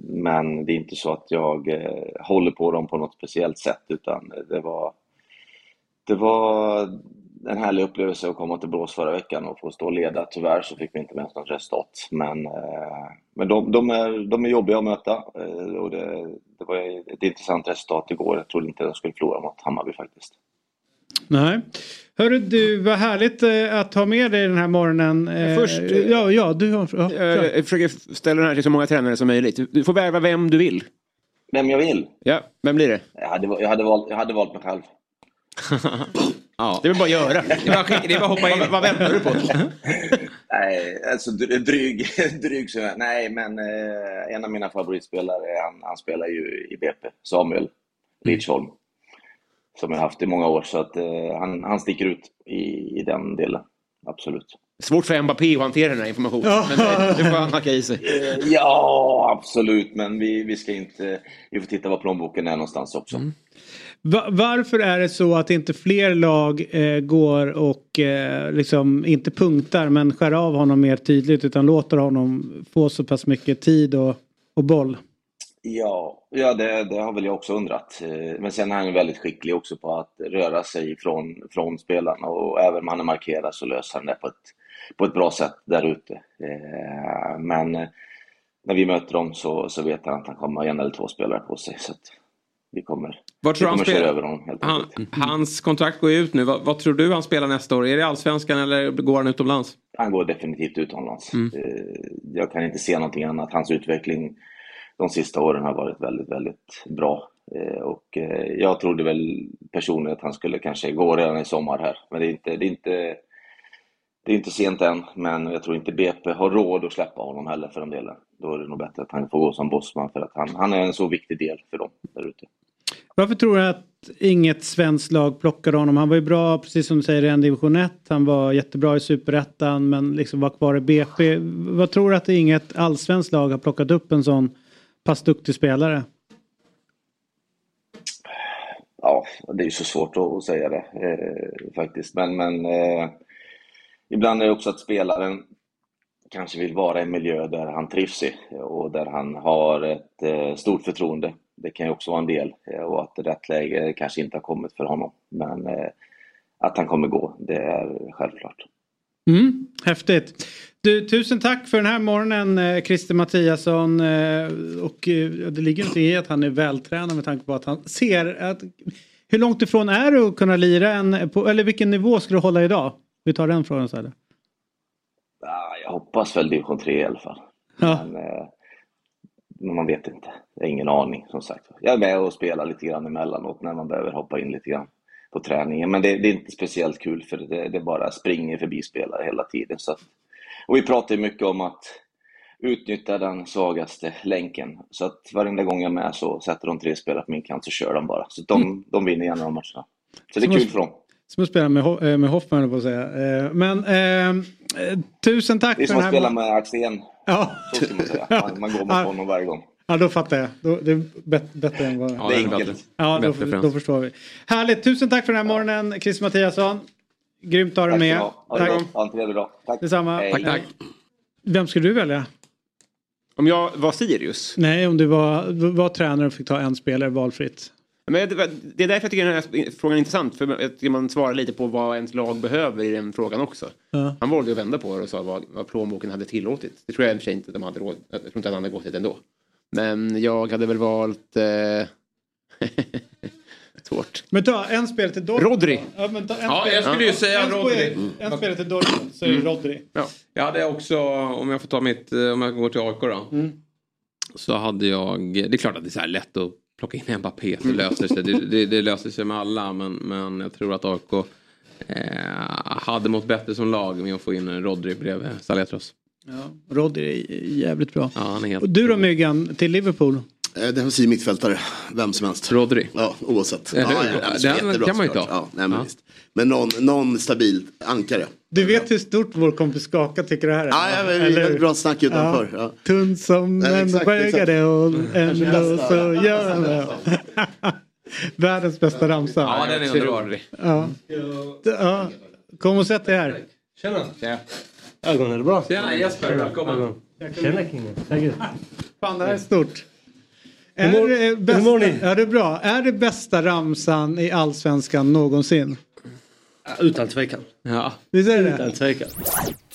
K: Men det är inte så att jag håller på dem på något speciellt sätt utan det var, det var en härlig upplevelse att komma till Borås förra veckan och få stå och leda. Tyvärr så fick vi inte med oss något resultat. Men, eh, men de, de, är, de är jobbiga att möta eh, och det, det var ett intressant resultat igår. Jag trodde inte jag skulle förlora mot Hammarby faktiskt.
A: Nej. Hörru du, vad härligt eh, att ha med dig den här morgonen.
D: Först, eh,
A: ja, ja, du har... Ja, kör.
D: Jag försöker ställa den här till så många tränare som möjligt. Du får värva vem du vill.
K: Vem jag vill?
D: Ja, vem blir det?
K: Jag hade, jag hade, valt, jag hade valt mig själv.
D: Ja. Det är väl bara att göra. Det är bara, det är bara att hoppa in. Vad, väntar du på?
K: Nej, alltså dr- dryg, dryg så Nej, men eh, en av mina favoritspelare, han, han spelar ju i BP, Samuel Lidsholm. Som jag haft i många år, så att eh, han, han sticker ut i, i den delen. Absolut.
D: Svårt för Mbappé att hantera den här informationen. Men det, det får han hacka i sig.
K: Eh, Ja, absolut, men vi, vi ska inte... Vi får titta var plånboken är någonstans också.
A: Va- varför är det så att inte fler lag eh, går och eh, liksom inte punktar men skär av honom mer tydligt utan låter honom få så pass mycket tid och, och boll?
K: Ja, ja det, det har väl jag också undrat. Eh, men sen är han ju väldigt skicklig också på att röra sig från, från spelarna och även om han är markerad så löser han det på ett, på ett bra sätt där ute. Eh, men eh, när vi möter dem så, så vet han att han kommer ha en eller två spelare på sig. Så att vi kommer,
C: Vad tror
K: vi
C: du han
K: kommer köra över honom
C: Han,
K: enkelt.
C: hans kontrakt går ut nu. Vad, vad tror du han spelar nästa år? Är det allsvenskan eller går han utomlands?
K: Han går definitivt utomlands.
C: Mm.
K: Eh, Jag kan inte se någonting annat. Hans utveckling de sista åren har varit väldigt, väldigt bra. Eh, Och eh, jag trodde väl personligen att han skulle kanske gå redan i sommar här. Men det är inte, det är inte, det är inte sent än. Men jag tror inte BP har råd att släppa honom heller för den delen. Då är det nog bättre att han får gå som bossman för att han, han är en så viktig del för dem där ute.
A: Varför tror du att inget svenskt lag plockade honom? Han var ju bra, precis som du säger, i en division 1. Han var jättebra i superettan men liksom var kvar i BP. Vad tror du att inget allsvenskt lag har plockat upp en sån pass duktig spelare?
K: Ja, det är ju så svårt att säga det eh, faktiskt. Men, men eh, ibland är det också att spelaren kanske vill vara i en miljö där han trivs i och där han har ett eh, stort förtroende. Det kan ju också vara en del eh, och att rätt läge kanske inte har kommit för honom. Men eh, att han kommer gå, det är självklart.
A: Mm, häftigt. Du, tusen tack för den här morgonen Christer Mattiasson. Och det ligger inte i att han är vältränad med tanke på att han ser att hur långt ifrån är du att kunna lira en, på, eller vilken nivå ska du hålla idag? Vi tar den frågan istället.
K: Ja, jag hoppas väl division 3 i alla fall.
A: Ja.
K: Men, eh, man vet inte. Jag har ingen aning som sagt. Jag är med och spelar lite grann emellanåt när man behöver hoppa in lite grann på träningen. Men det, det är inte speciellt kul för det, det bara springer förbi spelare hela tiden. Så att, och vi pratar ju mycket om att utnyttja den svagaste länken. Så att varenda gång jag är med så sätter de tre spelare på min kant så kör de bara. Så de,
A: Mm.
K: de vinner gärna de matcherna. Så det är kul för dem.
A: Som att spela med, Ho- eh, med Hoffman på att säga. Eh, Men eh, tusen tack
K: Det är som att spela med Axén.
A: Ja.
K: Så ska man säga. Man, man går mot
A: Ja.
K: honom varje gång.
A: Ja då fattar jag. Då, det är bättre än vad...
K: Ja, det är enkelt.
A: Ja då, då förstår vi. Härligt. Tusen tack för den här morgonen Christer Mattiasson. Grymt att ha dig
K: Tack
A: med.
K: ha. Gott. Ha en trevlig dag. Tack.
A: Detsamma.
K: Hej.
A: Tack, tack. Vem skulle du välja?
D: Om jag var Sirius?
A: Nej, om du var, var tränare och fick ta en spelare valfritt.
D: Men det, är därför jag tycker den här frågan är intressant. För jag tycker man svarar lite på vad ens lag behöver i den frågan också.
A: Ja.
D: Han valde att vända på det och sa vad, vad plånboken hade tillåtit. Det tror jag i och för sig inte de hade råd. Jag tror inte att han hade gått dit ändå. Men jag hade väl valt... Eh... Svårt.
A: Men ta en spelare till Dortmund.
D: Rodri.
A: Ja, men ta en
C: Ja, jag skulle ju säga
A: en
C: Rodri.
A: En spelare till Dortmund så är det
C: Mm.
A: Rodri.
D: Ja.
C: Jag hade också, om jag får ta mitt, eh, om jag går till AIK då.
A: Mm.
C: Så hade jag, det är klart att det är så här lätt att plocka in Mbappé, det löser sig. Det, det, det löser sig med alla, men, men jag tror att AIK eh, hade mått bättre som lag med att få in Rodri bredvid Saletros.
A: Ja, Rodri är jävligt bra.
C: Ja, han är helt...
A: Och du då Myggan, till Liverpool?
I: Eh, Defensiv mittfältare, vem som helst.
C: Rodri?
I: Ja, oavsett. Ja, ja,
C: Den
I: så jättebra
C: kan man ju ta.
I: Ja, nej, men,
C: Ja.
I: visst. men någon, någon stabil ankare.
A: Du vet hur stort vår kompis Skaka tycker det här är?
I: Ja, ja, men,
A: Eller
I: det är bra snack utanför. Ja.
A: Tunn som en bögade och ändå så gör han det. Världens bästa ramsa.
C: Ja, den är underbar.
A: Ja. Ja. Kom och sätt dig här.
L: Tjena.
C: Tjena.
L: Ögon, är det bra?
C: Tjena Jesper, välkommen.
L: Tjena Kingen. Tackar.
A: Fan, det här är stort. Är
L: mår-
A: det,
L: hur
A: bästa,
L: mår ni?
A: ja, det är bra. Är det bästa ramsan i allsvenskan någonsin?
L: Utan tvekan.
C: Ja.
A: Visst är det
L: Utan tvekan.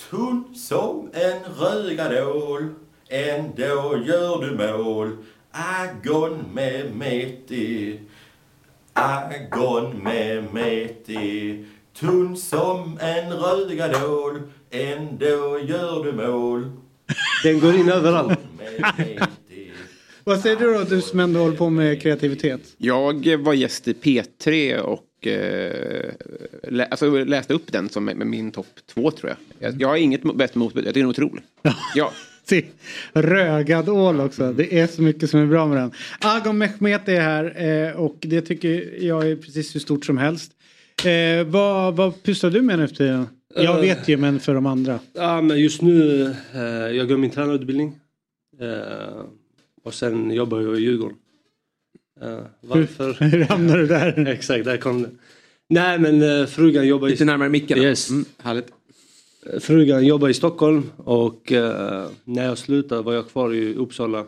M: Tunn som en rögadål, ändå gör du mål. Agon med meti, agon med meti. Tunn som en rögadål, ändå gör du mål.
L: Den går in överallt.
A: Vad säger du då, du som ändå håller på med kreativitet?
D: Jag var gäst i P3 och eh, lä alltså, läste upp den som med min topp två tror jag. Jag, jag har inget bättre motbud, jag tycker den är otrolig. Ja.
A: Rögad ål också. Det är så mycket som är bra med den. Agon Mehmet är här eh, och det tycker jag är precis hur stort som helst. Eh, vad, vad pysslar du med nu för tiden? Jag
L: Eh.
A: vet ju men för de andra.
L: Ja, men just nu, eh, jag går min tränarutbildning. Eh, och sen jobbar jag i Djurgården. Eh, varför?
A: Hur hamnade du där?
L: Exakt, där kom det. Nej men eh, frugan jobbar i...
C: Lite närmare micken.
L: Yes.
C: Mm, härligt.
L: Eh, Frugan jobbar i Stockholm och eh, när jag slutade var jag kvar i Uppsala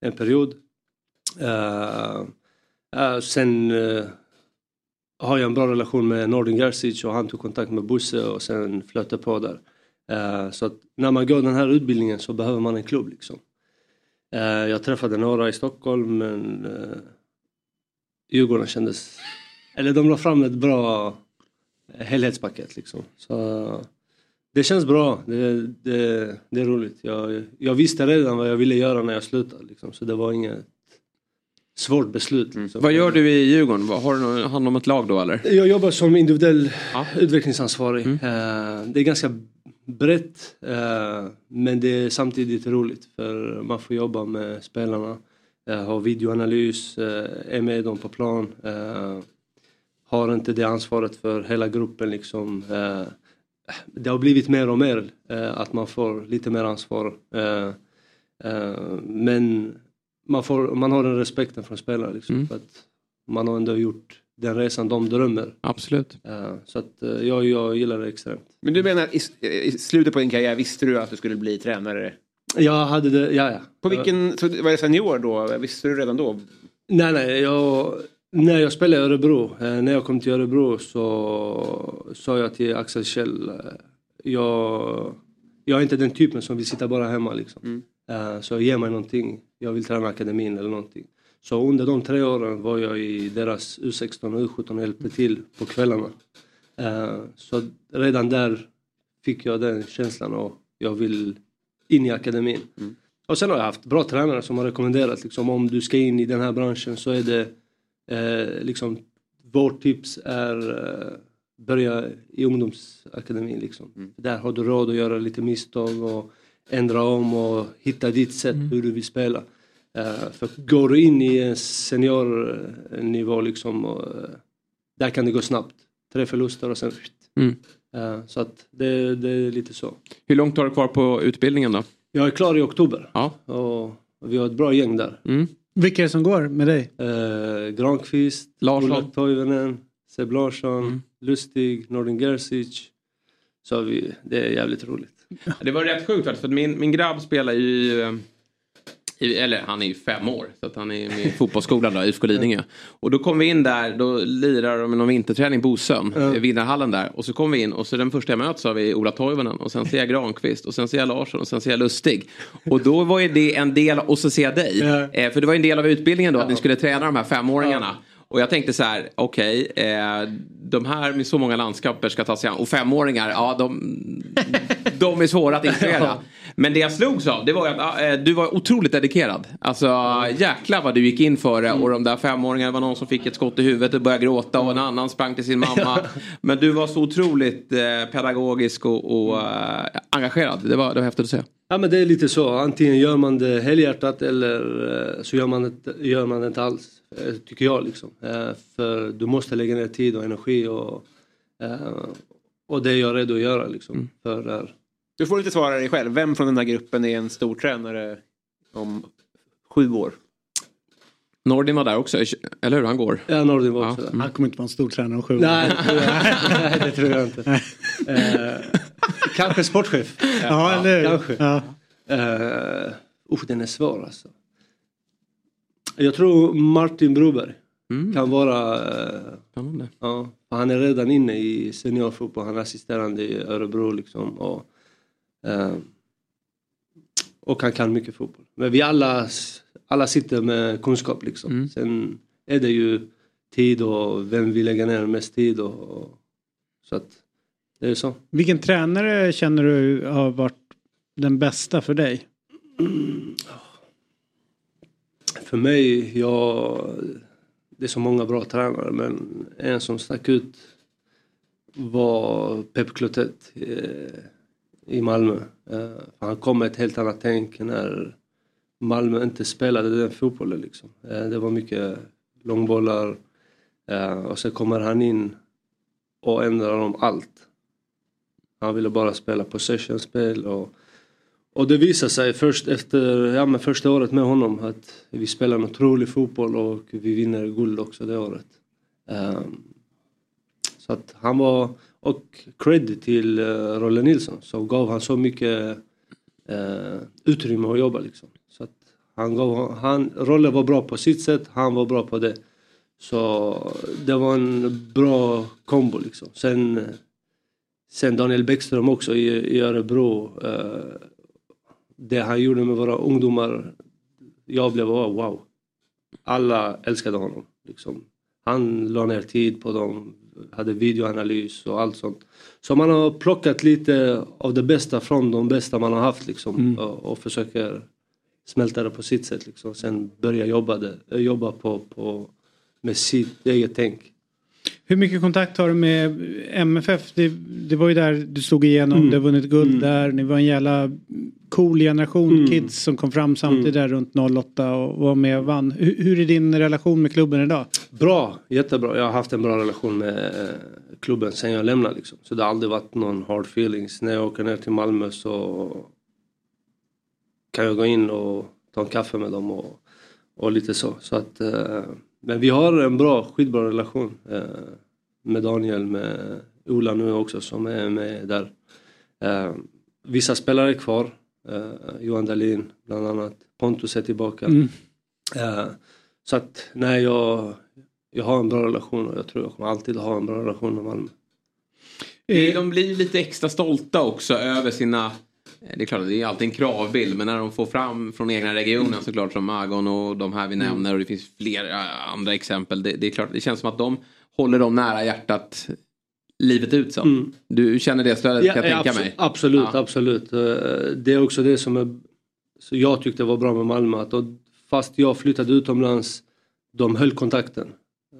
L: en period. Sen har jag en bra relation med Nordin Gerzic och han tog kontakt med Bosse och sen flöt det på där. Eh, så att när man går den här utbildningen så behöver man en klubb liksom. Eh, jag träffade några i Stockholm men eh, Djurgården kändes, eller de la fram ett bra helhetspaket liksom. Så det känns bra, det, det, det är roligt. Jag, jag visste redan vad jag ville göra när jag slutade liksom, så det var inget svårt beslut. Liksom.
C: Vad gör du i Djurgården? Har du hand om ett lag då eller?
L: Jag jobbar som individuell utvecklingsansvarig. Eh, det är ganska brett eh, men det är samtidigt roligt för man får jobba med spelarna. eh, har videoanalys, är med dem på plan. Har inte det ansvaret för hela gruppen liksom. Det har blivit mer och mer att man får lite mer ansvar. Men man, får, man har den respekten från spelare liksom. För att man har ändå gjort den resan de drömmer.
C: Absolut.
L: Eh, så att eh, jag, jag gillar det extremt.
D: Men du menar i, i slutet på din karriär visste du att du skulle bli tränare?
L: Jag hade det, ja ja.
D: På vilken, så var det senior då? Visste du redan då?
L: Nej, nej. Jag, när jag spelade i Örebro, eh, när jag kom till Örebro så sa jag till Axel Kjell, jag, jag är inte den typen som vill sitta bara hemma liksom. Eh, Så ge mig någonting, jag vill träna akademin eller någonting. Så under de tre åren var jag i deras U16 och U17 och hjälpte till på kvällarna. Eh, Så redan där fick jag den känslan och jag vill in i akademin. Och sen har jag haft bra tränare som har rekommenderat liksom om du ska in i den här branschen så är det eh, liksom vårt tips är eh, börja i ungdomsakademin liksom. Där har du råd att göra lite misstag och ändra om och hitta ditt sätt hur du vill spela. Eh, för går du in i en seniornivå liksom och, eh, där kan det gå snabbt. Tre förluster och sen
C: Mm.
L: Eh, Så att det, det är lite så.
C: Hur långt har du kvar på utbildningen då?
L: Jag är klar i oktober.
C: Ja.
L: Och vi har ett bra gäng där.
A: Vilka är det som går med dig?
L: Eh, Granqvist,
C: Larsson.
L: Ola Toivonen, Seb Larsson, Lustig, Nordin Gerzic. Så vi, det är jävligt roligt.
C: Det var rätt sjukt faktiskt för att min, min grabb spelar ju eh, i, eller han är ju fem år så att han är med i fotbollsskolan då, IFK Lidingö. Och då kom vi in där, då lirar de någon vinterträning i Bosön, i vinnarhallen där. Och så kom vi in och så den första jag möts av är Ola Toivonen och sen ser jag Granqvist och sen ser jag Larsson och sen ser jag Lustig. Och då var ju det en del, och så ser jag dig. Eh, för det var ju en del av utbildningen då att ni skulle träna de här femåringarna. Och jag tänkte så här, okej, eh, de här med så många landskaper ska ta sig an. Och femåringar, ja de, de är svåra att integrera. Men det jag slogs av, det var att eh, du var otroligt dedikerad. Alltså jäklar vad du gick in för det. Och de där femåringarna, det var någon som fick ett skott i huvudet och började gråta och en annan sprang till sin mamma. Men du var så otroligt eh, pedagogisk och, och eh, engagerad. Det var, det var häftigt att se.
L: Ja men det är lite så. Antingen gör man det helhjärtat eller eh, så gör man det, gör man det inte alls. Eh, Tycker jag liksom. Eh, För du måste lägga ner tid och energi och, eh, och det är jag redo att göra liksom. För det här.
D: Du får lite svara dig själv. Vem från den här gruppen är en stor tränare om sju år?
C: Nordin var där också, eller hur? Han går.
L: Ja, Nordin var också där.
A: Han kommer inte vara en stor tränare om sju år.
L: Nej, det tror jag, nej, det tror jag inte. Eh, kanske sportchef.
A: Ja, eller hur?
L: Kanske.
A: Ja.
L: Uh, usch, den är svår alltså. Jag tror Martin Broberg kan vara... Uh, ja, för han är redan inne i seniorfotboll. Han är assisterande i Örebro liksom. Och, eh, och han kan mycket fotboll. Men vi alla, alla sitter med kunskap liksom. Sen är det ju tid och vem vill lägga ner mest tid och, och så att det är så.
A: Vilken tränare känner du har varit den bästa för dig?
L: För mig, jag, det är så många bra tränare men en som stack ut var Pep Clotet eh, i Malmö. Eh, han kom med ett helt annat tänk när Malmö inte spelade den fotbollen. Liksom. Eh, det var mycket långbollar och sen kommer han in och ändrar om allt. Han ville bara spela possession-spel och och det visade sig först efter ja, men första året med honom att vi spelar en otrolig fotboll och vi vinner guld också det året. Um, så att han var, och cred till uh, Rolle Nilsson som gav han så mycket uh, utrymme att jobba liksom. Så att han gav, han, Rolle var bra på sitt sätt, han var bra på det. Så det var en bra kombo liksom. Sen, sen Daniel Bäckström också i, i Örebro. Uh, det han gjorde med våra ungdomar, jag blev bara wow. Alla älskade honom. Liksom. Han la ner tid på dem, hade videoanalys och allt sånt. Så man har plockat lite av det bästa från de bästa man har haft liksom, och, och försöker smälta det på sitt sätt. Liksom. Sen börja jobba, det, jobba på, på, med sitt eget tänk.
A: Hur mycket kontakt har du med MFF? Det, det var ju där du slog igenom,
L: Mm.
A: du har vunnit guld
L: Mm.
A: där. Ni var en jävla cool generation
L: Mm.
A: kids som kom fram samtidigt där runt 08 och var med och vann. Hur, hur är din relation med klubben idag?
L: Bra, jättebra. Jag har haft en bra relation med eh, klubben sen jag lämnade liksom. Så det har aldrig varit någon hard feelings. När jag åker ner till Malmö så kan jag gå in och ta en kaffe med dem och, och lite så. så att, eh, men vi har en bra, skitbra relation eh, med Daniel, med Ola nu också som är med där. Eh, vissa spelare är kvar. Eh, Johan Dahlin bland annat. Pontus är tillbaka.
A: Mm.
L: Eh, så att nej, jag, jag har en bra relation och jag tror jag kommer alltid ha en bra relation med Malmö.
C: De blir ju lite extra stolta också över sina det är klart, det är alltid en kravbild men när de får fram från egna regionen såklart som Agon och de här vi
L: Mm.
C: nämner och det finns fler eh, andra exempel. Det, det är klart, det känns som att de håller dem nära hjärtat livet ut som.
L: Mm.
C: Du känner det stödet kan jag tänka mig.
L: Absolut,
C: Ja.
L: absolut. Eh, Det är också det som är, så jag tyckte var bra med Malmö. Att fast jag flyttade utomlands, de höll kontakten.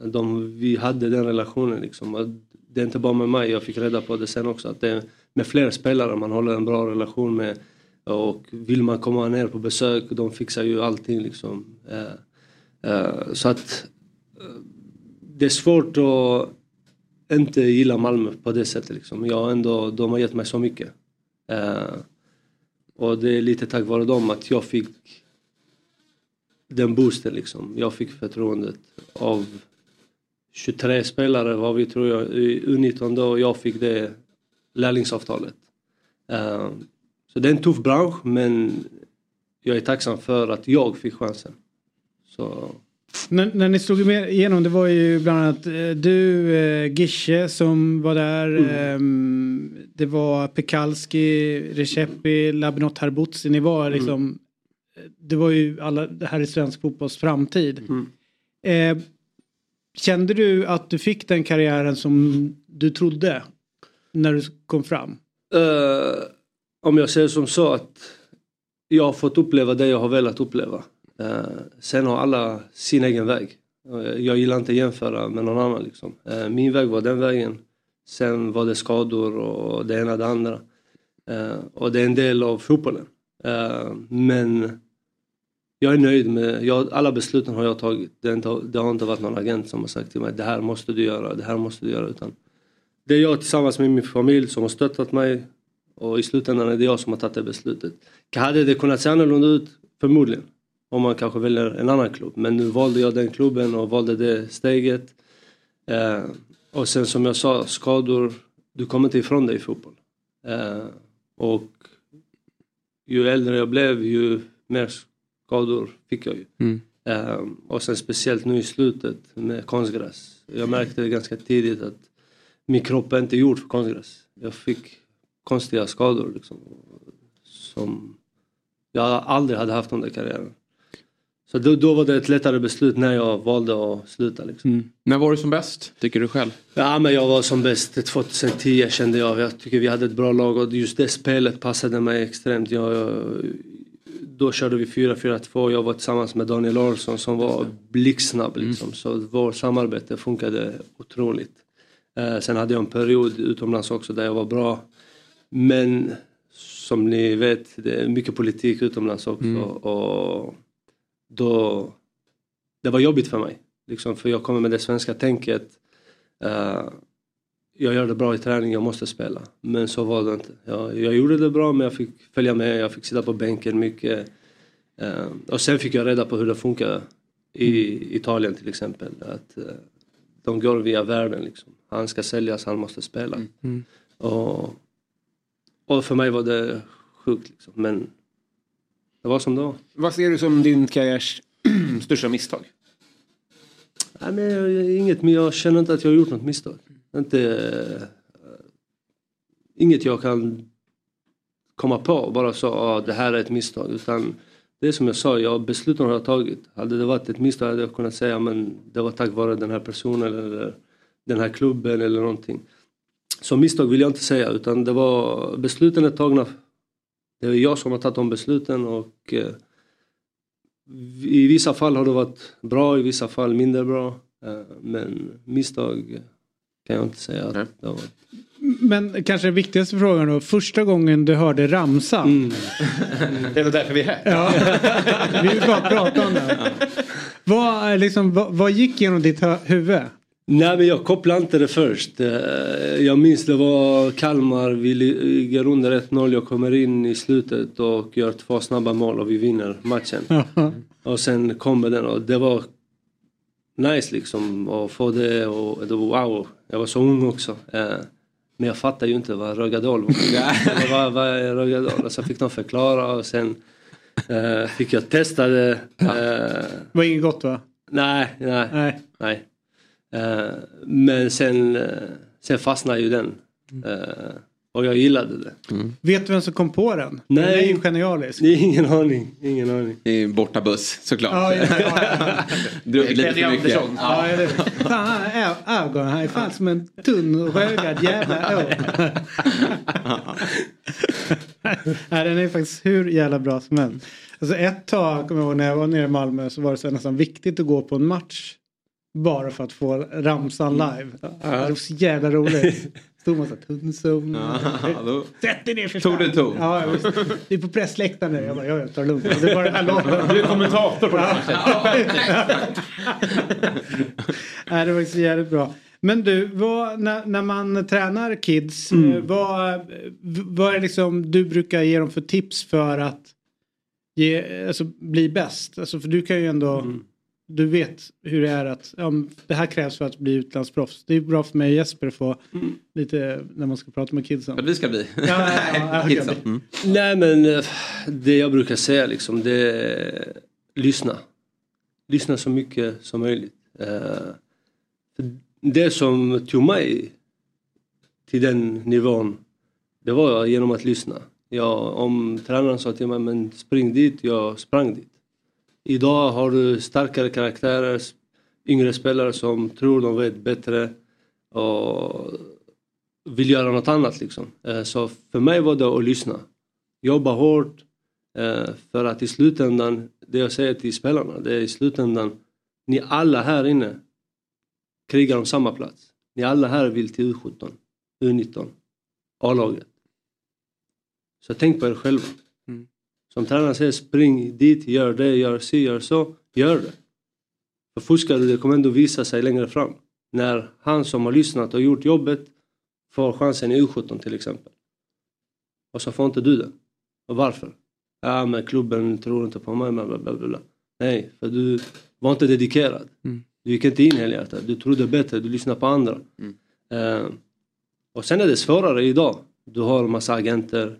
L: De, vi hade den relationen liksom. Det är inte bara med mig, jag fick reda på det sen också. Att det med fler spelare man håller en bra relation med. Och vill man komma ner på besök, de fixar ju allting liksom. Eh, eh, så att eh, det är svårt att inte gilla Malmö på det sättet. Liksom. Jag ändå, de har gett mig så mycket. Och det är lite tack vare dem att jag fick den boosten liksom. Jag fick förtroendet av 23 spelare var vi tror jag i U19 då jag fick det lärlingsavtalet. Eh, så det är en tuff bransch men jag är tacksam för att jag fick chansen. Så
A: När, när ni slog igenom, det var ju bland annat eh, du, eh, Gische som var där. ehm, det var Pekalski, Recepi, Labinot Harbutsi. Ni var liksom, eh, det var ju alla, det här är svensk fotbolls framtid. Eh, kände du att du fick den karriären som du trodde när du kom fram?
L: Uh, om jag säger som så att jag har fått uppleva det jag har velat uppleva. Uh, sen har alla sin egen väg. Uh, jag gillar inte att jämföra med någon annan. Liksom. Min väg var den vägen. Sen var det skador och det ena och det andra. Och det är en del av fotbollen. Men jag är nöjd med, jag, alla besluten har jag tagit. Det, inte, det har inte varit någon agent som har sagt till mig det här måste du göra, det här måste du göra. Utan det är jag tillsammans med min familj som har stöttat mig och i slutändan är det jag som har tagit det beslutet. Hade det kunnat se annorlunda ut? Förmodligen. Om man kanske väljer en annan klubb. Men nu valde jag den klubben och valde det steget. Eh, och sen som jag sa, skador, du kommer inte ifrån det i fotboll. Eh, och ju äldre jag blev ju mer skador fick jag ju.
C: Mm.
L: Eh, och sen speciellt nu i slutet med konstgräs. Jag märkte ganska tidigt att min kropp är inte gjord för konstgräs. Jag fick konstiga skador liksom. Som jag aldrig hade haft under karriären. Så då, då var det ett lättare beslut när jag valde att sluta. Liksom.
C: När var du som bäst, tycker du själv?
L: Ja men jag var som bäst 2010 kände jag. Jag tycker vi hade ett bra lag och just det spelet passade mig extremt. Jag, jag, då körde vi 4-4-2. Jag var tillsammans med Daniel Larsson som var blixtsnabb liksom. Så vårt samarbete funkade otroligt. Eh, sen hade jag en period utomlands också där jag var bra. Men som ni vet, det är mycket politik utomlands också.
C: Mm.
L: Och då, det var jobbigt för mig. Liksom, för jag kommer med det svenska tänket. Eh, jag gör det bra i träning, jag måste spela. Men så var det inte. Jag, jag gjorde det bra men jag fick följa med, jag fick sitta på bänken mycket. Eh, och sen fick jag reda på hur det funkar i Italien till exempel. Att eh, de går via världen liksom. Han ska säljas, han måste spela.
C: Mm.
L: Och, och för mig var det sjukt liksom. Men det var som det var.
D: Vad ser du som din karriärs största misstag?
L: Nej, men jag, inget, men jag känner inte att jag har gjort något misstag. Inte, eh, inget jag kan komma på bara så att det här är ett misstag. Utan det är som jag sa, jag, besluten har jag tagit. Hade det varit ett misstag hade jag kunnat säga men det var tack vare den här personen eller den här klubben eller någonting. Så misstag vill jag inte säga utan det var besluten är tagna. Det är jag som har tagit de besluten och eh, i vissa fall har det varit bra, i vissa fall mindre bra. Eh, Men misstag kan jag inte säga. Att det var...
A: Men kanske den viktigaste frågan då. Första gången du hörde ramsan.
D: Det är därför vi är här.
A: Ja, vi vill bara prata om det. Vad, liksom, vad, vad gick genom ditt huvud?
L: Nej men jag kopplade inte det först. Eh, Jag minns det var Kalmar, vi ligger under 1-0, jag kommer in i slutet och gör två snabba mål och vi vinner matchen. Och sen kommer den och det var nice liksom att få det och det var wow. Jag var så ung också. Eh, Men jag fattade ju inte vad Rögadal var. Vad, vad är Rögadal? Så jag fick de förklara och sen eh, fick jag testa det. Eh,
A: var inget gott va?
L: Nej, nej.
A: Nej.
L: nej. Eh, men sen, eh, sen fastnade ju den. Eh, och jag gillade det.
A: Vet du vem som kom på den?
L: Nej.
A: Den är ju genialisk.
L: Det är ingen aning. Ingen aning.
C: Det är en borta buss såklart.
A: Ja, ja, ja, ja.
C: Druckit lite för mycket.
A: Andersson. Ja, eller, fan, Ä- ögon här är fan som en tunn rögad jävla å. Nej, den är faktiskt hur jävla bra som helst. Alltså ett tag, kommer jag ihåg när jag var nere i Malmö så var det så nästan viktigt att gå på en match. Bara för att få ramsan live. Det var så jävla roligt. Stod man så här tunnzon.
C: Ja,
A: Sätt dig ner för
C: Tog du ton?
A: Ja. Vi är på pressläktaren nu. Jag bara, ja, jag tar det lugnt. Det var den här låten.
D: Du är kommentator på den
A: Nej, det var så jävligt bra. Men du, vad, när, när man tränar kids,
L: Mm.
A: eh, vad, vad är liksom du brukar ge dem för tips för att ge, alltså, bli bäst? Alltså, för du kan ju ändå,
L: Mm.
A: Du vet hur det är att ja, det här krävs för att bli utlandsproffs. Det är bra för mig och Jesper att få
L: Mm.
A: lite när man ska prata med kidsen.
C: Att vi ska bli.
A: Ja, ja, ja,
C: Kidsen. Mm.
L: Nej men eh, det jag brukar säga liksom det är lyssna. Lyssna så mycket som möjligt. Eh, Det som tog mig till den nivån det var genom att lyssna. Jag, om tränaren sa till mig men spring dit, jag sprang dit. Idag har du starkare karaktärer, yngre spelare som tror de vet bättre och vill göra något annat liksom. Eh, så för mig var det att lyssna. Jobba hårt eh, för att i slutändan, det jag säger till spelarna, det är i slutändan, ni alla här inne krigar om samma plats. Ni alla här vill till U17, U19, A-laget. Så tänk på er själva. Som tränaren säger, spring dit, gör det, gör si, gör så, gör det. För fuskar du, det kommer ändå visa sig längre fram. När han som har lyssnat och gjort jobbet får chansen i U17 till exempel. Och så får inte du det. Och varför? Ja men klubben tror inte på mig, bla bla bla. Nej, för du var inte dedikerad.
C: Mm.
L: Du gick inte in helhjärtat, du trodde bättre, du lyssnade på andra.
C: Mm.
L: Eh, och sen är det svårare idag. Du har massa agenter,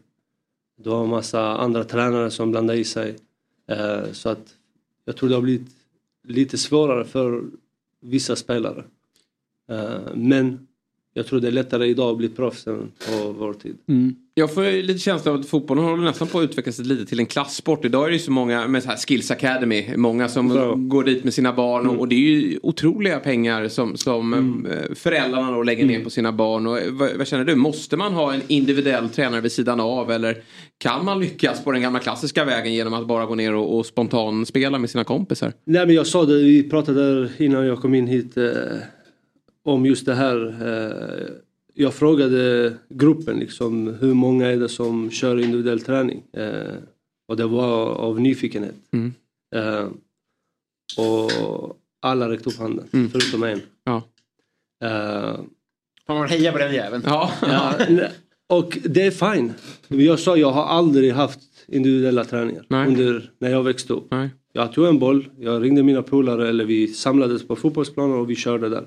L: du har massa andra tränare som blandar i sig. Eh, så att jag tror det har blivit lite svårare för vissa spelare. Eh, men jag tror det är lättare idag att bli proffs än på vår tid. Mm.
C: Jag får ju lite känsla av att fotbollen håller nästan på att utvecklas lite till en klasssport. Idag är det ju så många med så här Skills Academy. Många som
L: Bra.
C: går dit med sina barn. Och, och det är ju otroliga pengar som, som eh, föräldrarna då lägger ner på sina barn. Och, eh, vad, vad känner du? Måste man ha en individuell tränare vid sidan av? Eller kan man lyckas på den gamla klassiska vägen genom att bara gå ner och, och spontan spela med sina kompisar?
L: Nej men jag sa det, vi pratade där innan jag kom in hit eh, om just det här. Eh, jag frågade gruppen liksom hur många är det som kör individuell träning? Eh, och det var av nyfikenhet.
C: Mm.
L: Eh, och alla räckte upp handen,
C: Mm.
L: förutom en.
C: Ja.
L: Eh,
D: man hejar på den jäveln.
C: Ja.
L: Ja, och det är fine. Jag sa jag har aldrig haft individuella träningar
C: Nej.
L: under när jag växte upp.
C: Nej.
L: Jag tog en boll, jag ringde mina polare eller vi samlades på fotbollsplanen och vi körde där.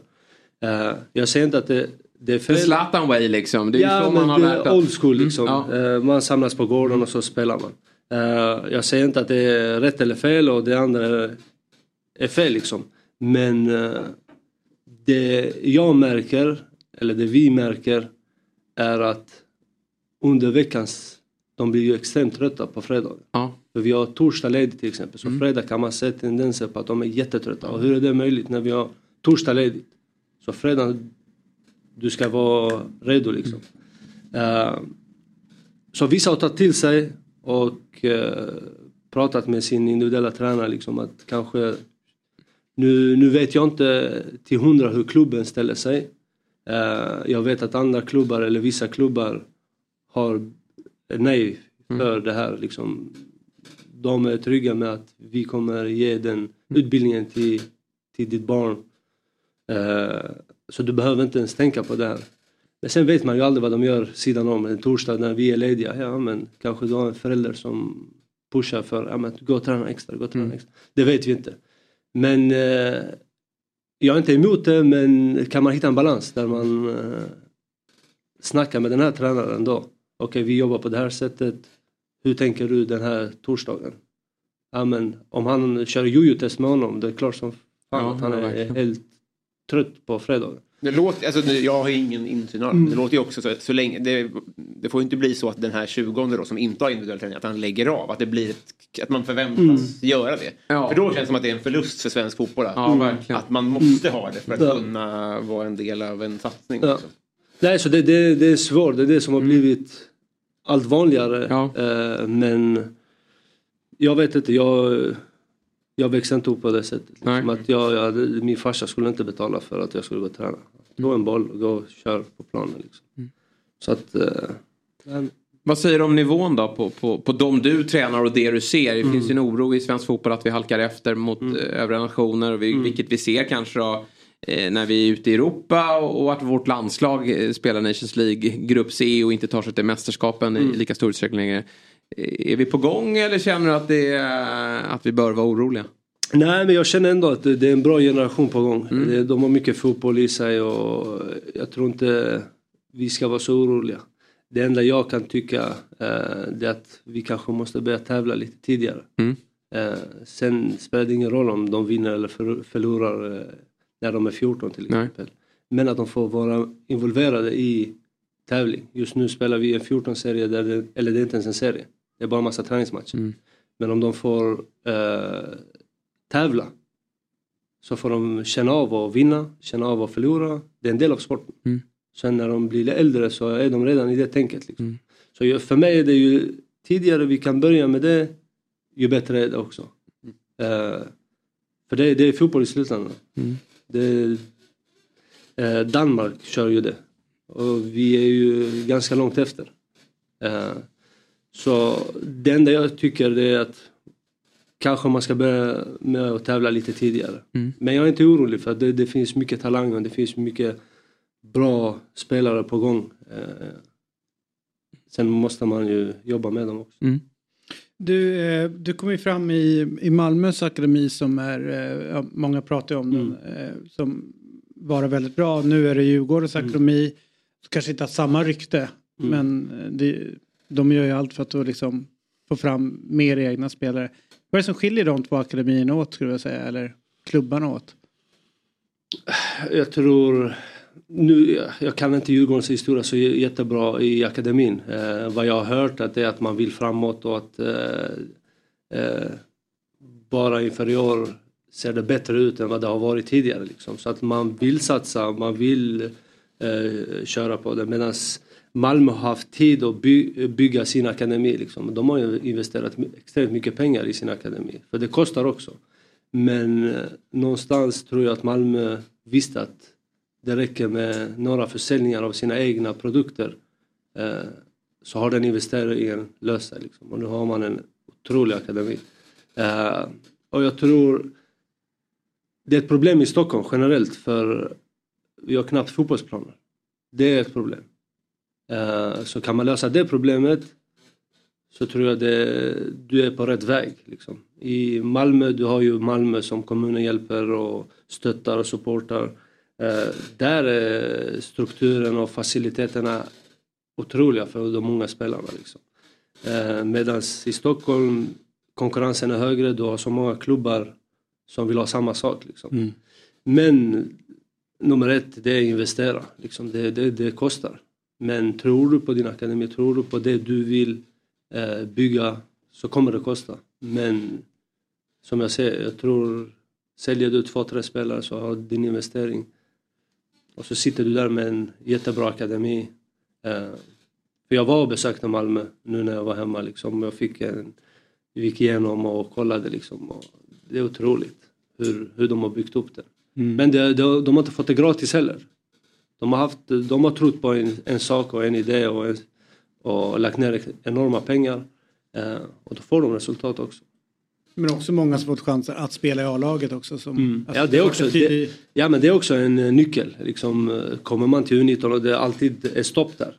L: Eh, jag säger inte att det, det fel.
C: Zlatan way liksom. Det är
L: ja,
C: så man har lärt
L: old school liksom.
C: Mm, ja.
L: Eh, man samlas på gården och så spelar man. Eh, jag säger inte att det är rätt eller fel och det andra är, fel liksom. Men eh, det jag märker, eller det vi märker, är att under veckans, de blir ju extremt trötta på fredag.
C: Ja.
L: För vi har torsdag ledigt till exempel,
C: Mm.
L: så fredag kan man se tendenser på att de är jättetrötta. Och hur är det möjligt när vi har torsdag ledigt? Så fredag, du ska vara redo liksom. Eh, så vissa har tagit till sig och eh, pratat med sin individuella tränare liksom att kanske nu, nu vet jag inte till hundra hur klubben ställer sig. Eh, jag vet att andra klubbar eller vissa klubbar har nej för det här. Liksom. De är trygga med att vi kommer ge den utbildningen till, till ditt barn. Så du behöver inte ens tänka på det här. Men sen vet man ju aldrig vad de gör sidan om. En torsdag när vi är lediga, ja men kanske du har en förälder som pushar för, ja men gå och träna extra, gå och träna extra. Det vet vi inte. Men eh, jag är inte emot det men kan man hitta en balans där man eh, snackar med den här tränaren då. Okej vi jobbar på det här sättet. Hur tänker du den här torsdagen? Ja men om han kör jojo-test med honom det är klart som fan
D: Ja,
L: att han är
D: verkligen.
L: helt trött på fredagen.
D: Det låter, alltså, jag har ingen insyn.
L: Mm.
D: Det låter ju också så att så länge, det, det får ju inte bli så att den här 20 då som inte har individuell träning, att han lägger av. Att det blir ett, att man förväntas
C: Mm.
D: göra det. För då känns det som att det är en förlust för svensk fotboll. Att,
C: Ja,
D: att man måste ha det för att
L: Ja.
D: kunna vara en del av en satsning.
L: Ja.
D: också.
L: Nej, så det, det, det är svårt. Det är det som har blivit allt vanligare. Eh, men jag vet inte, jag, jag växte inte upp på det sättet. Liksom att jag, jag, min farsa skulle inte betala för att jag skulle gå och träna. Gå en boll och gå och kör på planen. Liksom. Så att... Eh,
C: Vad säger du om nivån då på, på, på de du tränar och det du ser? Det
L: Mm.
C: finns ju en oro i svensk fotboll att vi halkar efter mot mm. övriga nationer. Och vi,
L: Mm.
C: Vilket vi ser kanske då eh, när vi är ute i Europa och, och att vårt landslag eh, spelar Nations League Grupp C och inte tar sig till mästerskapen
L: Mm.
C: i lika stor utsträckning längre. Är vi på gång eller känner du att, det är, att vi bör vara oroliga?
L: Nej men jag känner ändå att det är en bra generation på gång.
C: Mm.
L: De har mycket fotboll i sig och jag tror inte vi ska vara så oroliga. Det enda jag kan tycka eh, är att vi kanske måste börja tävla lite tidigare.
C: Mm.
L: Eh, sen spelar det ingen roll om de vinner eller för, förlorar eh, när de är 14 till
C: Nej.
L: exempel. Men att de får vara involverade i tävling. Just nu spelar vi en 14-serie, där det, eller det är inte ens en serie. Det är bara en massa träningsmatcher.
C: Mm.
L: Men om de får eh, tävla så får de känna av att vinna, känna av att förlora. Det är en del av sporten.
C: Mm.
L: Sen när de blir äldre så är de redan i det tänket. Liksom.
C: Mm.
L: Så för mig är det ju tidigare vi kan börja med det, ju bättre är det också. Eh, för det, det är fotboll i slutändan.
C: Mm.
L: Det, eh, Danmark kör ju det. Och vi är ju ganska långt efter. Så det enda jag tycker det är att kanske man ska börja med att tävla lite tidigare.
C: Mm.
L: Men jag är inte orolig för att det, det finns mycket talang och det finns mycket bra spelare på gång. Eh, sen måste man ju jobba med dem också.
A: Du, eh, du kom ju fram i, i Malmös akademi som är, eh, många pratar ju om den, eh, som var väldigt bra. Nu är det Djurgårdens akademi, kanske inte har samma rykte,
L: Mm.
A: men det, de gör ju allt för att då liksom få fram mer egna spelare. Vad är det som skiljer de två akademierna åt skulle jag säga, eller klubbarna åt?
L: Jag tror, nu, jag kan inte Djurgårdens historia så jättebra i akademin. Eh, vad jag har hört att det är att man vill framåt och att eh, eh, bara inför i år ser det bättre ut än vad det har varit tidigare. Liksom. Så att man vill satsa, man vill eh, köra på det. Medan Malmö har haft tid att by, bygga sin akademi. Liksom. De har ju investerat extremt mycket pengar i sin akademi. För det kostar också. Men eh, någonstans tror jag att Malmö visste att det räcker med några försäljningar av sina egna produkter. Eh, så har den investeringen löst sig. Liksom. Och nu har man en otrolig akademi. Eh, och jag tror det är ett problem i Stockholm generellt för vi har knappt fotbollsplaner. Det är ett problem. Eh, så kan man lösa det problemet så tror jag det, du är på rätt väg. Liksom. I Malmö, du har ju Malmö som kommunen hjälper och stöttar och supportar. Eh, där är strukturen och faciliteterna otroliga för de många spelarna. Liksom. Eh, Medan i Stockholm konkurrensen är högre, du har så många klubbar som vill ha samma sak. Liksom. Men nummer ett, det är att investera. Liksom. Det, det, det kostar. Men tror du på din akademi, tror du på det du vill eh, bygga så kommer det kosta. Men som jag säger, jag tror säljer du två, tre spelare så har din investering och så sitter du där med en jättebra akademi. Eh, för jag var och besökte Malmö nu när jag var hemma liksom. Jag fick en, gick igenom och kollade liksom. Och det är otroligt hur, hur de har byggt upp det.
A: Mm.
L: Men det, det, de har inte fått det gratis heller. De har, haft, de har trott på en, en sak och en idé och, en, och lagt ner enorma pengar. Eh, och då får de resultat också.
A: Men också många som fått chanser att spela i A-laget också. Som,
L: Mm.
A: alltså,
L: ja, det är också, det, ja men det är också en eh, nyckel. Liksom, eh, kommer man till U19 och det alltid är stopp där.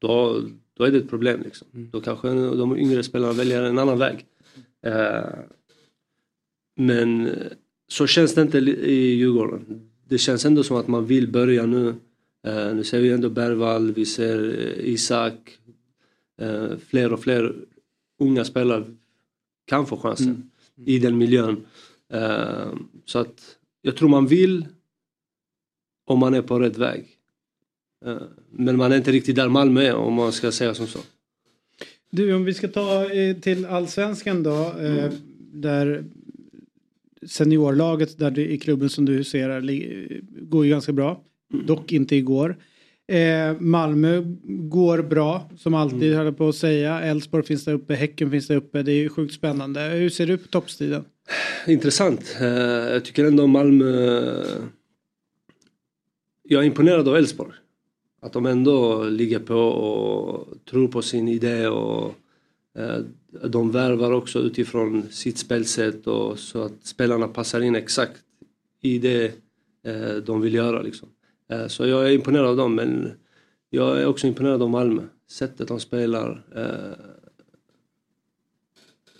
L: Då, då är det ett problem. Liksom. Då kanske de yngre spelarna väljer en annan väg. Eh, men eh, så känns det inte i Djurgården. Det känns ändå som att man vill börja nu. Eh, nu ser vi ändå Bergvall, vi ser eh, Isak. Eh, fler och fler unga spelare kan få chansen i den miljön. Så att jag tror man vill om man är på rätt väg. Men man är inte riktigt där Malmö är om man ska säga som så.
A: Du, om vi ska ta till allsvenskan då. Eh, Där seniorlaget där i klubben som du ser li- går ju ganska bra. Dock inte igår. Eh, Malmö går bra som alltid höll jag på att säga. Elfsborg finns där uppe, Häcken finns där uppe. Det är ju sjukt spännande. Hur ser du på toppstriden?
L: Intressant. Eh, jag tycker ändå Malmö... Jag är imponerad av Elfsborg. Att de ändå ligger på och tror på sin idé och eh, de värvar också utifrån sitt spelsätt och så att spelarna passar in exakt i det eh, de vill göra liksom. Eh, så jag är imponerad av dem men jag är också imponerad av Malmö. Sättet de spelar. Eh,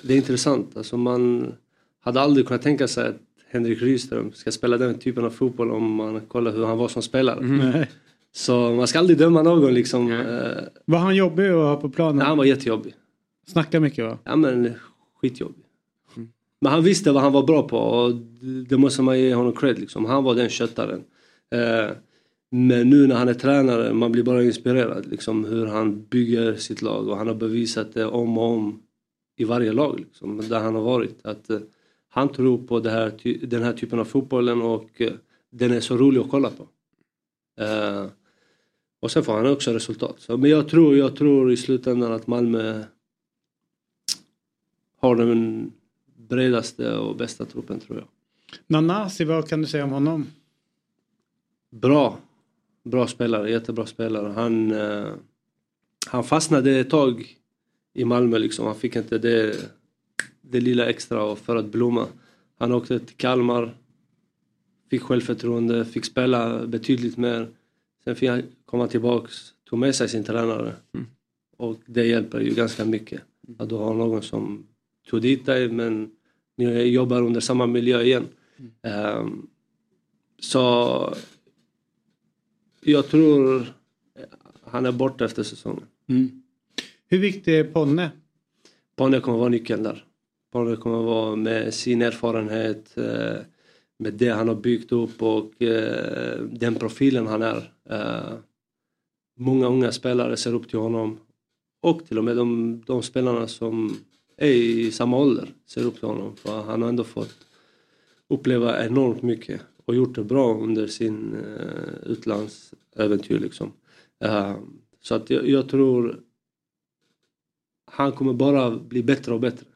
L: det är intressant. Alltså man hade aldrig kunnat tänka sig att Henrik Rydström ska spela den typen av fotboll om man kollar hur han var som spelare.
A: Nej.
L: Så man ska aldrig döma någon liksom. Eh,
A: Var han jobbig att ha på planen?
L: han var jättejobbig.
A: Snackar mycket va?
L: Ja men skitjobbig. Men han visste vad han var bra på och det måste man ge honom cred liksom. Han var den köttaren. Men nu när han är tränare, man blir bara inspirerad liksom hur han bygger sitt lag och han har bevisat det om och om i varje lag liksom, där han har varit. Att eh, han tror på här, den här typen av fotbollen och eh, den är så rolig att kolla på. Eh, och sen får han också resultat. Så, men jag tror, jag tror i slutändan att Malmö har den bredaste och bästa truppen tror jag.
A: Nanasi, vad kan du säga om honom?
L: Bra. Bra spelare, jättebra spelare. Han, eh, han fastnade ett tag i Malmö liksom. Han fick inte det, det lilla extra för att blomma. Han åkte till Kalmar. Fick självförtroende, fick spela betydligt mer. Sen fick han komma tillbaks, tog med sig sin tränare. Och det hjälper ju ganska mycket. Att du har någon som tog dit dig men ni jobbar under samma miljö igen. Ehm, så jag tror han är borta efter säsongen.
A: Hur viktig är Ponne?
L: Ponne kommer vara nyckeln där. Ponne kommer vara med sin erfarenhet, eh, med det han har byggt upp och eh, den profilen han är. Eh, Många unga spelare ser upp till honom och till och med de, de spelarna som är i samma ålder ser upp till honom. För han har ändå fått uppleva enormt mycket och gjort det bra under sin uh, utlandsäventyr. Liksom. Eh, så att jag, jag tror han kommer bara bli bättre och bättre.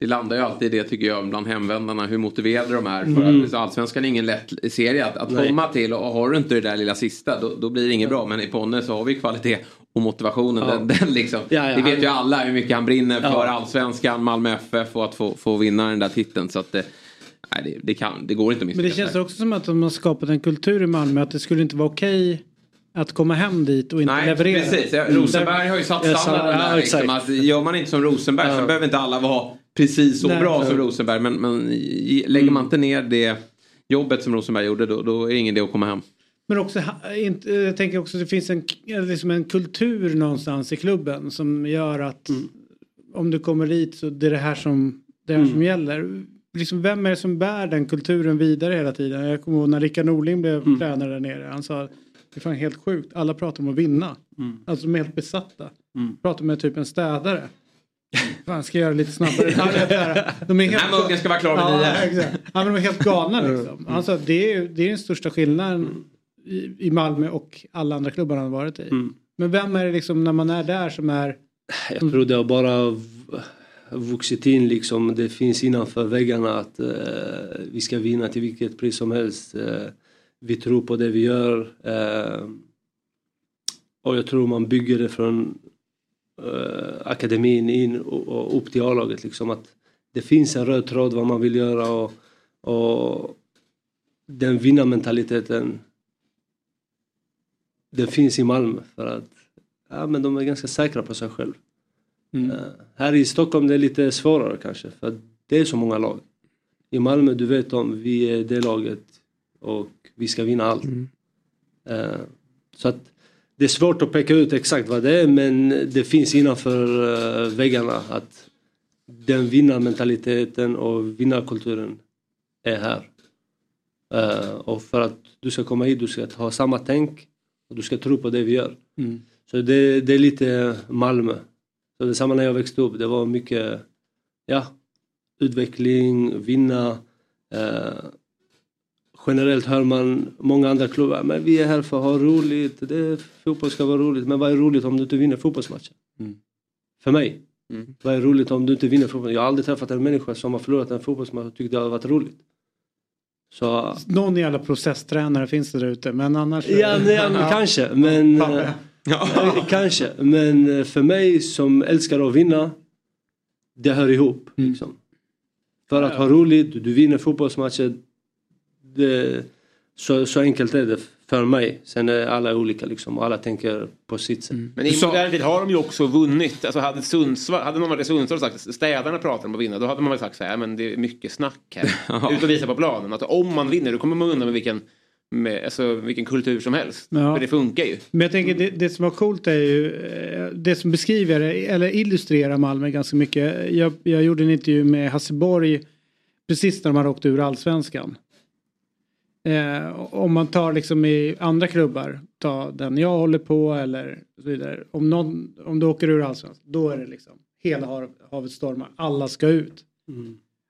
C: Det landar ju alltid i det tycker jag bland hemvändarna hur motiverade de är. För
L: Mm.
C: Allsvenskan är ingen lätt serie att, att komma till och har du inte det där lilla sista då, då blir det inget bra. Men i Ponne så har vi kvalitet och motivationen.
L: Ja.
C: Den, den liksom,
L: Ja, ja,
C: vi vet
L: han-
C: ju alla hur mycket han brinner för
L: Ja.
C: Allsvenskan, Malmö FF och att få, få vinna den där titeln. Så att det, nej, det, det, kan, det går inte
A: Men det känns också som att de har skapat en kultur i Malmö att det skulle inte vara okej att komma hem dit och inte
C: Nej,
A: leverera.
C: precis. Ja,
A: Mm.
C: Rosenberg har ju satt standarden
A: ja,
C: där. Liksom, att gör man inte som Rosenberg så behöver inte alla vara precis så
A: Nej.
C: bra som. Rosenberg. Men, men lägger man inte ner det jobbet som Rosenberg gjorde då, då är det ingen idé att komma hem.
A: Men också, jag tänker också att det finns en, liksom en kultur någonstans i klubben som gör att
L: Mm.
A: om du kommer dit så det är det här som, det här
L: Mm.
A: som gäller. Liksom, vem är det som bär den kulturen vidare hela tiden? Jag kommer ihåg när Rickard Norling blev
L: Mm.
A: tränare där nere. Han sa det är fan helt sjukt. Alla pratar om att vinna.
L: Mm.
A: Alltså de är helt besatta.
L: Mm.
A: Pratar med typ en städare. Fan, ska jag göra lite snabbare? Det är det de är
C: Den här muggen ska vara klar vid
A: ja,
C: nio.
A: Ja, men de är helt galna liksom. Han sa att det är, det är den största skillnaden i, i Malmö och alla andra klubbar han har varit i.
L: Mm.
A: Men vem är det liksom när man är där som är...
L: Jag tror det har bara vuxit in liksom. Det finns innanför väggarna att eh, vi ska vinna till vilket pris som helst. Eh, Vi tror på det vi gör. Eh, och jag tror man bygger det från eh, akademin in och, och upp till A-laget. Liksom att det finns en röd tråd vad man vill göra och, och den vinnarmentaliteten den finns i Malmö för att ja, men de är ganska säkra på sig själva.
A: Mm.
L: Eh, här i Stockholm det är lite svårare kanske för det är så många lag. I Malmö du vet om vi är det laget och vi ska vinna allt. Eh, så att det är svårt att peka ut exakt vad det är men det finns innanför uh, väggarna att den vinnarmentaliteten och vinnarkulturen är här. Eh, och för att du ska komma hit du ska ha samma tänk och du ska tro på det vi gör.
A: Mm.
L: Så det, det är lite Malmö. Så det är samma när jag växte upp. Det var mycket ja, utveckling, vinna. Eh, generellt hör man många andra klubbar, men vi är här för att ha roligt, det, fotboll ska vara roligt. Men vad är roligt om du inte vinner fotbollsmatchen?
A: Mm.
L: För mig.
C: Mm.
L: Vad är roligt om du inte vinner fotboll? Jag har aldrig träffat en människa som har förlorat en fotbollsmatch och tyckte det hade varit roligt. Så,
A: Någon jävla processtränare finns det där ute men annars...
L: ja, nej, kanske. Men, Kanske. Men eh, för mig som älskar att vinna, det hör ihop. Liksom. För att ha roligt, du vinner fotbollsmatcher. Det, så, så enkelt är det för mig. Sen är alla olika liksom och alla tänker på sitt sätt.
D: Men i modern tid har de ju också vunnit. Alltså hade, Sundsvall, hade någon varit i Sundsvall och sagt städarna pratar om att vinna. Då hade man väl sagt så här, men det är mycket snack här. Ut och visa på planen. Att om man vinner då kommer man undan med vilken, med, alltså, vilken kultur som helst.
A: Ja.
D: För det funkar ju.
A: Men jag tänker det, det som var coolt är ju eh, det som beskriver eller illustrerar Malmö ganska mycket. Jag, jag gjorde en intervju med Hasse Borg precis när de hade åkt ur allsvenskan. Eh, om man tar liksom i andra klubbar, ta den jag håller på eller så vidare. Om, någon, om du åker ur allsvenskan, då är det liksom hela hav, havet stormar, alla ska ut.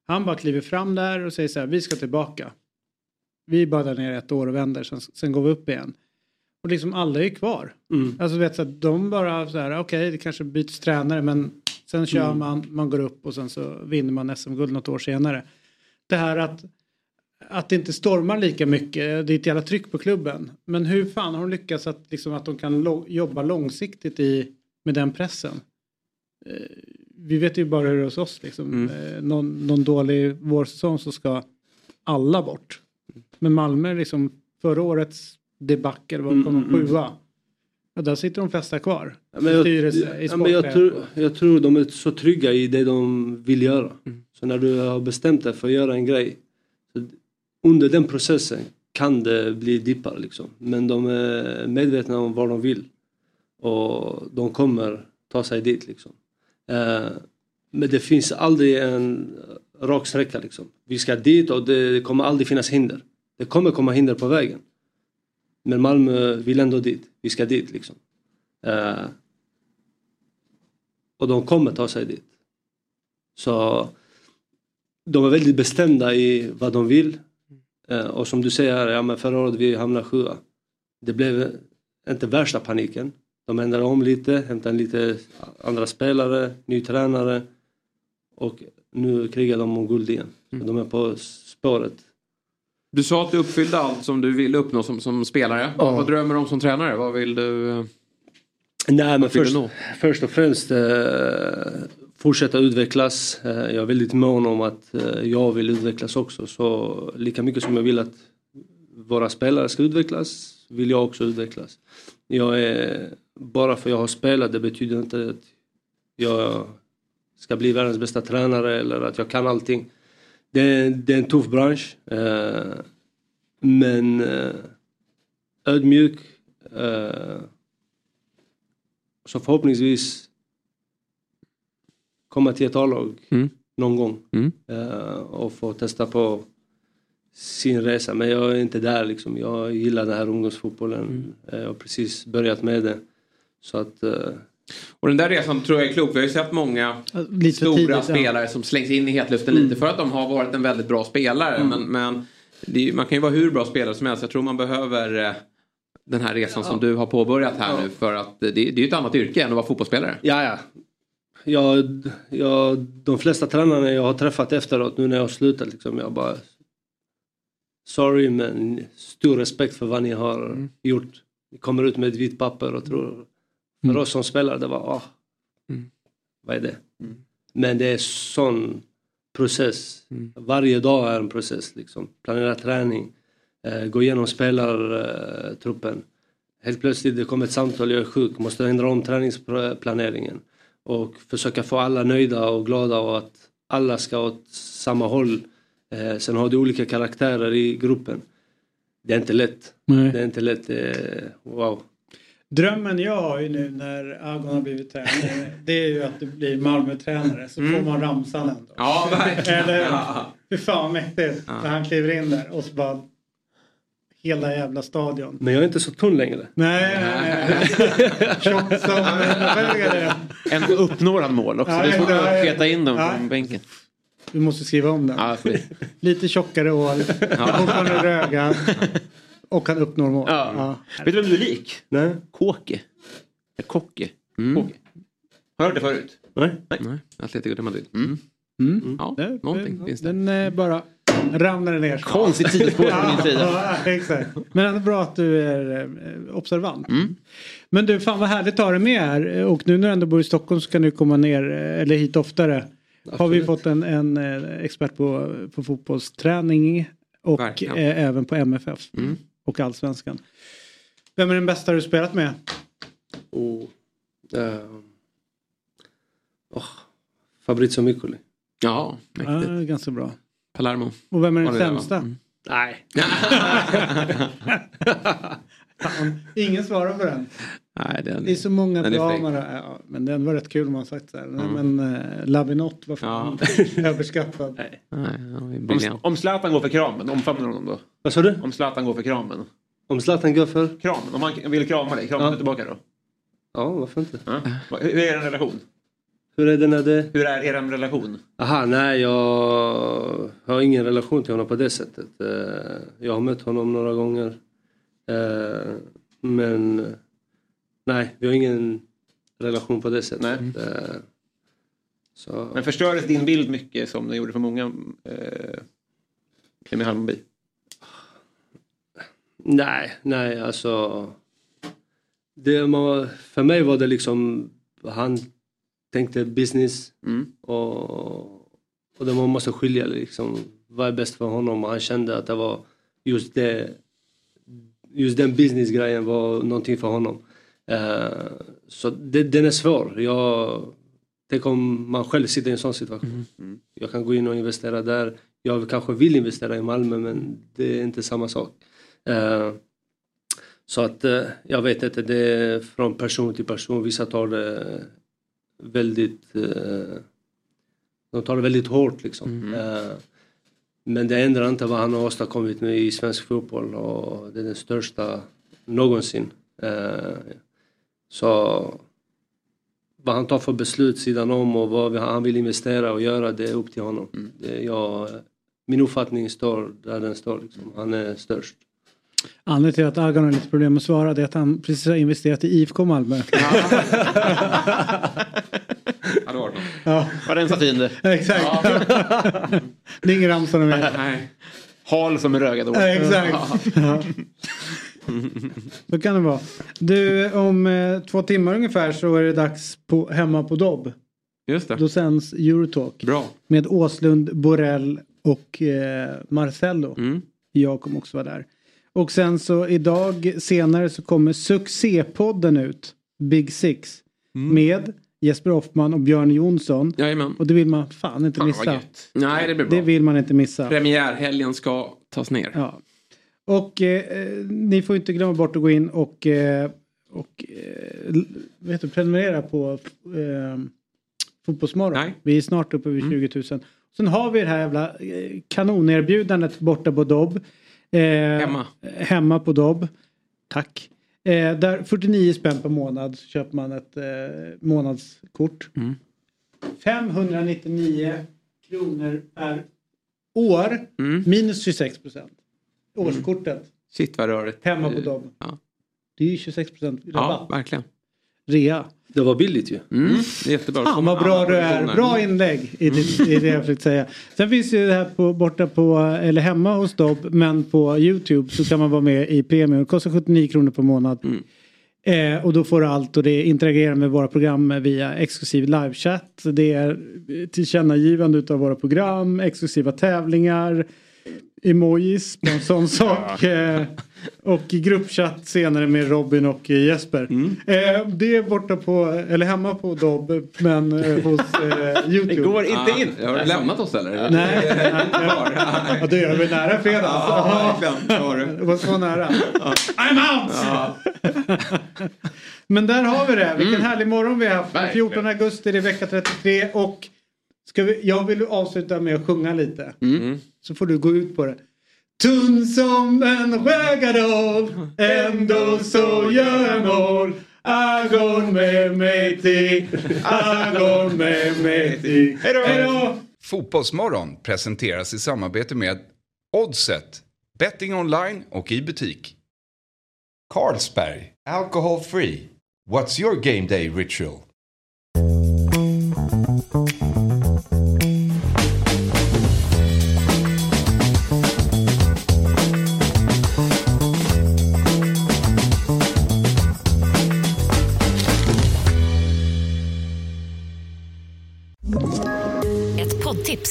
A: Han bara kliver fram där och säger så här, vi ska tillbaka. Vi är bara där nere ett år och vänder, sen, sen går vi upp igen. Och liksom alla är kvar.
L: Mm.
A: Alltså vet så att de bara så här, okej det kanske byts tränare men sen kör
L: Mm.
A: man, man går upp och sen så vinner man SM-guld något år senare. Det här att, att det inte stormar lika mycket, det är ett jävla tryck på klubben. Men hur fan har de lyckats att, liksom, att de kan lo- jobba långsiktigt i, med den pressen? Eh, vi vet ju bara hur det är hos oss liksom. Eh, någon, någon dålig vårsäsong så ska alla bort. Men Malmö liksom förra årets debacle var
L: Mm,
A: kom de
L: mm, mm.
A: sjua. Ja, där sitter de flesta kvar.
L: Ja, men jag,
A: i
L: ja, men jag, tror, jag tror de är så trygga i det de vill göra.
A: Mm.
L: Så när du har bestämt dig för att göra en grej. Under den processen kan det bli dippar liksom. Men de är medvetna om vad de vill. Och de kommer ta sig dit liksom. Eh, men det finns aldrig en rak sträcka liksom. Vi ska dit och det kommer aldrig finnas hinder. Det kommer komma hinder på vägen. Men Malmö vill ändå dit. Vi ska dit liksom. Eh, och de kommer ta sig dit. Så de är väldigt bestämda i vad de vill. Eh, och som du säger, ja, men förra året vi hamnade sjua. Det blev inte värsta paniken. De ändrade om lite, hämtade lite andra spelare, ny tränare. Och nu krigar de om guld igen. Så De är på spåret.
C: Du sa att du uppfyllde allt som du ville uppnå som, som spelare.
L: Ja.
C: Vad drömmer du om som tränare? Vad vill du? eh,
L: Nej men först, först och främst eh, fortsätta utvecklas. Eh, jag är väldigt mån om att eh, jag vill utvecklas också. Så lika mycket som jag vill att våra spelare ska utvecklas vill jag också utvecklas. Jag är, bara för jag har spelat det betyder inte att jag ska bli världens bästa tränare eller att jag kan allting. Det det är en tuff bransch. Eh, men eh, ödmjuk. Eh, så förhoppningsvis komma till ett A-lag
C: Mm.
L: någon gång.
C: Mm.
L: Och få testa på sin resa. Men jag är inte där liksom. Jag gillar den här ungdomsfotbollen.
C: Mm.
L: Jag har precis börjat med det. Så att...
C: Och den där resan tror jag är klok. Vi har ju sett många
A: Lite
C: stora
A: tidigt, ja.
C: spelare som slängs in i hetluften
A: Mm.
C: lite för att de har varit en väldigt bra spelare.
A: Mm.
C: Men, men det man kan ju vara hur bra spelare som helst. Jag tror man behöver eh, den här resan som du har påbörjat här
L: Ja.
C: nu. För att det, det är ju ett annat yrke än att vara fotbollsspelare.
L: Ja, ja. Jag, jag, de flesta tränarna jag har träffat efteråt nu när jag har slutat liksom, jag bara sorry men stor respekt för vad ni har gjort. Ni kommer ut med ett vitt papper och tror, för oss som spelare det var, ah, vad är det? Men det är sån process. Varje dag är en process liksom. Planera träning, eh, gå igenom spelartruppen. Helt plötsligt det kommer ett samtal, jag är sjuk, måste ändra om träningsplaneringen. Och försöka få alla nöjda och glada och att alla ska åt samma håll. Eh, sen har du olika karaktärer i gruppen. Det är inte lätt.
A: Nej.
L: Det är inte lätt. Eh, wow.
A: Drömmen jag har ju nu när Agon har blivit tränare det är ju att du blir Malmö-tränare så
C: Mm.
A: får man ramsan ändå.
C: Ja, verkligen.
A: Eller
C: Ja.
A: hur fan mäktigt
C: Ja.
A: när han kliver in där och så bara hela jävla stadion.
L: Men jag är inte så tunn längre.
A: Nej, nej, nej. Tjock som?
D: Ändå uppnår han mål också.
A: Ja, ja,
D: att
A: ja.
D: peta in dem
A: Ja.
D: från bänken.
A: Du måste skriva om den.
D: Ja,
A: Lite tjockare ål, fortfarande röga och han uppnår mål.
D: Ja. Vet du vem du är lik?
L: Nej.
D: Kåke. Eller Kocke.
C: Mm.
D: Kåke. Har du hört det förut?
L: Nej.
C: Nej, Atletico de Madrid. Mm.
A: Mm.
C: Ja,
A: Det-
C: någonting finns det.
A: Den eh, bara ramlar ner.
D: Konstigt tidsspår från min sida.
A: Ja, exakt. Men ändå bra att du är eh, observant.
C: Mm.
A: Men du, fan vad härligt att ha dig med här. Och nu när du ändå bor i Stockholm så kan du komma ner, eh, eller hit oftare. Har vi
L: Absolut.
A: fått en, en expert på, på fotbollsträning och
C: Verkligen.
A: eh, även på MFF
C: Mm.
A: Och allsvenskan. Vem är den bästa du spelat med?
L: Och, eh, oh, Fabrizio Miccoli.
C: Ja, mäktigt.
A: Ja, ganska bra.
C: Palermo.
A: Och vem är den sämsta?
C: Mm.
L: Nej.
A: Fan, ingen svarar på den.
C: Nej, den,
A: Det är så många
C: den är
A: bra det. Ja, men den var rätt kul om man sagt så här. Nej,
C: Mm.
A: Men uh, Labinot var fan överskattad.
C: Nej, är
D: Om, Zlatan går för kramen, omfamnar du honom då?
L: Vad sa du?
D: Om Zlatan går för kramen?
L: Om Zlatan går för?
D: Kramen, om han vill krama dig, kramar
L: Ja.
D: du tillbaka då?
L: Ja, varför inte?
D: Ja. Hur är er relation?
L: Hur är det när det...
D: Hur är er relation?
L: Aha, nej jag har ingen relation till honom på det sättet. Eh, Jag har mött honom några gånger. Eh, Men nej, vi har ingen relation på det sättet.
D: Nej.
L: Eh, Så,
D: Men förstördes din bild mycket som den gjorde för många eh, med Hammarby?
L: nej, nej alltså. Det, man, för mig var det liksom, han tänkte business
D: Mm.
L: och, och det man måste skilja liksom, vad är bäst för honom han kände att det var just det just den businessgrejen var någonting för honom. Eh, så det, den är svår. Jag, tänk om man själv sitter i en sån situation. Jag kan gå in och investera där. Jag kanske vill investera i Malmö men det är inte samma sak. Eh, så att eh, jag vet inte, det är från person till person. Vissa tar det väldigt de tar det väldigt hårt liksom. Eh, men det ändrar inte vad han har åstadkommit med i svensk fotboll och det är den största någonsin. Så vad han tar för beslut sidan om och vad han vill investera och göra det är upp till honom. Det, jag, min uppfattning står där den står. Liksom. Han är störst.
A: Anledningen till att Agon har lite problem att svara det är att han precis har investerat i IFK Malmö.
C: Ja, det var det.
A: Ja,
D: Var det en satin det?
A: exakt. det är ingen Ramsson med.
C: Nej.
D: Hal som en rögad
A: Ja, exakt. Ja. Så kan det vara. Du, om eh, två timmar ungefär så är det dags på, hemma på Dobb.
C: Just det.
A: Då sänds Eurotalk.
C: Bra.
A: Med Åslund, Borrell och eh, Marcello.
C: Mm.
A: Jag kommer också vara där. Och sen så idag senare så kommer succépodden ut. Big Six.
C: Mm.
A: Med Jesper Hoffman och Björn Jonsson.
C: Jajamän.
A: Och det vill man fan inte
C: Fan,
A: missa.
C: Nej, det blir bra.
A: Det vill man inte missa.
C: Premiärhelgen ska tas ner.
A: Ja. Och eh, ni får inte glömma bort att gå in och, eh, och eh, vet du, prenumerera på eh, Fotbollsmorgon.
C: Nej.
A: Vi är snart uppe vid 20 000. Sen har vi det här jävla eh, kanonerbjudandet borta på Dobb. Eh,
C: Hemma.
A: Hemma på Dobb. Tack. Eh, där 49 spänn per månad så köper man ett månadskort.
C: Mm.
A: 599 kronor per år.
C: Mm.
A: Minus 26 procent. Årskortet.
C: Shit vad rörigt.
A: Hemma på Dobb.
C: Ja.
A: Det är ju 26 procent
C: Ja,
A: rabatt.
C: verkligen.
A: Rea.
L: Det var billigt ju.
C: Mm. Det är jättebra.
A: Fan vad bra du är. Bra inlägg i, det, i det jag försökte säga. Sen finns ju det här på, borta på, eller hemma hos Dobb, men på YouTube så kan man vara med i premium. Det kostar 79 kronor per månad. Eh, och då får du allt och det interagerar med våra program via exklusiv livechatt. Det är tillkännagivande utav våra program, exklusiva tävlingar, emojis på en sån sak. Eh, och gruppchatt senare med Robin och Jesper. Eh, det är borta på, eller hemma på Dobb, men eh, hos YouTube.
C: Det går inte in. Har du lämnat oss eller?
A: Nej. ja, det är väl nära fredag.
C: Ja, verkligen. Det du.
A: Var så nära. I'm out! Men där har vi det. Vilken härlig morgon vi har haft. Den 14 augusti, det är vecka 33 och ska vi, jag vill avsluta med att sjunga lite. Så får du gå ut på det. Tunn som en skägardal, ändå så gör jag mål. Agon med mig till, agon med mig till. Hej då!
B: Fotbollsmorgon presenteras i samarbete med Oddset, betting online och i butik. Carlsberg, alcohol free. What's your game day ritual?